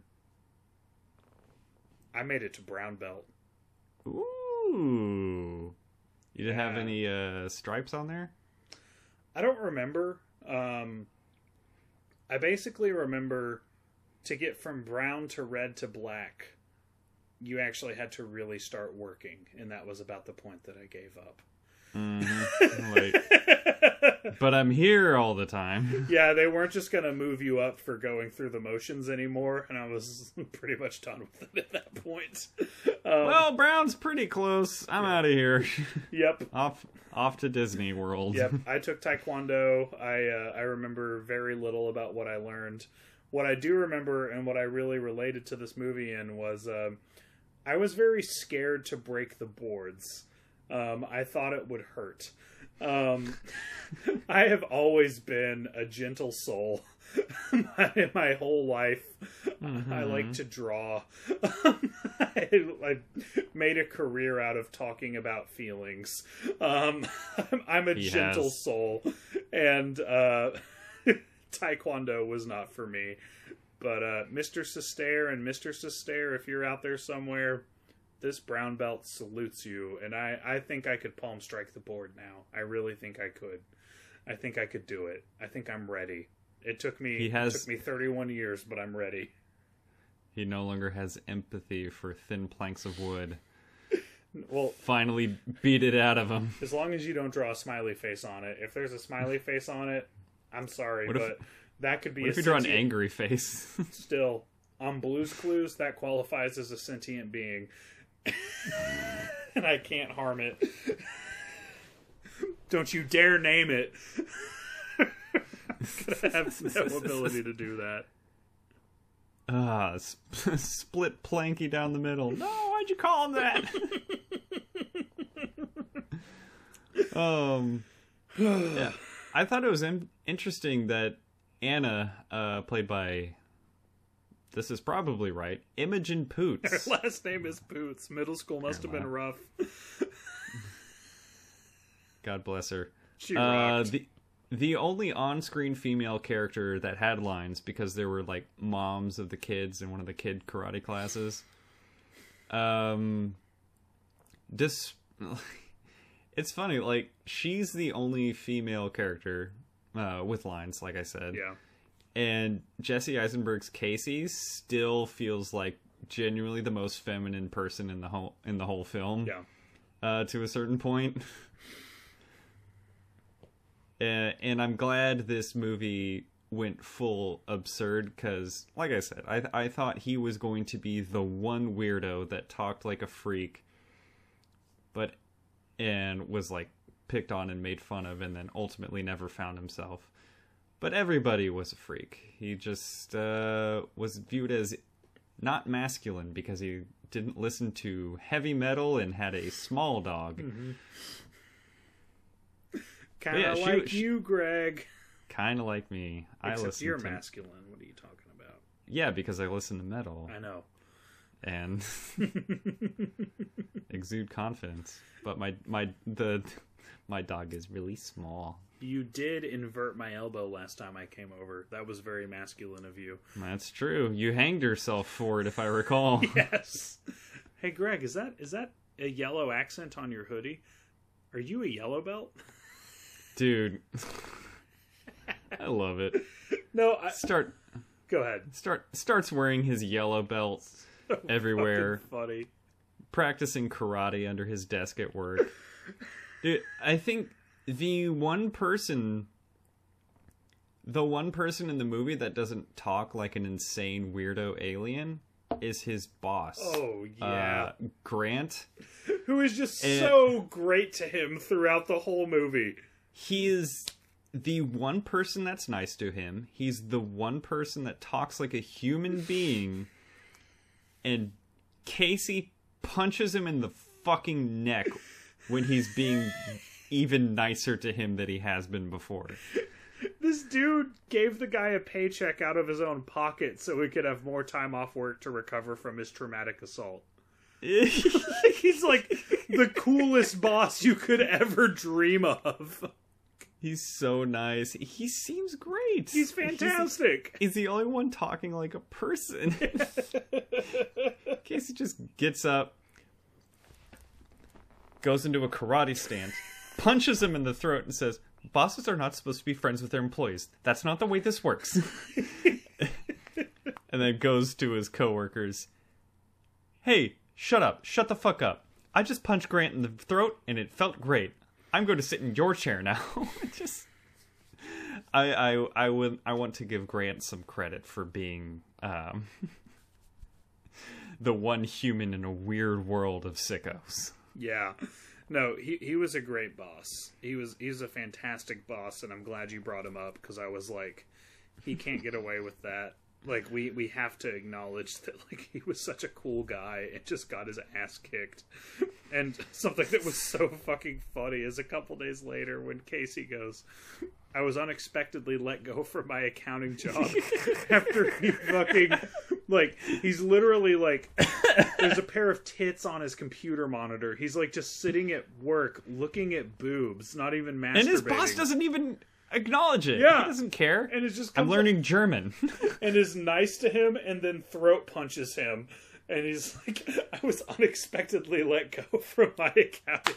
I made it to brown belt. ooh you didn't have any uh stripes on there I don't remember. Um, I basically remember to get from brown to red to black, you actually had to really start working, and that was about the point that I gave up. Mhm. *laughs* like *laughs* but i'm here all the time *laughs* yeah, they weren't just going to move you up for going through the motions anymore, and I was *laughs* pretty much done with it at that point. Um, well brown's pretty close i'm out of here yep. off off to disney world Yep, I took taekwondo. I uh, I remember very little about what I learned. What I do remember and what I really related to this movie in was um I was very scared to break the boards. Um, I thought it would hurt. Um, I have always been a gentle soul *laughs* my, my whole life. I like to draw. *laughs* I, I made a career out of talking about feelings. Um, I'm, *laughs* I'm a He gentle has. soul, and uh, Taekwondo was not for me. But uh, Mr. Sestair and Mr. Sestair, if you're out there somewhere, this brown belt salutes you, and I, I think I could palm strike the board now. I really think I could. I think I could do it. I think I'm ready. It took me He has- took me 31 years, but I'm ready. He no longer has empathy for thin planks of wood. Well, Finally beat it out of him. as long as you don't draw a smiley face on it. If there's a smiley face on it, I'm sorry, What if- but that could be What if you draw an angry face? *laughs* still on Blue's Clues that qualifies as a sentient being, *laughs* and I can't harm it. *laughs* Don't you dare name it. *laughs* I have no ability to do that. Ah, sp- split planky down the middle. No, why'd you call him that? um, *sighs* yeah, I thought it was in- interesting that Anna, uh, played by, this is probably right, Imogen Poots. Her *laughs* last name is Boots. Middle school must have been rough. *laughs* God bless her. She Uh, rocked. the the only on-screen female character that had lines because there were like moms of the kids in one of the kid karate classes. Um, this *laughs* it's funny. Like she's the only female character uh, with lines, like I said. yeah. And Jesse Eisenberg's Casey still feels like genuinely the most feminine person in the whole in the whole film Yeah. uh, to a certain point. *laughs* Uh, and I'm glad this movie went full absurd because, like I said, I I thought he was going to be the one weirdo that talked like a freak, but and was like picked on and made fun of, and then ultimately never found himself. But everybody was a freak. He just uh, was viewed as not masculine because he didn't listen to heavy metal and had a small dog. *laughs* Kind of yeah, like she- you, Greg. Kind of like me. I Except listen you're to masculine. What are you talking about? yeah because I listen to metal I know. and *laughs* exude confidence. But my my the my dog is really small. You did invert my elbow last time I came over. That was very masculine of you. *laughs* That's true. You hanged yourself for it, if I recall. *laughs* Yes. Hey, Greg, is that is that a yellow accent on your hoodie? Are you a yellow belt? *laughs* Dude. I love it. No, I, Start go ahead. start starts wearing his yellow belt everywhere, funny. practicing karate under his desk at work. Dude, I think the one person the one person in the movie that doesn't talk like an insane weirdo alien is his boss. Oh yeah. Uh, Grant. *laughs* Who is just and- so great to him throughout the whole movie. he is the one person that's nice to him. He's the one person that talks like a human *laughs* being. And Casey punches him in the fucking neck when he's being even nicer to him than he has been before. *laughs* This dude gave the guy a paycheck out of his own pocket so he could have more time off work to recover from his traumatic assault. *laughs* He's like the coolest boss you could ever dream of. he's so nice. He seems great. He's fantastic. He's the only one talking like a person. *laughs* Casey just gets up, goes into a karate stance, punches him in the throat, and says, Bosses are not supposed to be friends with their employees. That's not the way this works. *laughs* and then goes to his coworkers. Hey, shut up. Shut the fuck up. I just punched Grant in the throat and it felt great. I'm going to sit in your chair now. *laughs* just I I I would I want to give Grant some credit for being um *laughs* the one human in a weird world of sickos. Yeah. No, he he was a great boss. He was he's a fantastic boss and I'm glad you brought him up cuz I was like he can't get away with that. Like we we have to acknowledge *laughs* that like he was such a cool guy and just got his ass kicked. And *laughs* something that was so fucking funny is a couple days later when Casey goes I was unexpectedly let go from my accounting job *laughs* after he fucking like he's literally like *coughs* there's a pair of tits on his computer monitor. He's like just sitting at work looking at boobs, not even masturbating. And his boss doesn't even acknowledge it. Yeah. He doesn't care. and it's just I'm learning German. *laughs* and is nice to him and then throat punches him. And he's like, *laughs* I was unexpectedly let go *laughs* from my accounting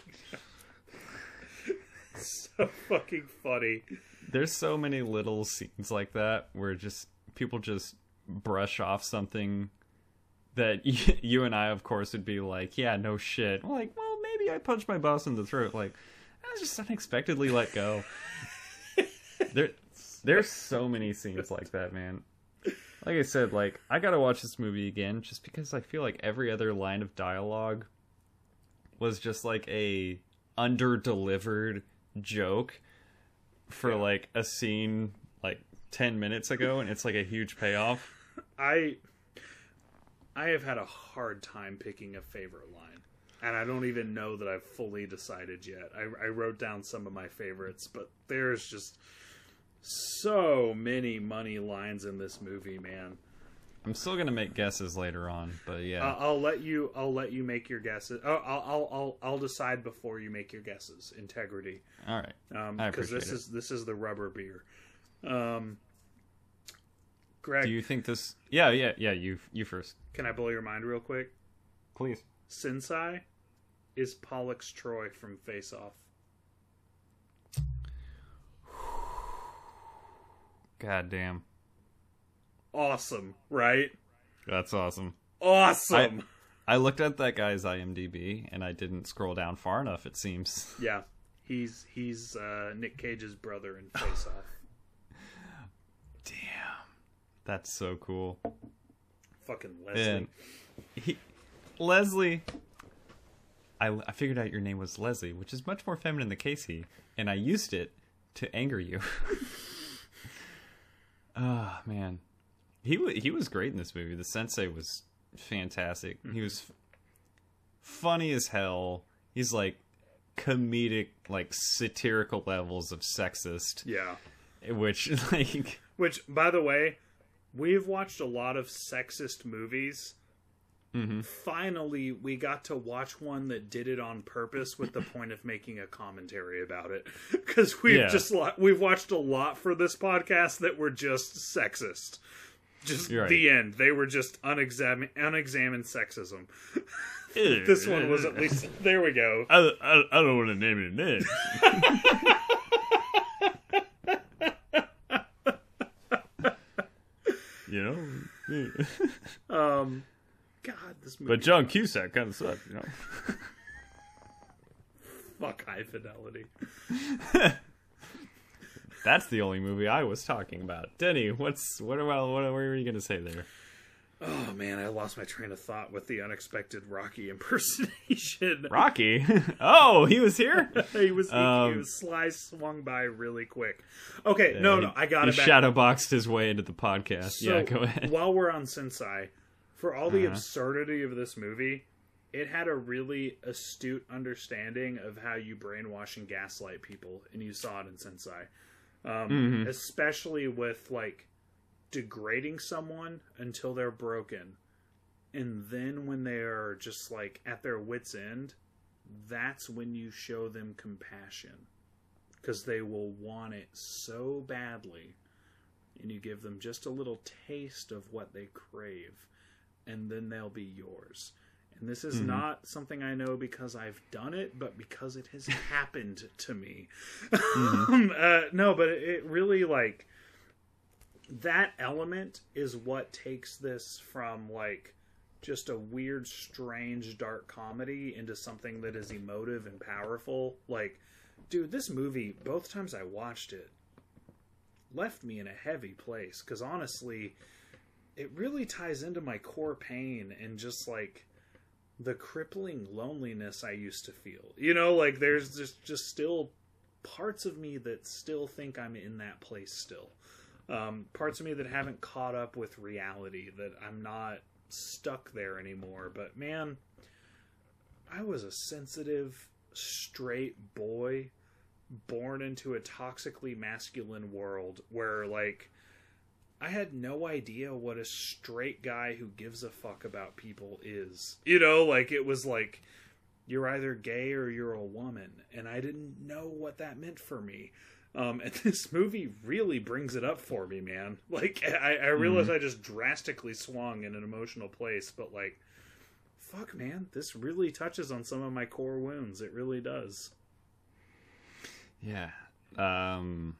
*laughs* so fucking funny. There's so many little scenes like that where just people just brush off something that you and I, of course, would be like, "Yeah, no shit." We're like, well, maybe I punched my boss in the throat. Like, I was just unexpectedly let go. there, there's so many scenes like that, man. Like I said, like I gotta watch this movie again just because I feel like every other line of dialogue was just like a under delivered joke for like a scene like 10 minutes ago and it's like a huge payoff *laughs* I I have had a hard time picking a favorite line. And I don't even know that I've fully decided yet. I, I wrote down some of my favorites, but there's just so many money lines in this movie, man. i'm still gonna make guesses later on but yeah I'll, I'll let you. I'll let you make your guesses. Oh, I'll, I'll, I'll, I'll decide before you make your guesses. Integrity, all right um, because this appreciate it. is this is the rubber beer. Um, Greg, do you think this yeah yeah yeah you you first can I blow your mind real quick? please Sensei is Pollux Troy from Face Off. God damn Awesome, right? that's awesome Awesome. i looked at that guy's imdb and i didn't scroll down far enough it seems *laughs* Yeah, he's he's uh, Nick Cage's brother in Face Off. damn that's so cool Fucking Leslie. And he, Leslie, I, I figured out your name was Leslie, which is much more feminine than Casey, and I used it to anger you. *laughs* Ah, man, he wa- he was great in this movie. The sensei was fantastic. He was f- funny as hell. He's like comedic, like satirical levels of sexist, Yeah. which *laughs* like Which, by the way, we've watched a lot of sexist movies, finally we got to watch one that did it on purpose with the point of making a commentary about it. *laughs* Because we've Yeah. just lo- we've watched a lot for this podcast that were just sexist. Just right. the end. They were just unexamined unexamined sexism. *laughs* This one was at least *laughs* there we go. I, I, I don't want to name it name. you know, um god this movie but John Cusack kind of sucked. You know, *laughs* fuck high fidelity *laughs* that's the only movie I was talking about. Denny, what's what? Well, what, what were you gonna say there? oh man i lost my train of thought with the unexpected rocky impersonation *laughs* Rocky. oh, he was here. he was he, Um, he was sly swung by really quick. Okay, no, no, I got he it back. shadow boxed his way into the podcast. So, yeah, go ahead. While we're on Sensei, for all the Uh-huh. absurdity of this movie, it had a really astute understanding of how you brainwash and gaslight people, and you saw it in Sensei. Um, Mhm. Especially with like degrading someone until they're broken, and then when they are just like at their wits' end, that's when you show them compassion because they will want it so badly and you give them just a little taste of what they crave and then they'll be yours and this is Mhm. not something i know because i've done it but because it has *laughs* happened to me Mhm. *laughs* uh, no but it really like that element is what takes this from like just a weird strange dark comedy into something that is emotive and powerful like dude this movie both times i watched it left me in a heavy place because honestly it really ties into my core pain and just like the crippling loneliness i used to feel. You know like there's just just still parts of me that still think i'm in that place still. Um, parts of me that haven't caught up with reality that i'm not stuck there anymore. But man i was a sensitive straight boy born into a toxically masculine world where like I had no idea what a straight guy who gives a fuck about people is. You know, like it was like you're either gay or you're a woman, and I didn't know what that meant for me. Um, and *laughs* this movie really brings it up for me, man. Like I, I realize I just drastically swung in an emotional place, but like, fuck, man, this really touches on some of my core wounds. It really does. Yeah. Um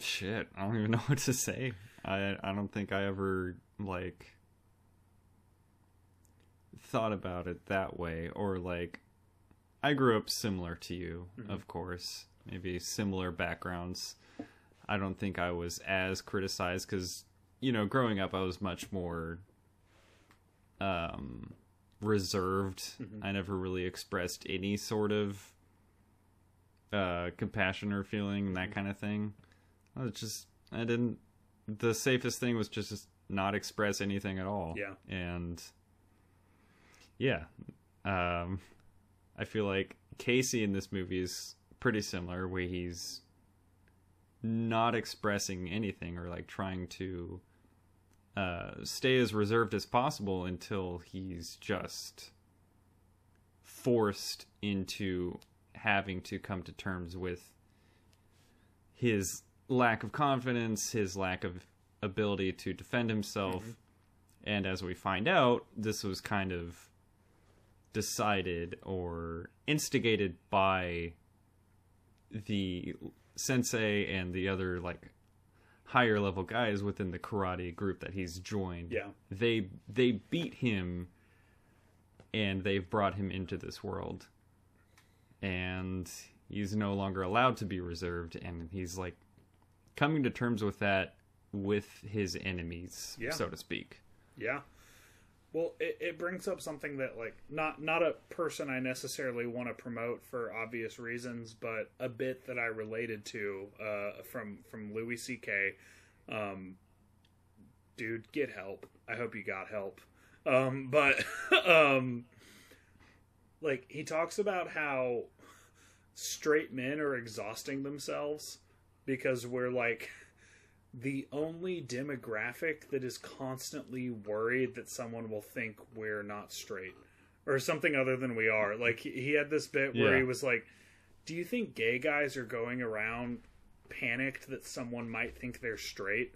shit, I don't even know *laughs* what to say. I I don't think I ever like thought about it that way or like I grew up similar to you, of course. Maybe similar backgrounds. I don't think I was as criticized cuz you know, growing up I was much more um reserved. I never really expressed any sort of uh compassion or feeling and that kind of thing. I was just I didn't the safest thing was just, just not express anything at all. Yeah. And yeah. Um I feel like Casey in this movie is pretty similar where he's not expressing anything or like trying to uh stay as reserved as possible until he's just forced into having to come to terms with his lack of confidence, his lack of ability to defend himself. Mm-hmm. And as we find out, this was kind of decided or instigated by the sensei and the other like higher level guys within the karate group that he's joined. Yeah. They they beat him and they've brought him into this world. And he's no longer allowed to be reserved and he's like coming to terms with that with his enemies, Yeah. so to speak. Yeah. Well, it, it brings up something that like not not a person I necessarily want to promote for obvious reasons, but a bit that I related to uh, from from Louis C.K. Um, dude, get help. I hope you got help. Um, but *laughs* um, like he talks about how straight men are exhausting themselves because we're like the only demographic that is constantly worried that someone will think we're not straight or something other than we are. Like he had this bit where Yeah. he was like, "Do you think gay guys are going around panicked that someone might think they're straight?"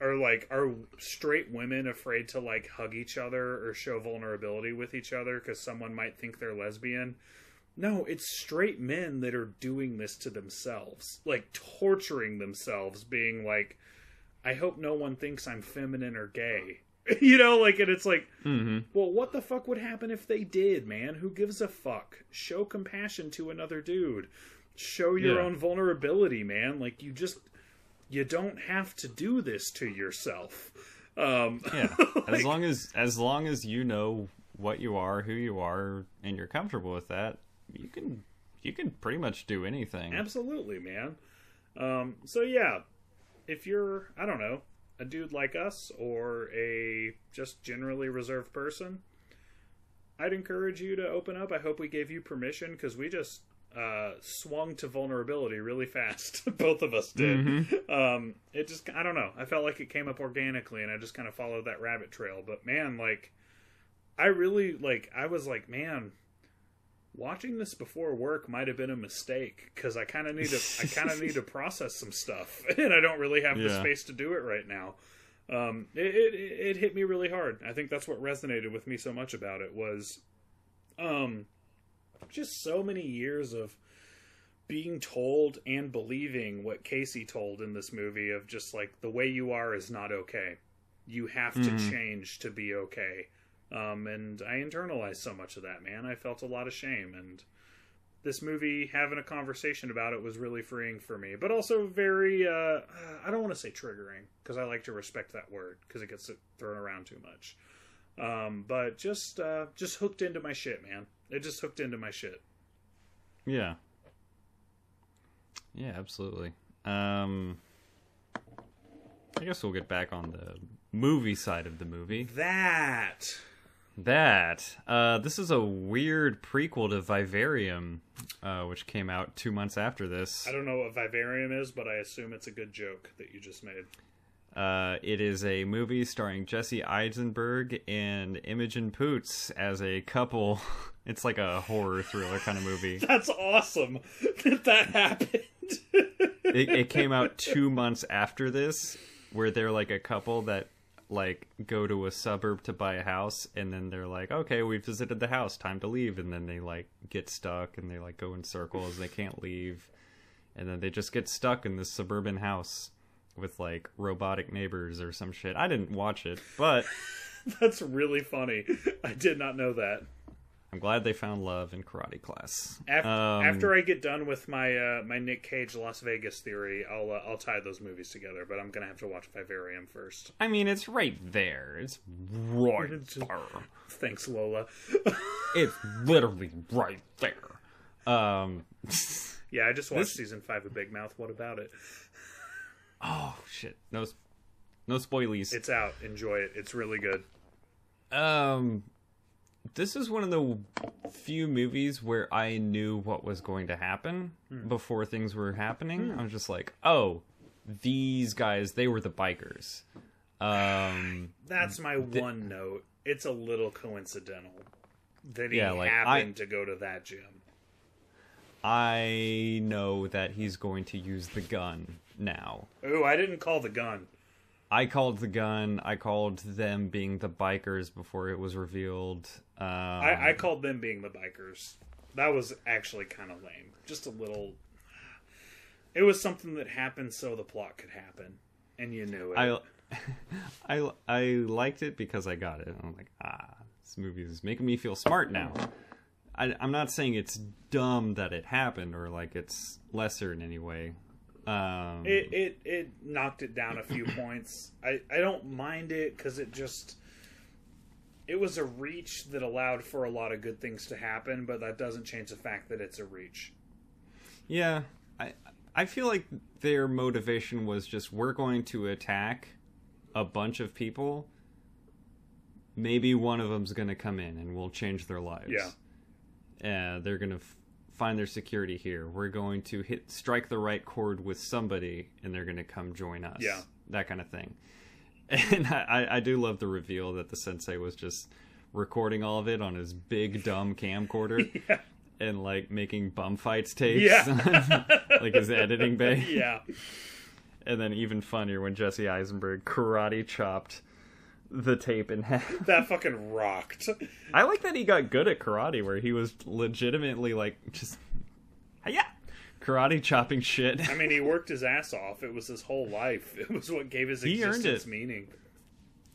Or like are straight women afraid to like hug each other or show vulnerability with each other cuz someone might think they're lesbian? No, it's straight men that are doing this to themselves, like torturing themselves, being like, I hope no one thinks I'm feminine or gay. *laughs* you know, like, and it's like, Mm-hmm. well, what the fuck would happen if they did, man? Who gives a fuck? Show compassion to another dude. Show your Yeah. own vulnerability, man. Like, you just, you don't have to do this to yourself. Um, Yeah. *laughs* as long as as long as you know what you are, who you are, and you're comfortable with that, you can you can pretty much do anything. Absolutely, man. Um, so yeah, if you're, I don't know, a dude like us or a just generally reserved person, I'd encourage you to open up. I hope we gave you permission because we just uh, swung to vulnerability really fast. *laughs* Both of us did. Um, it just, I don't know. I felt like it came up organically, and I just kind of followed that rabbit trail. But man, like, I really like. I was like, man, watching this before work might have been a mistake because I kind of need to I kind of need to *laughs* process some stuff *laughs* and I don't really have the space to do it right now. Um, it, it it hit me really hard. I think that's what resonated with me so much about it was, um, just so many years of being told and believing what Casey told in this movie of just like the way you are is not okay. You have to Mhm. change to be okay. Um, and I internalized so much of that, man. I felt a lot of shame. And this movie, having a conversation about it was really freeing for me, but also very, uh, I don't want to say triggering because I like to respect that word because it gets thrown around too much. Um, but just, uh, just hooked into my shit, man. It just hooked into my shit. Yeah. Yeah, absolutely. Um I guess we'll get back on the movie side of the movie. That That uh this is a weird prequel to Vivarium, uh, which came out two months after this. I don't know what Vivarium is, but I assume it's a good joke that you just made. Uh, it is a movie starring Jesse Eisenberg and Imogen Poots as a couple. *laughs* It's like a horror thriller kind of movie. *laughs* That's awesome that that happened. it, it came out two months after this, where they're like a couple that like go to a suburb to buy a house, and then they're like, "Okay, we visited the house, time to leave," and then they like get stuck and they like go in circles, they can't leave, and then they just get stuck in this suburban house with like robotic neighbors or some shit. I didn't watch it, but *laughs* That's really funny. I did not know that. I'm glad they found love in karate class. After, Um, after I get done with my uh, my Nick Cage Las Vegas theory, I'll uh, I'll tie those movies together. But I'm gonna have to watch Vivarium first. I mean, it's right there. It's right It's- there. Thanks, Lola. *laughs* It's literally right there. Um. *laughs* yeah, I just watched This- season five of Big Mouth. What about it? *laughs* Oh shit! No, no spoilies. It's out. Enjoy it. It's really good. Um, this is one of the few movies where I knew what was going to happen before things were happening. I was just like, oh, these guys, they were the bikers. Um, *sighs* That's my one note. It's a little coincidental that he Yeah, like, happened I- to go to that gym. I know that he's going to use the gun now. Ooh, I didn't call the gun. I called the gun. I called them being the bikers before it was revealed. Um, I, I called them being the bikers. That was actually kind of lame. Just a little. It was something that happened so the plot could happen, and you knew it. I, *laughs* I, I liked it because I got it. I'm like, ah, this movie is making me feel smart now. I, I'm not saying it's dumb that it happened or like it's lesser in any way. Um, it, it it knocked it down a few points. I I don't mind it because it just it was a reach that allowed for a lot of good things to happen, but that doesn't change the fact that it's a reach. yeah, I, I feel like their motivation was just we're going to attack a bunch of people. Maybe one of them's going to come in and we'll change their lives. Yeah. uh, they're gonna f- find their security here. We're going to hit strike the right chord with somebody, and they're going to come join us. Yeah. that kind of thing. And I, I do love the reveal that the sensei was just recording all of it on his big dumb camcorder *laughs* Yeah. and like making bum fights tapes, Yeah. *laughs* like his editing bay. *laughs* Yeah. And then even funnier when Jesse Eisenberg karate chopped the tape in half. That fucking rocked. I like that he got good at karate, where he was legitimately like just, yeah, karate chopping shit. I mean, he worked his ass off. It was his whole life. *laughs* It was what gave his He earned existence it. meaning.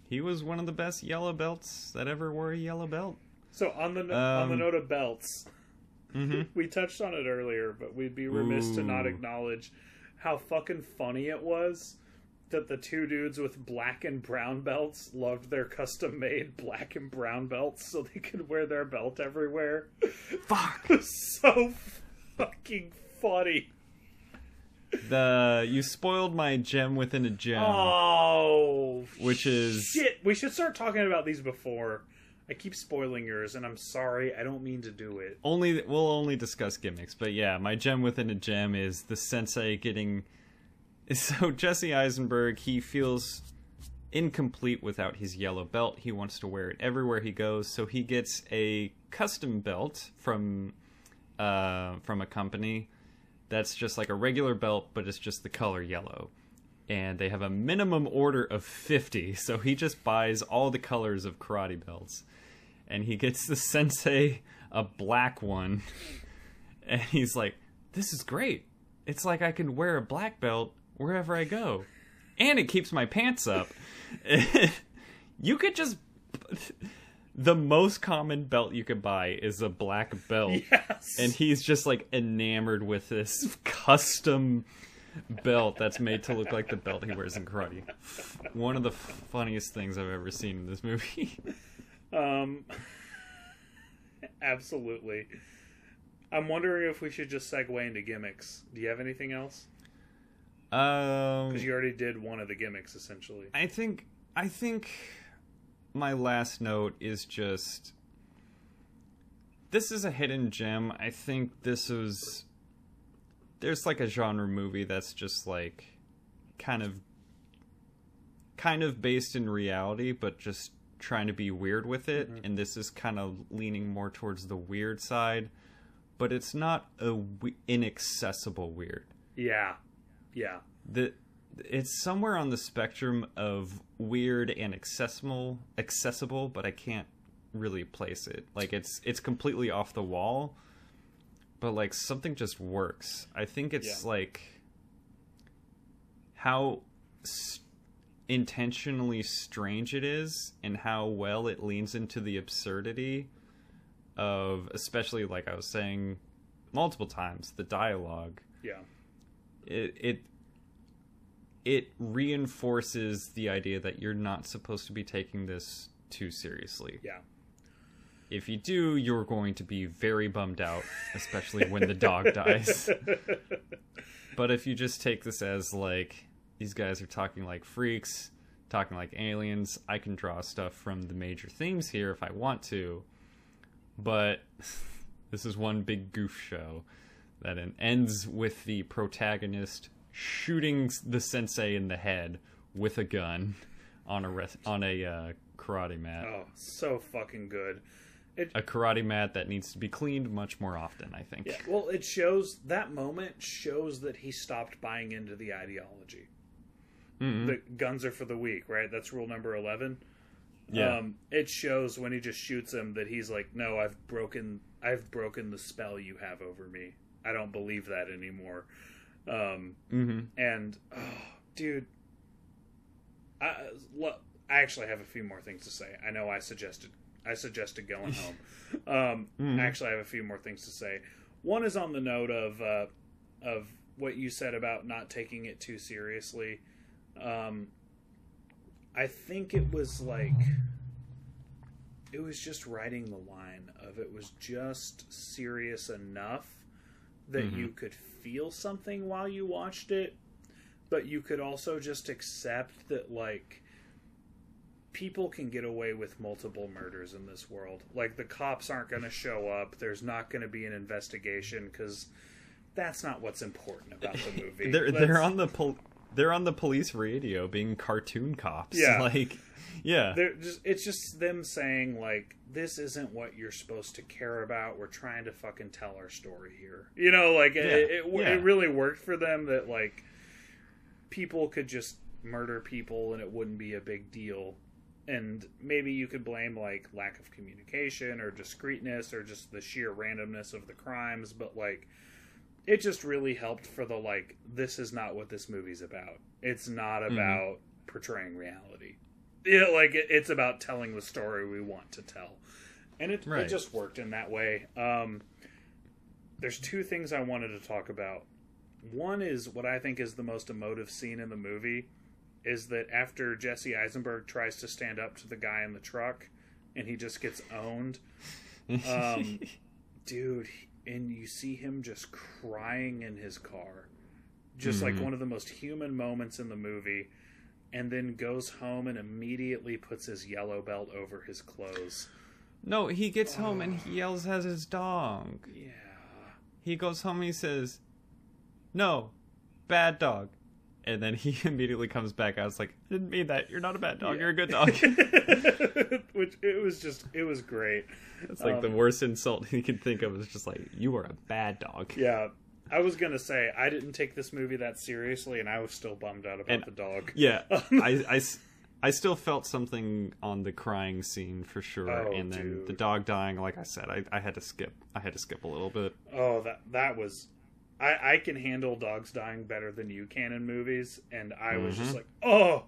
he was one of the best yellow belts that ever wore a yellow belt. So on the on the Um, note of belts, hmm *laughs* we touched on it earlier, but we'd be remiss to not acknowledge how fucking funny it was that the two dudes with black and brown belts loved their custom made black and brown belts so they could wear their belt everywhere. Fuck. *laughs* So fucking funny. The you spoiled my gem within a gem. Oh, Which is- shit. We should start talking about these before. I keep spoiling yours, and I'm sorry. I don't mean to do it. only we'll only discuss gimmicks, but yeah, my gem within a gem is the sensei getting. *laughs* So Jesse Eisenberg, he feels incomplete without his yellow belt. He wants to wear it everywhere he goes, so he gets a custom belt from uh, from a company that's just like a regular belt, but it's just the color yellow. And they have a minimum order of 50, *laughs* so he just buys all the colors of karate belts. And he gets the *laughs* sensei a black one. *laughs* And he's like, This is great. It's like I can wear a black belt wherever I go. And it keeps my pants up. you could just. The most common belt you could buy is a black belt *laughs* Yes. and he's just like enamored with this custom belt that's made to look like the belt he wears in karate. One of the funniest things I've ever seen in this movie. *laughs* Um, *laughs* absolutely. I'm wondering if we should just segue into gimmicks. Do you have anything else? Um, Because you already did one of the gimmicks, essentially. I think I think my last note is just this is a hidden gem. I think this is there's like a genre movie that's just like kind of kind of based in reality but just trying to be weird with it mm-hmm. and this is kind of leaning more towards the weird side but it's not a we- inaccessible weird Yeah. Yeah. the it's somewhere on the spectrum of weird and accessible accessible but i can't really place it like it's it's completely off the wall but like something just works i think it's Yeah. like how s- intentionally strange it is and how well it leans into the absurdity of especially like i was saying multiple times the dialogue Yeah. it it it reinforces the idea that you're not supposed to be taking this too seriously. Yeah. If you do, you're going to be very bummed out, especially when the dog *laughs* dies. But if you just take this as like these guys are talking like freaks, talking like aliens, I can draw stuff from the major themes here if I want to. But *laughs* this is one big goof show that ends with the protagonist shooting the sensei in the head with a gun on a res- on a uh, karate mat. Oh, so fucking good. It A karate mat that needs to be cleaned much more often, I think. yeah. Well, it shows that moment shows that he stopped buying into the ideology. Mhm. The guns are for the weak, right? That's rule number eleven. Yeah. Um, it shows when he just shoots him that he's like, "No, I've broken, I've broken the spell you have over me. I don't believe that anymore." Um, hmm and oh, *sighs* dude, I, lo- I actually have a few more things to say. I know I suggested I suggested going *laughs* home. Um, Mhm. Actually, I have a few more things to say. One is on the note of uh, of what you said about not taking it too seriously. Um, I think it was like it was just writing the line of it was just serious enough that Mhm. you could feel something while you watched it, but you could also just accept that like people can get away with multiple murders in this world. Like the cops aren't going to show up. There's not going to be an investigation because that's not what's important about the *laughs* movie. they're Let's- they're on the pol- they're on the police radio being cartoon cops. Yeah. *laughs* like yeah, they're just it's just them saying like this isn't what you're supposed to care about. We're trying to fucking tell our story here. You know like it, it, it, yeah. it really worked for them that like people could just murder people and it wouldn't be a big deal. And maybe you could blame like lack of communication or discreetness or just the sheer randomness of the crimes but like it just really helped for the like this is not what this movie's about. It's not mm-hmm. about portraying reality yeah, like it, it's about telling the story we want to tell, and it, it just worked in that way. Um, there's two things I wanted to talk about. One is what I think is the most emotive scene in the movie, is that after Jesse Eisenberg tries to stand up to the guy in the truck, and he just gets owned. Um, *laughs* dude, and you see him just crying in his car, just like Mhm. one of the most human moments in the movie and then goes home and immediately puts his yellow belt over his clothes. no, he gets home and he yells at his dog. Yeah. He goes home and he says, "No, bad dog." And then he *laughs* immediately comes back. I was like, I didn't mean that. You're not a bad dog. You're a good dog. *laughs* *laughs* Which it was just it was great. It's like the Um, worst insult he could think of is just like, you are a bad dog. Yeah. I was gonna say I didn't take this movie that seriously, and I was still bummed out about And- the dog. Yeah, *laughs* I I still felt something on the crying scene for sure, Oh, and then dude. the dog dying. Like I said, I, I had to skip. I had to skip a little bit. Oh, that that was. I, I can handle dogs dying better than you can in movies, and I was just Mhm. like, oh,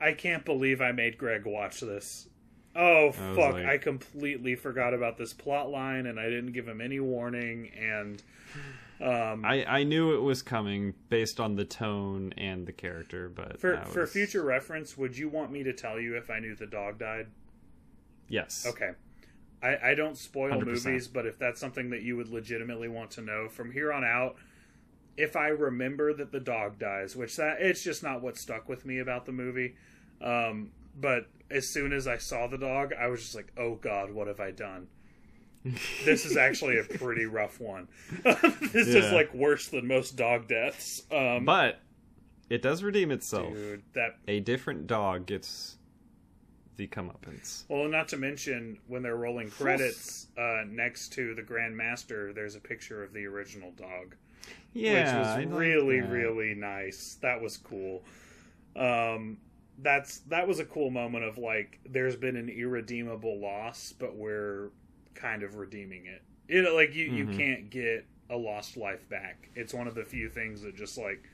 I can't believe I made Greg watch this. Oh I fuck! like- I completely forgot about this plot line, and I didn't give him any warning. And um, I, I knew it was coming based on the tone and the character, but for I for future reference, would you want me to tell you if I knew the dog died? yes, Okay. I, I don't spoil 100%. movies, but if that's something that you would legitimately want to know from here on out, if I remember that the dog dies, which that it's just not what stuck with me about the movie. Um, but as soon as I saw the dog, I was just like, "Oh God, what have I done?" *laughs* This is actually a pretty rough one. *laughs* this is like worse than most dog deaths. Um, but it does redeem itself. dude, that A different dog gets the comeuppance. Well, not to mention when they're rolling credits uh, next to the Grand Master, there's a picture of the original dog, Yeah, which was really, that. really nice. That was cool. Um, that's that was a cool moment of like, there's been an irredeemable loss, but we're kind of redeeming it. You know, like you you Mhm. can't get a lost life back. It's one of the few things that just like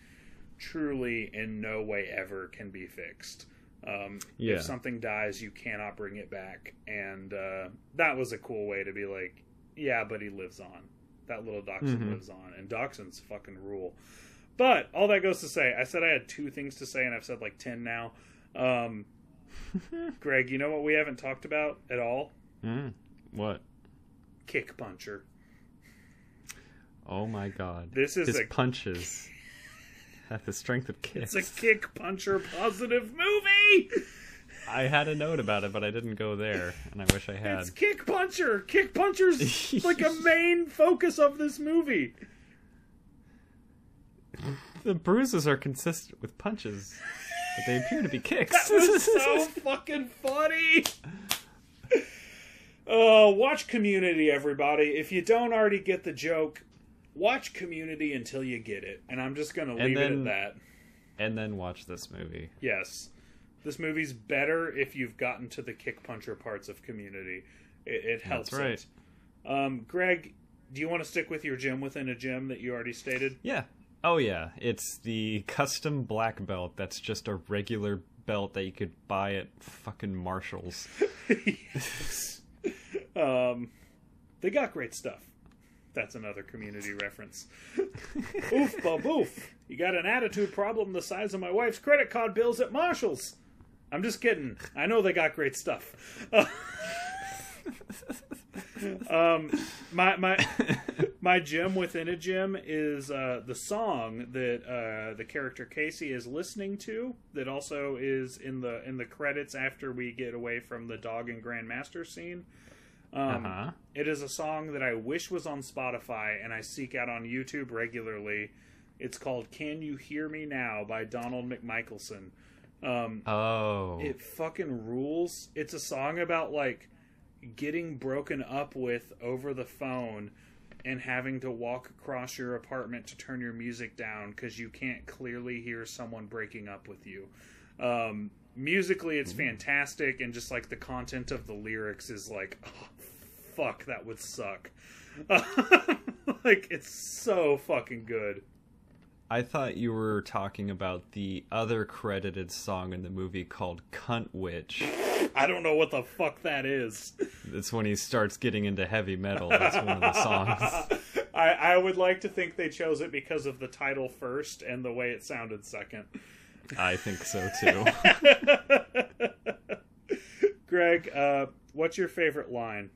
truly in no way ever can be fixed. Um, Yeah. If something dies, you cannot bring it back, and uh, that was a cool way to be like, yeah, but he lives on. That little Dachshund Mhm. lives on, and Dachshunds fucking rule. But all that goes to say, I said I had two things to say, and I've said like ten now. Um, *laughs* Greg, you know what we haven't talked about at all? Mm, what? Kick puncher. Oh my god. This is His a punches *laughs* have the strength of kicks. it's a kick puncher positive movie. I had a note about it, but I didn't go there, and I wish I had. It's kick puncher. Kick puncher's *laughs* like a main focus of this movie. The bruises are consistent with punches, but they appear to be *laughs* kicks. That was so fucking funny. Oh, watch Community, everybody. If you don't already get the joke, watch Community until you get it. And I'm just going to leave it at that. and then watch this movie. Yes. This movie's better if you've gotten to the kick puncher parts of Community. It, it helps right. it. Um, Greg, do you want to stick with your gym within a gym that you already stated? Yeah. Oh yeah, it's the custom black belt. That's just a regular belt that you could buy at fucking Marshalls. *laughs* *laughs* yes. Um, they got great stuff. That's another community reference. *laughs* oof, bub, oof. You got an attitude problem the size of my wife's credit card bills at Marshall's. I'm just kidding. I know they got great stuff. *laughs* um, my my *laughs* my gem within a gem is uh, the song that uh, the character Casey is listening to. That also is in the in the credits after we get away from the dog and Grandmaster scene. Um, Uh-huh. It is a song that I wish was on Spotify and I seek out on YouTube regularly. It's called "Can You Hear Me Now" by Donald McMichelson. Um, Oh. it fucking rules. It's a song about like getting broken up with over the phone and having to walk across your apartment to turn your music down because you can't clearly hear someone breaking up with you. Um, musically, it's mm-hmm. fantastic, and just like the content of the lyrics is like, *laughs* oh, fuck, that would suck. *laughs* like, it's so fucking good. I thought you were talking about the other credited song in the movie called Cunt Witch. I don't know what the fuck that is. It's when he starts getting into heavy metal. That's one of the songs. *laughs* I, I would like to think they chose it because of the title first and the way it sounded second. I think so *laughs* too. Greg, uh, what's your favorite line?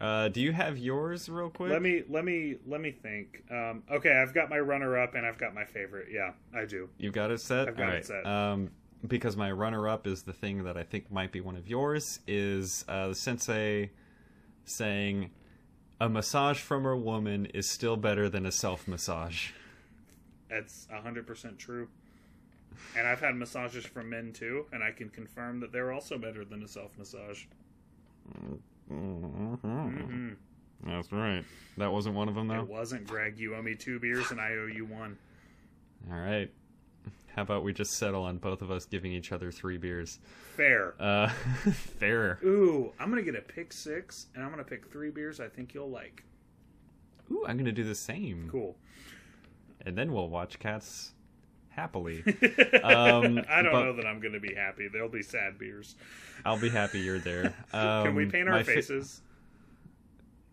Uh, do you have yours real quick? Let me let me let me think. Um, okay, I've got my runner up and I've got my favorite. Yeah, I do. You've got it set. I've got it set. Um, because my runner-up is the thing that I think might be one of yours. Is uh, the sensei saying, "A massage from a woman is still better than a self-massage." That's hundred percent true. And I've had massages from men too, and I can confirm that they're also better than a self massage. hmm hmm That's right. That wasn't one of them, though. It wasn't Greg. You owe me two beers, and I owe you one. All right. How about we just settle on both of us giving each other three beers? Fair. Uh, *laughs* fair. Ooh, I'm gonna get a pick six, and I'm gonna pick three beers I think you'll like. Ooh, I'm gonna do the same, Cool. and then we'll watch cats happily. *laughs* Um, I don't know that I'm gonna be happy. There'll be sad beers. I'll be happy you're there. Um, *laughs* Can we paint our my fa- faces?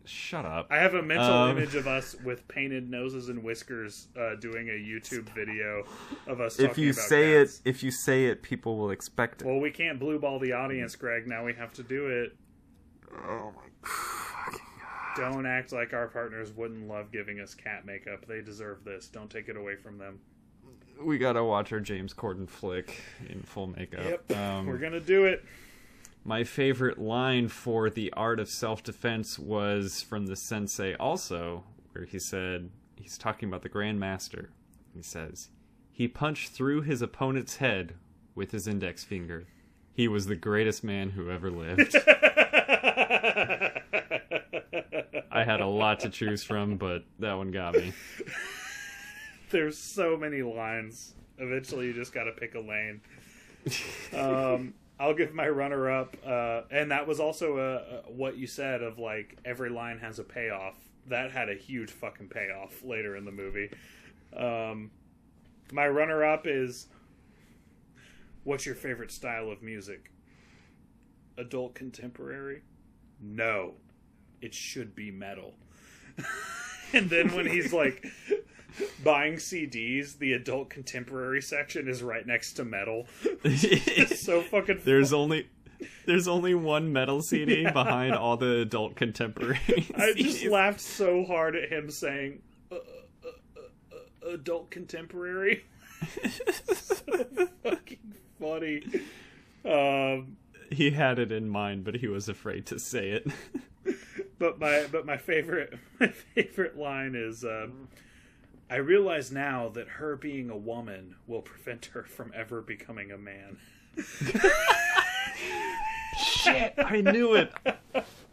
Shut up. I have a mental Um, image of us with painted noses and whiskers uh, doing a YouTube video of us. if talking you about say cats. it, if you say it, people will expect it. well, we can't blue ball the audience, Greg. Now we have to do it. oh my fucking Don't act like our partners wouldn't love giving us cat makeup. They deserve this. Don't take it away from them. We gotta watch our James Corden flick in full makeup. Yep, Um, we're gonna do it. My favorite line for the art of self defense was from the sensei also, where he said, he's talking about the Grandmaster. He says, He punched through his opponent's head with his index finger. He was the greatest man who ever lived. *laughs* I had a lot to choose from, but that one got me. *laughs* There's so many lines. Eventually, you just got to pick a lane. Um, *laughs* I'll give my runner up, uh, and that was also uh, uh, what you said of like every line has a payoff. That had a huge fucking payoff later in the movie. Um, my runner up is what's your favorite style of music? Adult contemporary? No, it should be metal. *laughs* and then when he's like *laughs* buying CDs, the adult contemporary section is right next to metal. *laughs* It's so fucking. *laughs* There's only there's only one metal CD behind all the adult contemporary. I just laughed so hard at him saying uh, uh, uh, uh, adult contemporary. so fucking funny. Um, he had it in mind, but he was afraid to say it. but my but my favorite my favorite line is um, I realize now that her being a woman will prevent her from ever becoming a man. Shit, I knew it.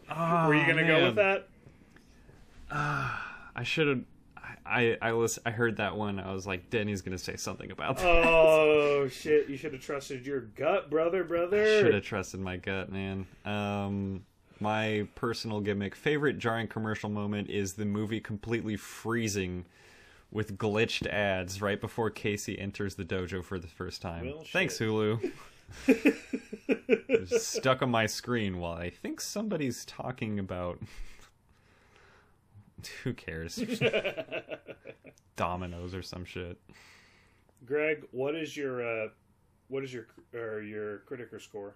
Oh, *laughs* Were you gonna go with that? I should have. I I was I heard that one. I was like, Denny's gonna say something about that. Oh shit! You should have trusted your gut, brother, brother. Should have trusted my gut, man. Um, my personal gimmick, favorite jarring commercial moment is the movie completely freezing with glitched ads right before Casey enters the dojo for the first time. Well, shit. Thanks, Hulu. *laughs* Stuck on my screen while I think somebody's talking about. *laughs* Who cares? *laughs* Dominoes or some shit. Greg, what is your uh, what is your or your Criticker score?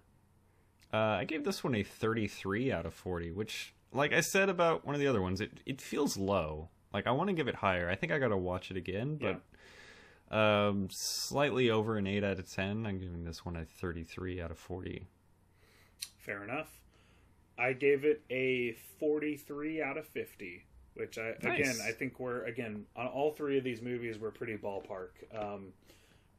Uh, I gave this one a 33 out of 40, which, like I said about one of the other ones, it, it feels low. Like, I want to give it higher. I think I got to watch it again, but um, slightly over an 8 out of 10. I'm giving this one a 33 out of 40. Fair enough. I gave it a 43 out of 50, which I Nice. again I think we're again on all three of these movies we're pretty ballpark. Um,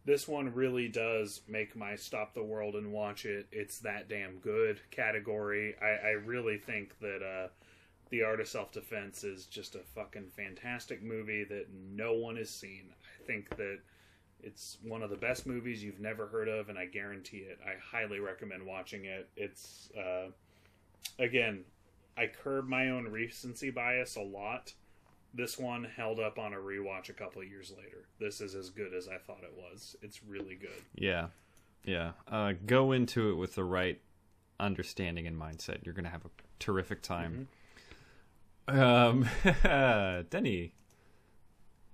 this one really does make my stop the world and watch it. It's that damn good category. I, I really think that uh, the art of self defense is just a fucking fantastic movie that no one has seen. I think that it's one of the best movies you've never heard of, and I guarantee it. I highly recommend watching it. It's uh, again, I curb my own recency bias a lot. This one held up on a rewatch a couple of years later. This is as good as I thought it was. It's really good. Yeah. Yeah. Uh, go into it with the right understanding and mindset. You're going to have a terrific time. Um, *laughs* Denny,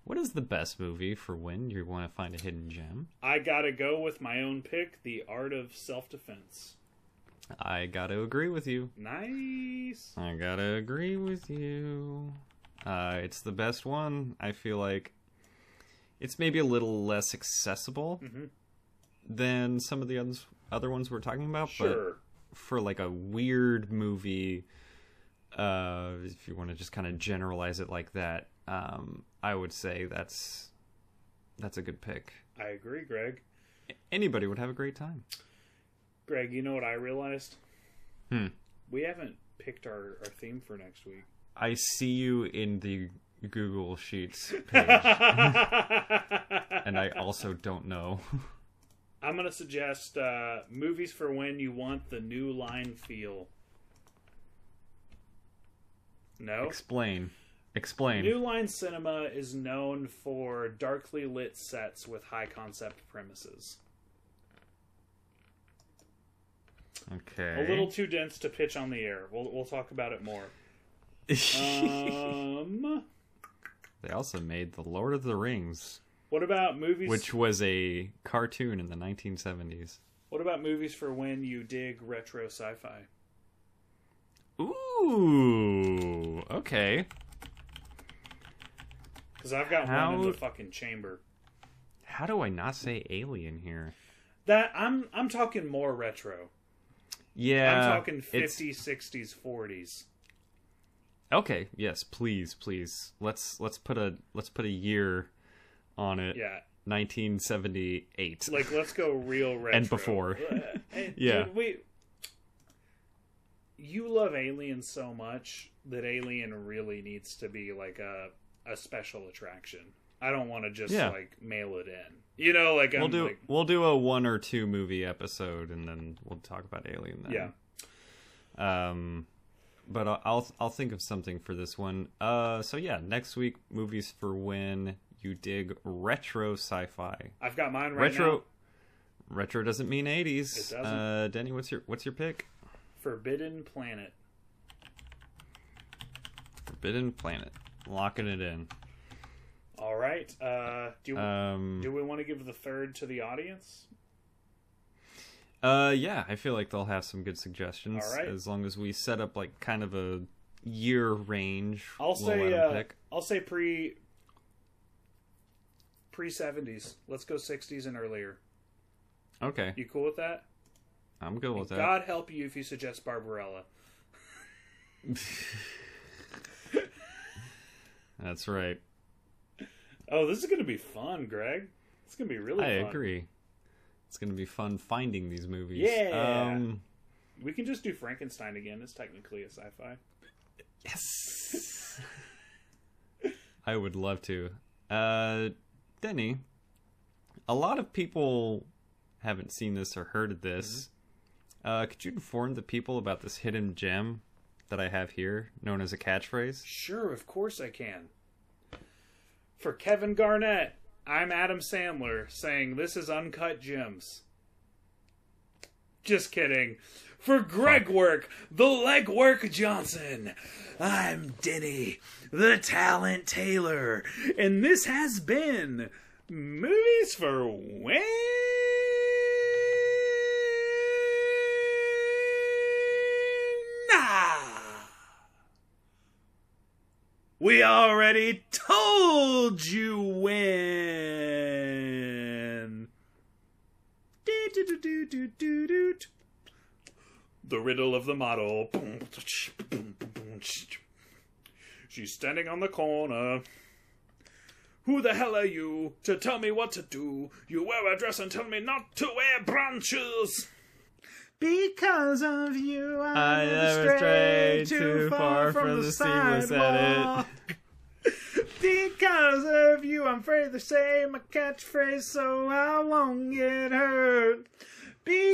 what is the best movie for when you want to find a hidden gem? I gotta go with my own pick, The Art of Self Defense. I got to agree with you. Nice. I got to agree with you. Uh, it's the best one. I feel like it's maybe a little less accessible Mhm. than some of the other ones we're talking about, but Sure. for like a weird movie uh if you want to just kind of generalize it like that um i would say that's that's a good pick I agree, Greg. anybody would have a great time Greg, you know what I realized? Hmm. We haven't picked our, our theme for next week. i see you in the google sheets *laughs* page and i also don't know I'm gonna suggest uh, movies for when you want the new line feel. No. explain explain New Line Cinema is known for darkly lit sets with high concept premises. okay A little too dense to pitch on the air. We'll we'll talk about it more. *laughs* Um, they also made the lord of the rings what about movies? which was a cartoon in the 1970s What about movies for when you dig retro sci-fi? Ooh, okay. Because I've got one in the fucking chamber. How do I not say alien here? That I'm I'm talking more retro. Yeah, I'm talking it's- 50s, 60s, 40s. Okay, yes, please, please. Let's let's put a let's put a year on it. Yeah, 1978. like let's go real *laughs* retro And before. Uh, *laughs* Yeah. dude, we. You love Alien so much that Alien really needs to be like a a special attraction. I don't want to just Yeah. like mail it in. You know, like we'll I'm do like, we'll do a one or two movie episode and then we'll talk about Alien then. yeah. Um but I'll- I'll I'll think of something for this one. Uh so yeah, next week movies for when you dig retro sci-fi. I've got mine right retro now. retro doesn't mean 80s. Uh Denny, what's your what's your pick? Forbidden Planet. Forbidden Planet. Locking it in. All right. Uh, do Um do we want to give the third to the audience? Uh, yeah, I feel like they'll have some good suggestions All right. as long as we set up like kind of a year range. I'll say uh, pick. I'll say pre pre seventies. Let's go sixties and earlier. Okay, You cool with that? I'm good with that. God help you if you suggest Barbarella. *laughs* That's right. Oh, this is gonna be fun, Greg. It's gonna be really I fun. agree. It's gonna be fun finding these movies. Yeah. Um, We can just do Frankenstein again. It's technically a sci-fi. yes. I would love to. Uh, Denny, a lot of people haven't seen this or heard of this. Mm-hmm. Uh, could you inform the people about this hidden gem that I have here, known as a catchphrase? Sure, of course I can. For Kevin Garnett, I'm Adam Sandler saying this is Uncut Gems. Just kidding. For Greg Work, the Legwork Johnson, I'm Denny, the Talent Taylor, and this has been Movies for When. We already told you when. The riddle of the model. She's standing on the corner. Who the hell are you to tell me what to do? You wear a dress and tell me not to wear branches. Because of you, I never strayed too far from the seamless edit. Because of you, I'm afraid to say my catchphrase so I won't get hurt. Be-